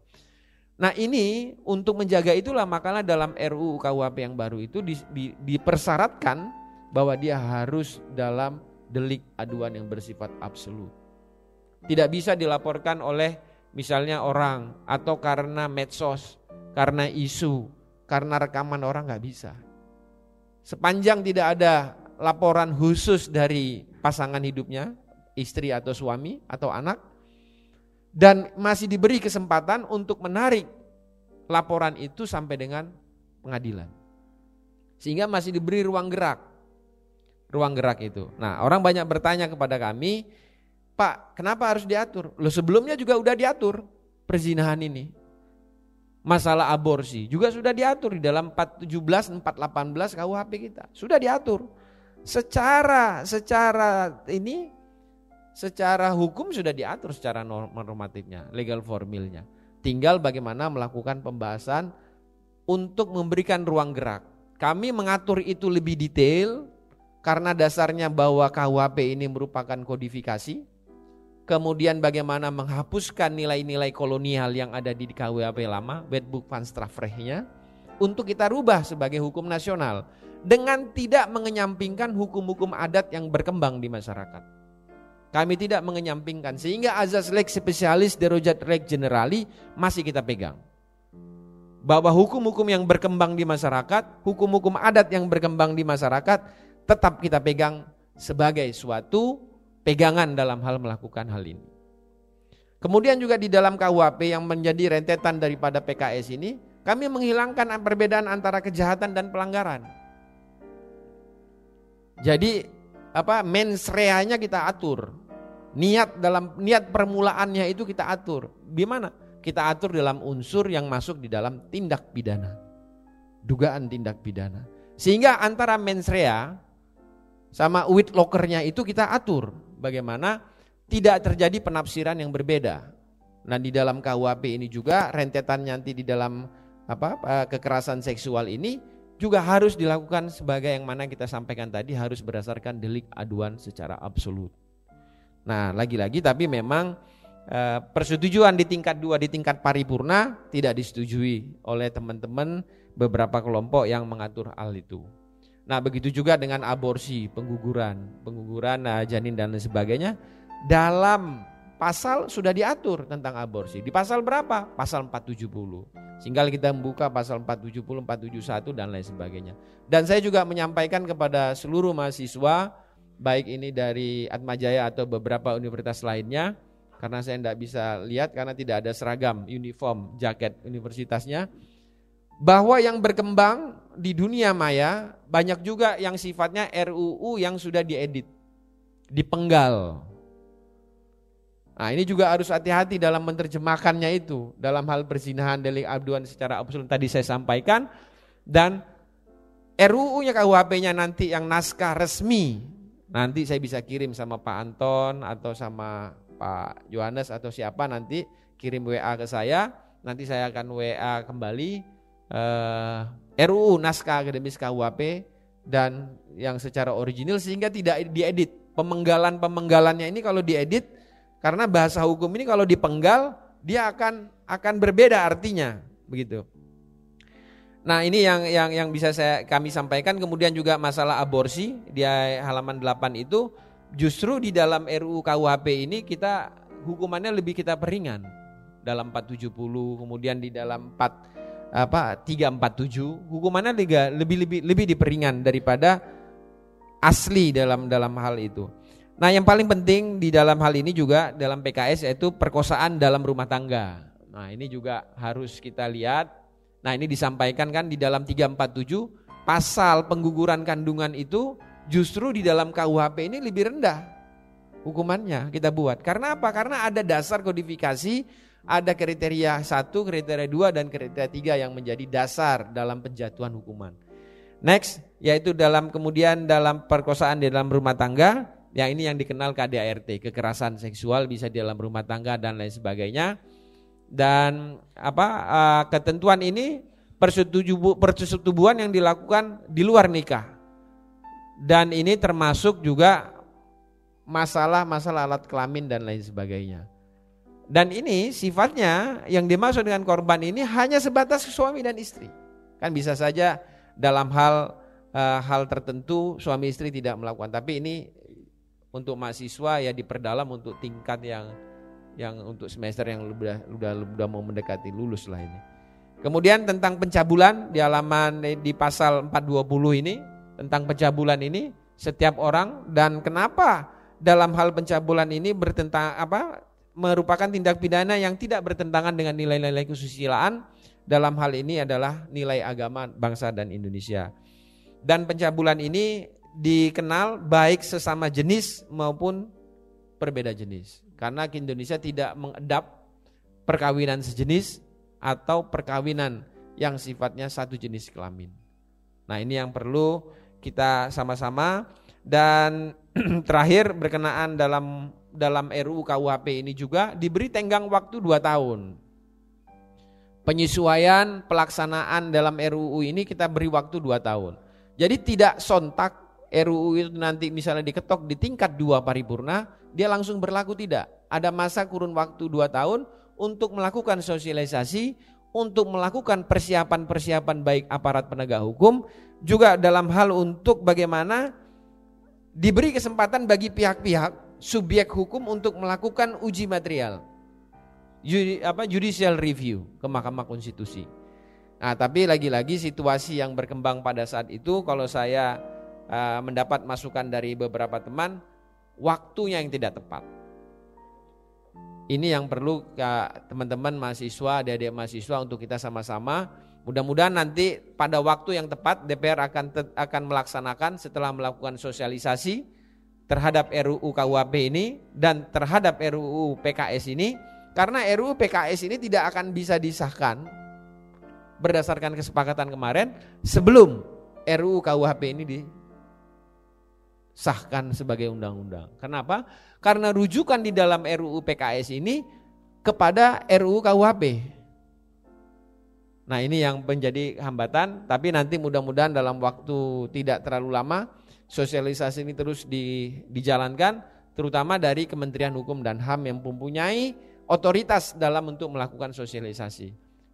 Nah ini untuk menjaga itulah makanya dalam RUU KUHP yang baru itu di, di, dipersyaratkan bahwa dia harus dalam delik aduan yang bersifat absolut. Tidak bisa dilaporkan oleh misalnya orang atau karena medsos, karena isu, karena rekaman orang nggak bisa. Sepanjang tidak ada laporan khusus dari pasangan hidupnya, istri atau suami atau anak, dan masih diberi kesempatan untuk menarik laporan itu sampai dengan pengadilan. Sehingga masih diberi ruang gerak. Ruang gerak itu. Nah, orang banyak bertanya kepada kami, "Pak, kenapa harus diatur?" Loh, sebelumnya juga udah diatur perzinahan ini. Masalah aborsi juga sudah diatur di dalam 417 418 KUHP kita. Sudah diatur secara secara ini secara hukum sudah diatur secara normatifnya, legal formilnya. Tinggal bagaimana melakukan pembahasan untuk memberikan ruang gerak. Kami mengatur itu lebih detail karena dasarnya bahwa KUHP ini merupakan kodifikasi. Kemudian bagaimana menghapuskan nilai-nilai kolonial yang ada di KUHP lama, Wetboek van Strafrechtnya, untuk kita rubah sebagai hukum nasional dengan tidak mengenyampingkan hukum-hukum adat yang berkembang di masyarakat. Kami tidak mengenyampingkan sehingga azas leg spesialis derajat leg generali masih kita pegang. Bahwa hukum-hukum yang berkembang di masyarakat, hukum-hukum adat yang berkembang di masyarakat tetap kita pegang sebagai suatu pegangan dalam hal melakukan hal ini. Kemudian juga di dalam KUHP yang menjadi rentetan daripada PKS ini, kami menghilangkan perbedaan antara kejahatan dan pelanggaran. Jadi apa mens reanya kita atur. Niat dalam niat permulaannya itu kita atur. Gimana? Kita atur dalam unsur yang masuk di dalam tindak pidana. Dugaan tindak pidana. Sehingga antara mens rea sama with lockernya itu kita atur. Bagaimana tidak terjadi penafsiran yang berbeda. Nah di dalam KUHP ini juga rentetan nanti di dalam apa kekerasan seksual ini juga harus dilakukan sebagai yang mana kita sampaikan tadi harus berdasarkan delik aduan secara absolut. Nah, lagi-lagi tapi memang e, persetujuan di tingkat dua di tingkat paripurna tidak disetujui oleh teman-teman beberapa kelompok yang mengatur hal itu. Nah, begitu juga dengan aborsi, pengguguran, pengguguran nah, janin dan lain sebagainya dalam pasal sudah diatur tentang aborsi. Di pasal berapa? Pasal 470. Sehingga kita membuka pasal 470, 471 dan lain sebagainya. Dan saya juga menyampaikan kepada seluruh mahasiswa, baik ini dari Atmajaya atau beberapa universitas lainnya, karena saya tidak bisa lihat karena tidak ada seragam, uniform, jaket universitasnya, bahwa yang berkembang di dunia maya banyak juga yang sifatnya RUU yang sudah diedit, dipenggal, Nah ini juga harus hati-hati dalam menerjemahkannya itu dalam hal perzinahan delik aduan secara absolut tadi saya sampaikan. Dan RUU-nya KUHP-nya nanti yang naskah resmi nanti saya bisa kirim sama Pak Anton atau sama Pak Yohanes atau siapa nanti kirim WA ke saya. Nanti saya akan WA kembali eh, RUU naskah akademis KUHP dan yang secara original sehingga tidak diedit. Pemenggalan-pemenggalannya ini kalau diedit karena bahasa hukum ini kalau dipenggal dia akan akan berbeda artinya, begitu. Nah, ini yang yang yang bisa saya kami sampaikan. Kemudian juga masalah aborsi di halaman 8 itu justru di dalam RUU KUHP ini kita hukumannya lebih kita peringan. Dalam 470 kemudian di dalam 4 apa 347 hukumannya lebih lebih lebih diperingan daripada asli dalam dalam hal itu. Nah yang paling penting di dalam hal ini juga dalam PKS yaitu perkosaan dalam rumah tangga. Nah ini juga harus kita lihat. Nah ini disampaikan kan di dalam 347 pasal pengguguran kandungan itu justru di dalam KUHP ini lebih rendah. hukumannya kita buat. Karena apa? Karena ada dasar kodifikasi, ada kriteria satu, kriteria dua, dan kriteria tiga yang menjadi dasar dalam penjatuhan hukuman. Next, yaitu dalam kemudian dalam perkosaan di dalam rumah tangga, yang ini yang dikenal KDART, kekerasan seksual bisa di dalam rumah tangga dan lain sebagainya. Dan apa uh, ketentuan ini persetubuhan yang dilakukan di luar nikah. Dan ini termasuk juga masalah-masalah alat kelamin dan lain sebagainya. Dan ini sifatnya yang dimaksud dengan korban ini hanya sebatas suami dan istri. Kan bisa saja dalam hal uh, hal tertentu suami istri tidak melakukan. Tapi ini untuk mahasiswa ya diperdalam untuk tingkat yang yang untuk semester yang sudah sudah sudah mau mendekati lulus lah ini. Kemudian tentang pencabulan di halaman di pasal 420 ini tentang pencabulan ini setiap orang dan kenapa dalam hal pencabulan ini bertentang apa merupakan tindak pidana yang tidak bertentangan dengan nilai-nilai kesusilaan dalam hal ini adalah nilai agama bangsa dan Indonesia. Dan pencabulan ini dikenal baik sesama jenis maupun berbeda jenis. Karena Indonesia tidak mengadap perkawinan sejenis atau perkawinan yang sifatnya satu jenis kelamin. Nah, ini yang perlu kita sama-sama dan terakhir berkenaan dalam dalam RUU KUHP ini juga diberi tenggang waktu 2 tahun. Penyesuaian pelaksanaan dalam RUU ini kita beri waktu 2 tahun. Jadi tidak sontak RUU itu nanti misalnya diketok di tingkat dua paripurna, dia langsung berlaku tidak. Ada masa kurun waktu 2 tahun untuk melakukan sosialisasi, untuk melakukan persiapan-persiapan baik aparat penegak hukum, juga dalam hal untuk bagaimana diberi kesempatan bagi pihak-pihak subjek hukum untuk melakukan uji material. Judicial review ke Mahkamah Konstitusi. Nah, tapi lagi-lagi situasi yang berkembang pada saat itu kalau saya uh, mendapat masukan dari beberapa teman, waktunya yang tidak tepat. Ini yang perlu teman-teman mahasiswa, adik-adik mahasiswa untuk kita sama-sama mudah-mudahan nanti pada waktu yang tepat DPR akan akan melaksanakan setelah melakukan sosialisasi terhadap RUU KUHP ini dan terhadap RUU PKS ini karena RUU PKS ini tidak akan bisa disahkan berdasarkan kesepakatan kemarin sebelum RUU KUHP ini disahkan sebagai undang-undang. Kenapa? Karena rujukan di dalam RUU PKS ini kepada RUU KUHP. Nah ini yang menjadi hambatan, tapi nanti mudah-mudahan dalam waktu tidak terlalu lama sosialisasi ini terus di, dijalankan, terutama dari Kementerian Hukum dan HAM yang mempunyai otoritas dalam untuk melakukan sosialisasi.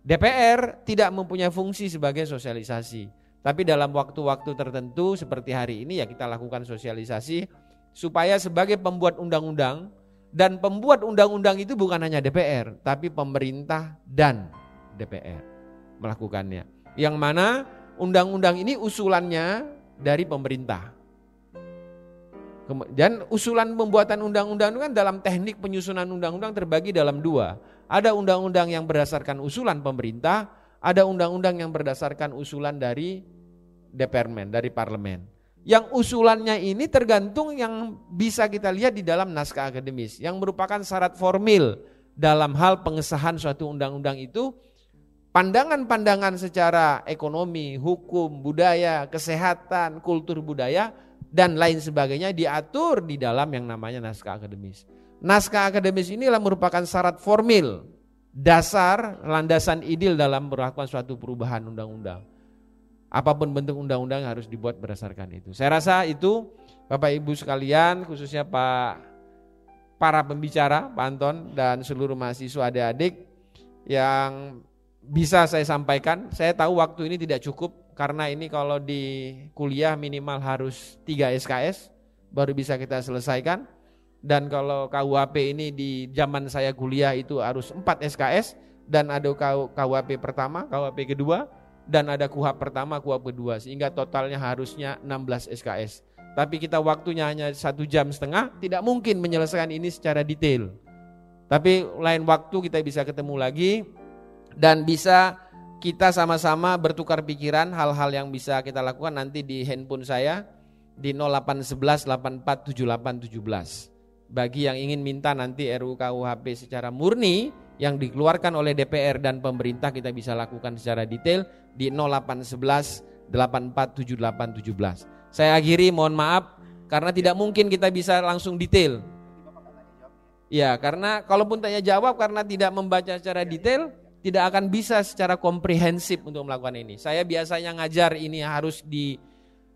DPR tidak mempunyai fungsi sebagai sosialisasi, tapi dalam waktu-waktu tertentu seperti hari ini ya kita lakukan sosialisasi supaya sebagai pembuat undang-undang dan pembuat undang-undang itu bukan hanya DPR, tapi pemerintah dan DPR melakukannya. Yang mana undang-undang ini usulannya dari pemerintah. Dan usulan pembuatan undang-undang itu kan dalam teknik penyusunan undang-undang terbagi dalam dua. Ada undang-undang yang berdasarkan usulan pemerintah, ada undang-undang yang berdasarkan usulan dari DPR, dari parlemen. Yang usulannya ini tergantung yang bisa kita lihat di dalam naskah akademis yang merupakan syarat formil dalam hal pengesahan suatu undang-undang itu pandangan-pandangan secara ekonomi, hukum, budaya, kesehatan, kultur budaya dan lain sebagainya diatur di dalam yang namanya naskah akademis. Naskah akademis inilah merupakan syarat formil, dasar, landasan idil dalam melakukan suatu perubahan undang-undang apa pun bentuk undang-undang harus dibuat berdasarkan itu. Saya rasa itu Bapak Ibu sekalian, khususnya Pak para pembicara, Pak Anton dan seluruh mahasiswa adik-adik yang bisa saya sampaikan. Saya tahu waktu ini tidak cukup karena ini kalau di kuliah minimal harus 3 SKS baru bisa kita selesaikan. Dan kalau KUHP ini di zaman saya kuliah itu harus 4 SKS dan ada KUHP pertama, KUHP kedua, dan ada kuhab pertama, kuhab kedua sehingga totalnya harusnya 16 SKS. Tapi kita waktunya hanya satu jam setengah, tidak mungkin menyelesaikan ini secara detail. Tapi lain waktu kita bisa ketemu lagi dan bisa kita sama-sama bertukar pikiran hal-hal yang bisa kita lakukan nanti di handphone saya di 0811 847817. bagi yang ingin minta nanti RUU KUHP secara murni yang dikeluarkan oleh DPR dan pemerintah kita bisa lakukan secara detail di 0811 847817. Saya akhiri mohon maaf karena tidak mungkin kita bisa langsung detail. Ya, karena kalaupun tanya jawab karena tidak membaca secara detail, tidak akan bisa secara komprehensif untuk melakukan ini. Saya biasanya ngajar ini harus di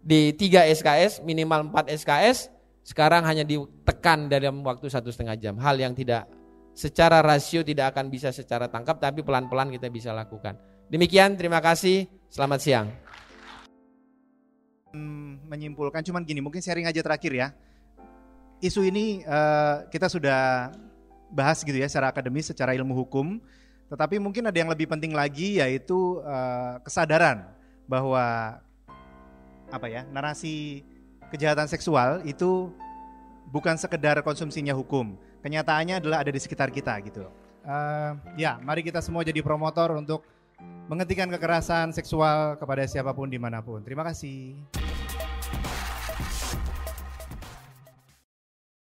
di 3 SKS, minimal 4 SKS, sekarang hanya ditekan dalam waktu satu setengah jam. Hal yang tidak secara rasio tidak akan bisa secara tangkap, tapi pelan-pelan kita bisa lakukan. Demikian, terima kasih. Selamat siang. Menyimpulkan, cuman gini, mungkin sharing aja terakhir ya isu ini uh, kita sudah bahas gitu ya secara akademis, secara ilmu hukum. Tetapi mungkin ada yang lebih penting lagi yaitu uh, kesadaran bahwa apa ya narasi kejahatan seksual itu bukan sekedar konsumsinya hukum. Kenyataannya adalah ada di sekitar kita gitu. Uh, ya, mari kita semua jadi promotor untuk menghentikan kekerasan seksual kepada siapa pun di mana pun. Terima kasih.